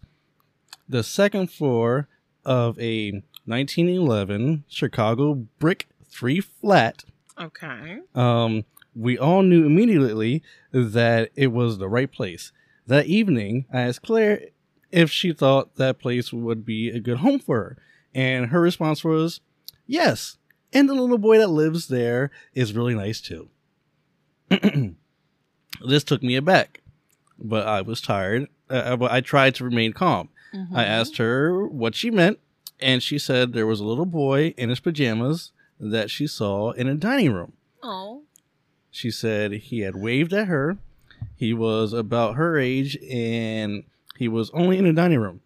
the second floor of a 1911 Chicago brick three flat, Okay. um, we all knew immediately that it was the right place. That evening, I asked Claire if she thought that place would be a good home for her, and her response was, "Yes." And the little boy that lives there is really nice too. this took me aback, but I was tired. Uh, but I tried to remain calm. Mhm. I asked her what she meant, and she said there was a little boy in his pajamas that she saw in a dining room. Oh. She said he had waved at her. He was about her age and he was only in the dining room.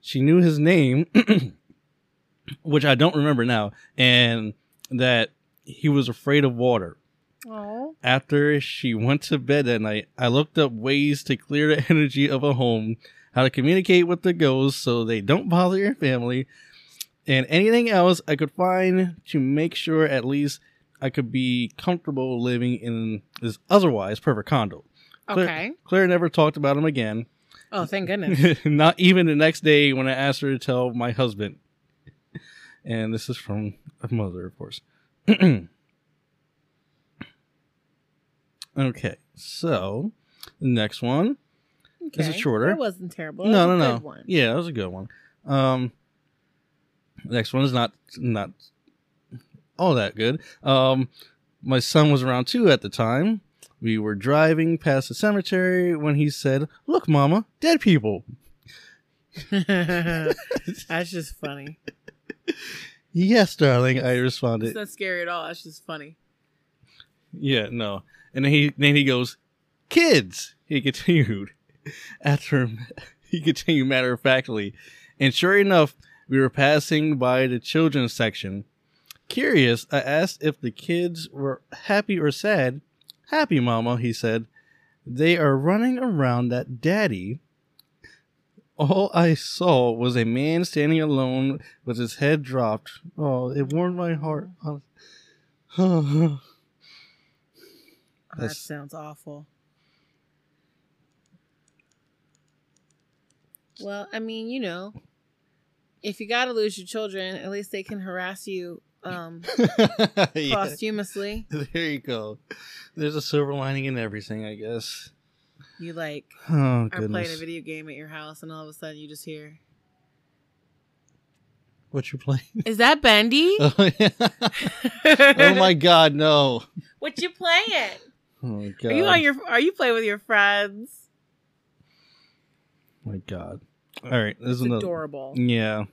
She knew his name, which I don't remember now, and that he was afraid of water. Oh. After she went to bed that night, I looked up ways to clear the energy of a home, how to communicate with the ghosts so they don't bother your family, and anything else I could find to make sure at least I could be comfortable living in this otherwise perfect condo. Claire, Okay. Claire never talked about him again. Oh, thank goodness. Not even the next day when I asked her to tell my husband. And this is from a mother, of course. okay, so the next one. This is Okay. shorter. That wasn't terrible. That no, was no, no. good One. Yeah, that was a good one. Um, next one is not not all that good. Um, my son was around two at the time. We were driving past the cemetery when he said, "Look, Mama, dead people." That's just funny. Yes, darling. I responded. It's not scary at all. That's just funny. Yeah, no. And then he then he goes, "Kids." He continued. After he continued matter of factly, and sure enough, we were passing by the children's section. Curious, I asked if the kids were happy or sad. Happy, Mama, he said. They are running around that daddy. All I saw was a man standing alone with his head dropped. Oh, it warmed my heart. that That's- sounds awful. Well, I mean, you know, If you gotta lose your children, at least they can harass you um Yeah. posthumously. There you go. There's a silver lining in everything, I guess. You like Oh are playing a video game at your house and all of a sudden you just hear What you playing? Is that Bendy? oh, yeah. oh my god, no. What you playing? Oh my god. Are you on your are you playing with your friends? my god. All right, this It's is another. adorable. Yeah.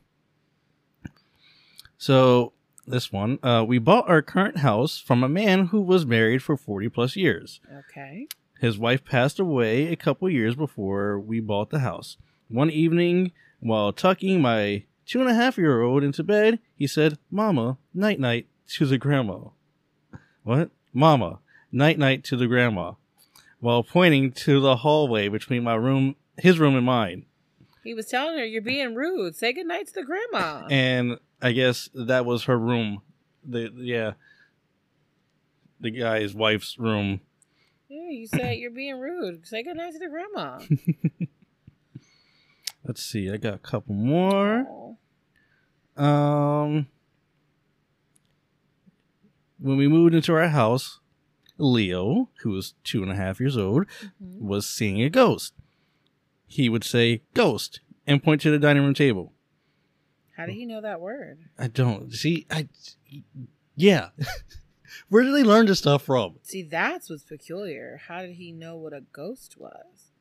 So this one, uh, we bought our current house from a man who was married for forty plus years. Okay. His wife passed away a couple years before we bought the house. One evening, while tucking my two and a half year old into bed, he said, Mama, night night to the grandma. What? Mama, night night to the grandma. While pointing to the hallway between my room, his room and mine. He was telling her you're being rude. Say goodnight to the grandma. And I guess that was her room. The yeah. The guy's wife's room. yeah, you said you're being rude. Say goodnight to the grandma. Let's see, I got a couple more. Aw. Um, when we moved into our house, Leo, who was two and a half years old, Mhm. was seeing a ghost. He would say "ghost" and point to the dining room table. How did he know that word? I don't see. I yeah. Where did he learn this stuff from? See, that's what's peculiar. How did he know what a ghost was?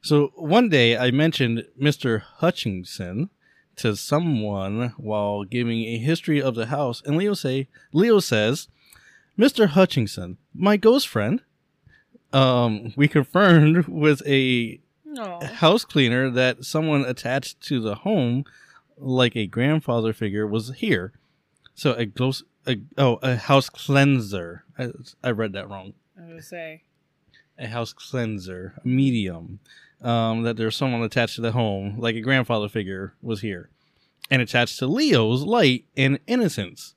So one day I mentioned Mr. Hutchinson to someone while giving a history of the house, and Leo say Leo says, "Mr. Hutchinson, my ghost friend." Um, we confirmed with a No. house cleaner that someone attached to the home, like a grandfather figure, was here. So a ghost, a, oh, a house cleanser. I, I read that wrong I was gonna say. a house cleanser, a medium, um, that there's someone attached to the home, like a grandfather figure was here, and attached to Leo's light and innocence.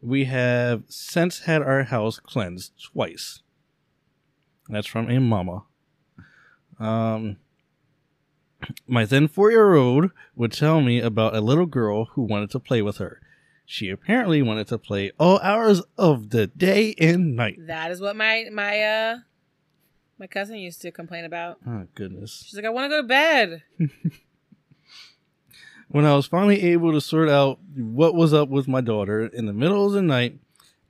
We have since had our house cleansed twice. That's from a mama. Um, my then four year old would tell me about a little girl who wanted to play with her. She apparently wanted to play all hours of the day and night. That is what my my uh my cousin used to complain about. Oh, goodness. She's like, I want to go to bed. When I was finally able to sort out what was up with my daughter in the middle of the night,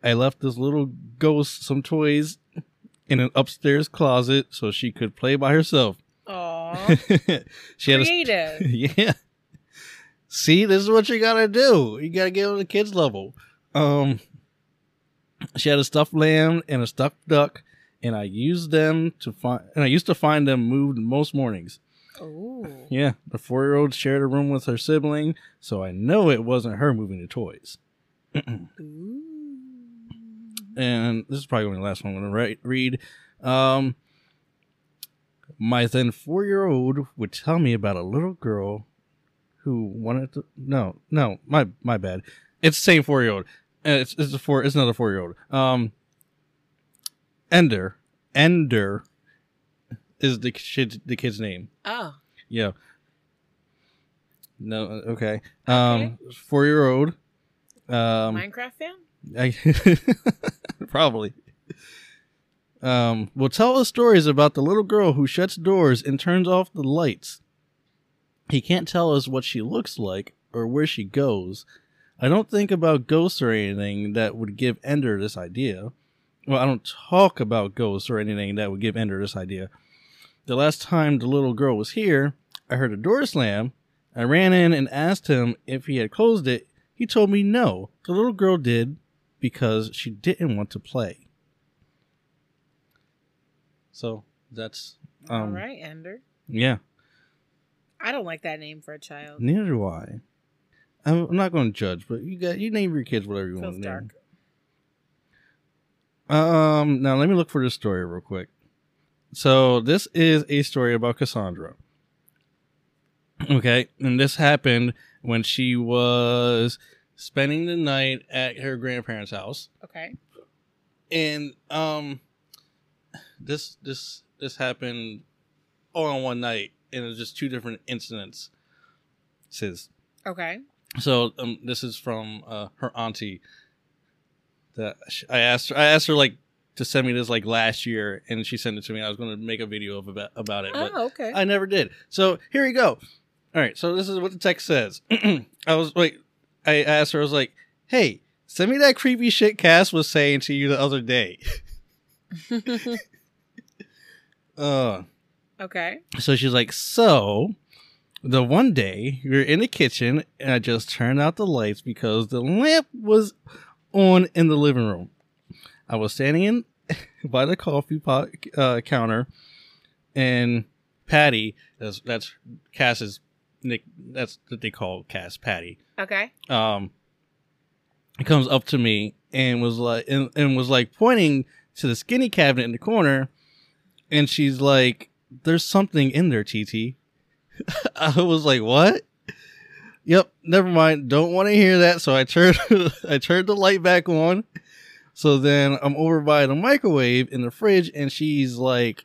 I left this little ghost some toys in an upstairs closet so she could play by herself. Aw, she had a creative. yeah. See, this is what you gotta do. You gotta get on the kids level. Um, she had a stuffed lamb and a stuffed duck, and I used them to find. And I used to find them moved most mornings. Oh, Yeah, the four-year-old shared a room with her sibling, so I know it wasn't her moving the toys. Ooh. And this is probably going to be the last one I'm going to write, read. Um, my then four year old would tell me about a little girl who wanted to. No, no, my my bad. It's the same four year old. It's it's a four. It's another four year old. Um, Ender, Ender, is the kid the kid's name. Oh, Yeah. No. Okay. Um, four year old. Um, Minecraft fan? I, probably. Um, will tell us stories about the little girl who shuts doors and turns off the lights. He can't tell us what she looks like or where she goes. I don't think about ghosts or anything that would give Ender this idea. Well, I don't talk about ghosts or anything that would give Ender this idea. The last time the little girl was here, I heard a door slam. I ran in and asked him if he had closed it. He told me no. The little girl did because she didn't want to play. So that's um All right, Ender. yeah. I don't like that name for a child. Neither do I. I'm not going to judge, but you got you name your kids whatever you Feels want to name. dark. Um, now let me look for this story real quick. So this is a story about Cassandra. Okay, and this happened when she was spending the night at her grandparents' house, Okay. and um, this this this happened all in one night, and it was just two different incidents. Sis. Okay. So um, this is from uh, her auntie. That I asked her. I asked her like to send me this like last year, and she sent it to me. I was going to make a video of about, about it, but Oh, okay. I never did. So here we go. All right. So this is what the text says. I was like, I asked her. I was like, "Hey, send me that creepy shit Cass was saying to you the other day." uh. okay. So she's like, so the one day we were in the kitchen and I just turned out the lights because the lamp was on in the living room. I was standing in by the coffee pot uh, counter, and Patty, that's that's Cass's nick. That's what they call Cass, Patty. Okay. Um, it comes up to me and was like, and, and was like pointing to the skinny cabinet in the corner, and she's like, "There's something in there, TT." I was like, "What?" Yep, never mind. Don't want to hear that. So I turned I turned the light back on. So then I'm over by the microwave in the fridge, and she's like,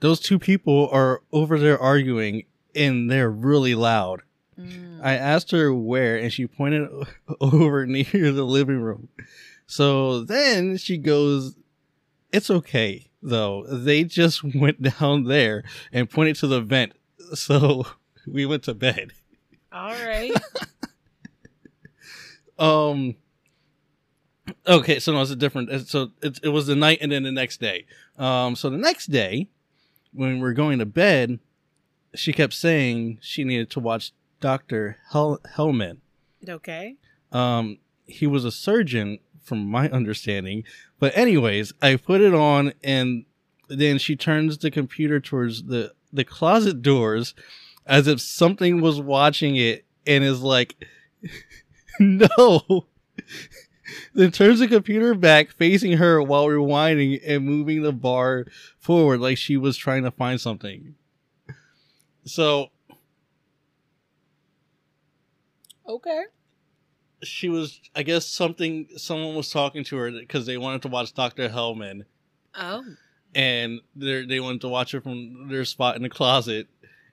"Those two people are over there arguing, and they're really loud." Mm. I asked her where, and she pointed over near the living room. So then she goes, It's okay, though. They just went down there and pointed to the vent. So we went to bed. All right. Um. Okay, so no, it's a different. So it, it was the night and then the next day. Um. So the next day, when we're going to bed, she kept saying she needed to watch Doctor Hel- Hellman. okay. Um, he was a surgeon, from my understanding. But anyways, I put it on, and then she turns the computer towards the the closet doors, as if something was watching it, and is like, "No." then turns the computer back, facing her while rewinding and moving the bar forward, like she was trying to find something. So Okay. she was i guess something someone was talking to her because they wanted to watch dr hellman Oh. and they they wanted to watch it from their spot in the closet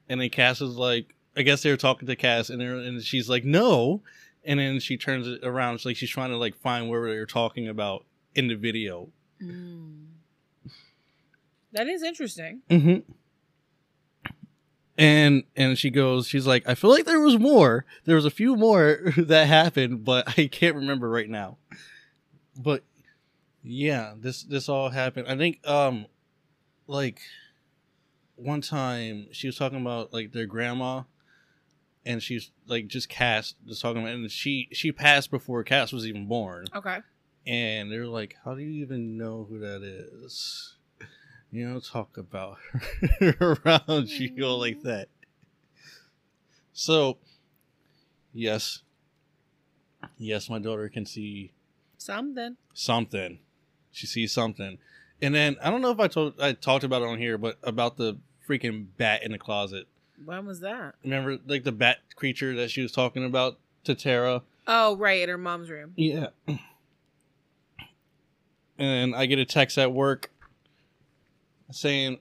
and then cass was like i guess they were talking to cass and, they're- and she's like no and then she turns it around it's like she's trying to like find where they're talking about in the video Mm. That is interesting. mm-hmm. And and she goes she's like i feel like there was more there was a few more that happened but i can't remember right now but yeah this this all happened i think um like one time she was talking about like their grandma and she's like just Cass just talking about and she she passed before Cass was even born Okay. and they're like, "How do you even know who that is?" You know, talk about her around you like mm-hmm. that. So, yes, yes, my daughter can see Something. something. She sees something, and then I don't know if I told I talked about it on here, but about the freaking bat in the closet. When was that? Remember, like the bat creature that she was talking about to Tara. Oh, right, in her mom's room. Yeah. And I get a text at work saying,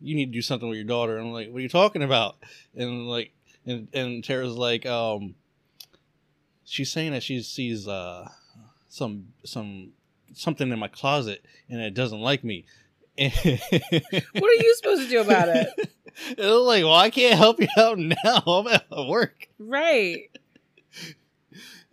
"You need to do something with your daughter." And I'm like, "What are you talking about?" And like, and and Tara's like, um, she's saying that she sees uh some some something in my closet and it doesn't like me. What are you supposed to do about it? Like, well, I can't help you out now. I'm at work. Right.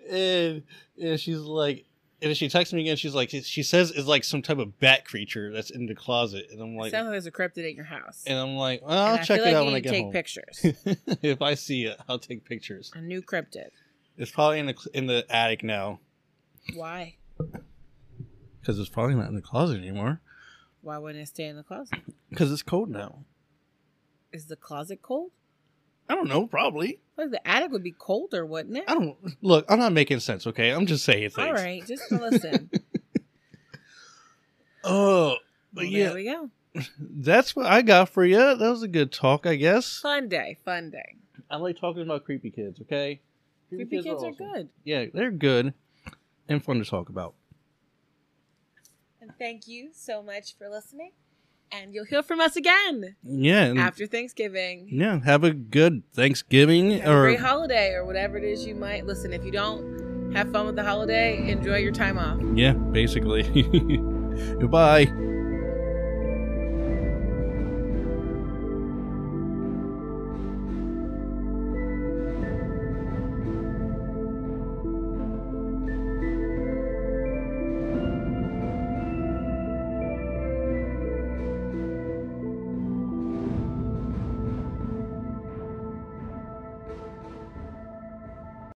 and and she's like and then she texts me again she's like she says it's like some type of bat creature that's in the closet and i'm like Sounds like there's a cryptid in your house. and i'm like well, i'll And I check feel it like out you when i need to get take home pictures. if i see it i'll take pictures A new cryptid. it's probably in the in the attic now Why? because it's probably not in the closet anymore Why wouldn't it stay in the closet? because it's cold now Is the closet cold? I don't know probably Like the attic would be colder, wouldn't it? i don't look i'm not making sense okay i'm just saying things All right, just listen. oh but Well, yeah There we go. that's what i got for you that was a good talk i guess Fun day. Fun day. I like talking about creepy kids, okay? Creepy kids are awesome. good. Yeah, they're good and fun to talk about. And thank you so much for listening. And you'll hear from us again Yeah. after Thanksgiving. yeah. Have a good Thanksgiving Have a or great holiday or whatever it is you might listen. If you don't have fun with the holiday, enjoy your time off. yeah, basically. Goodbye.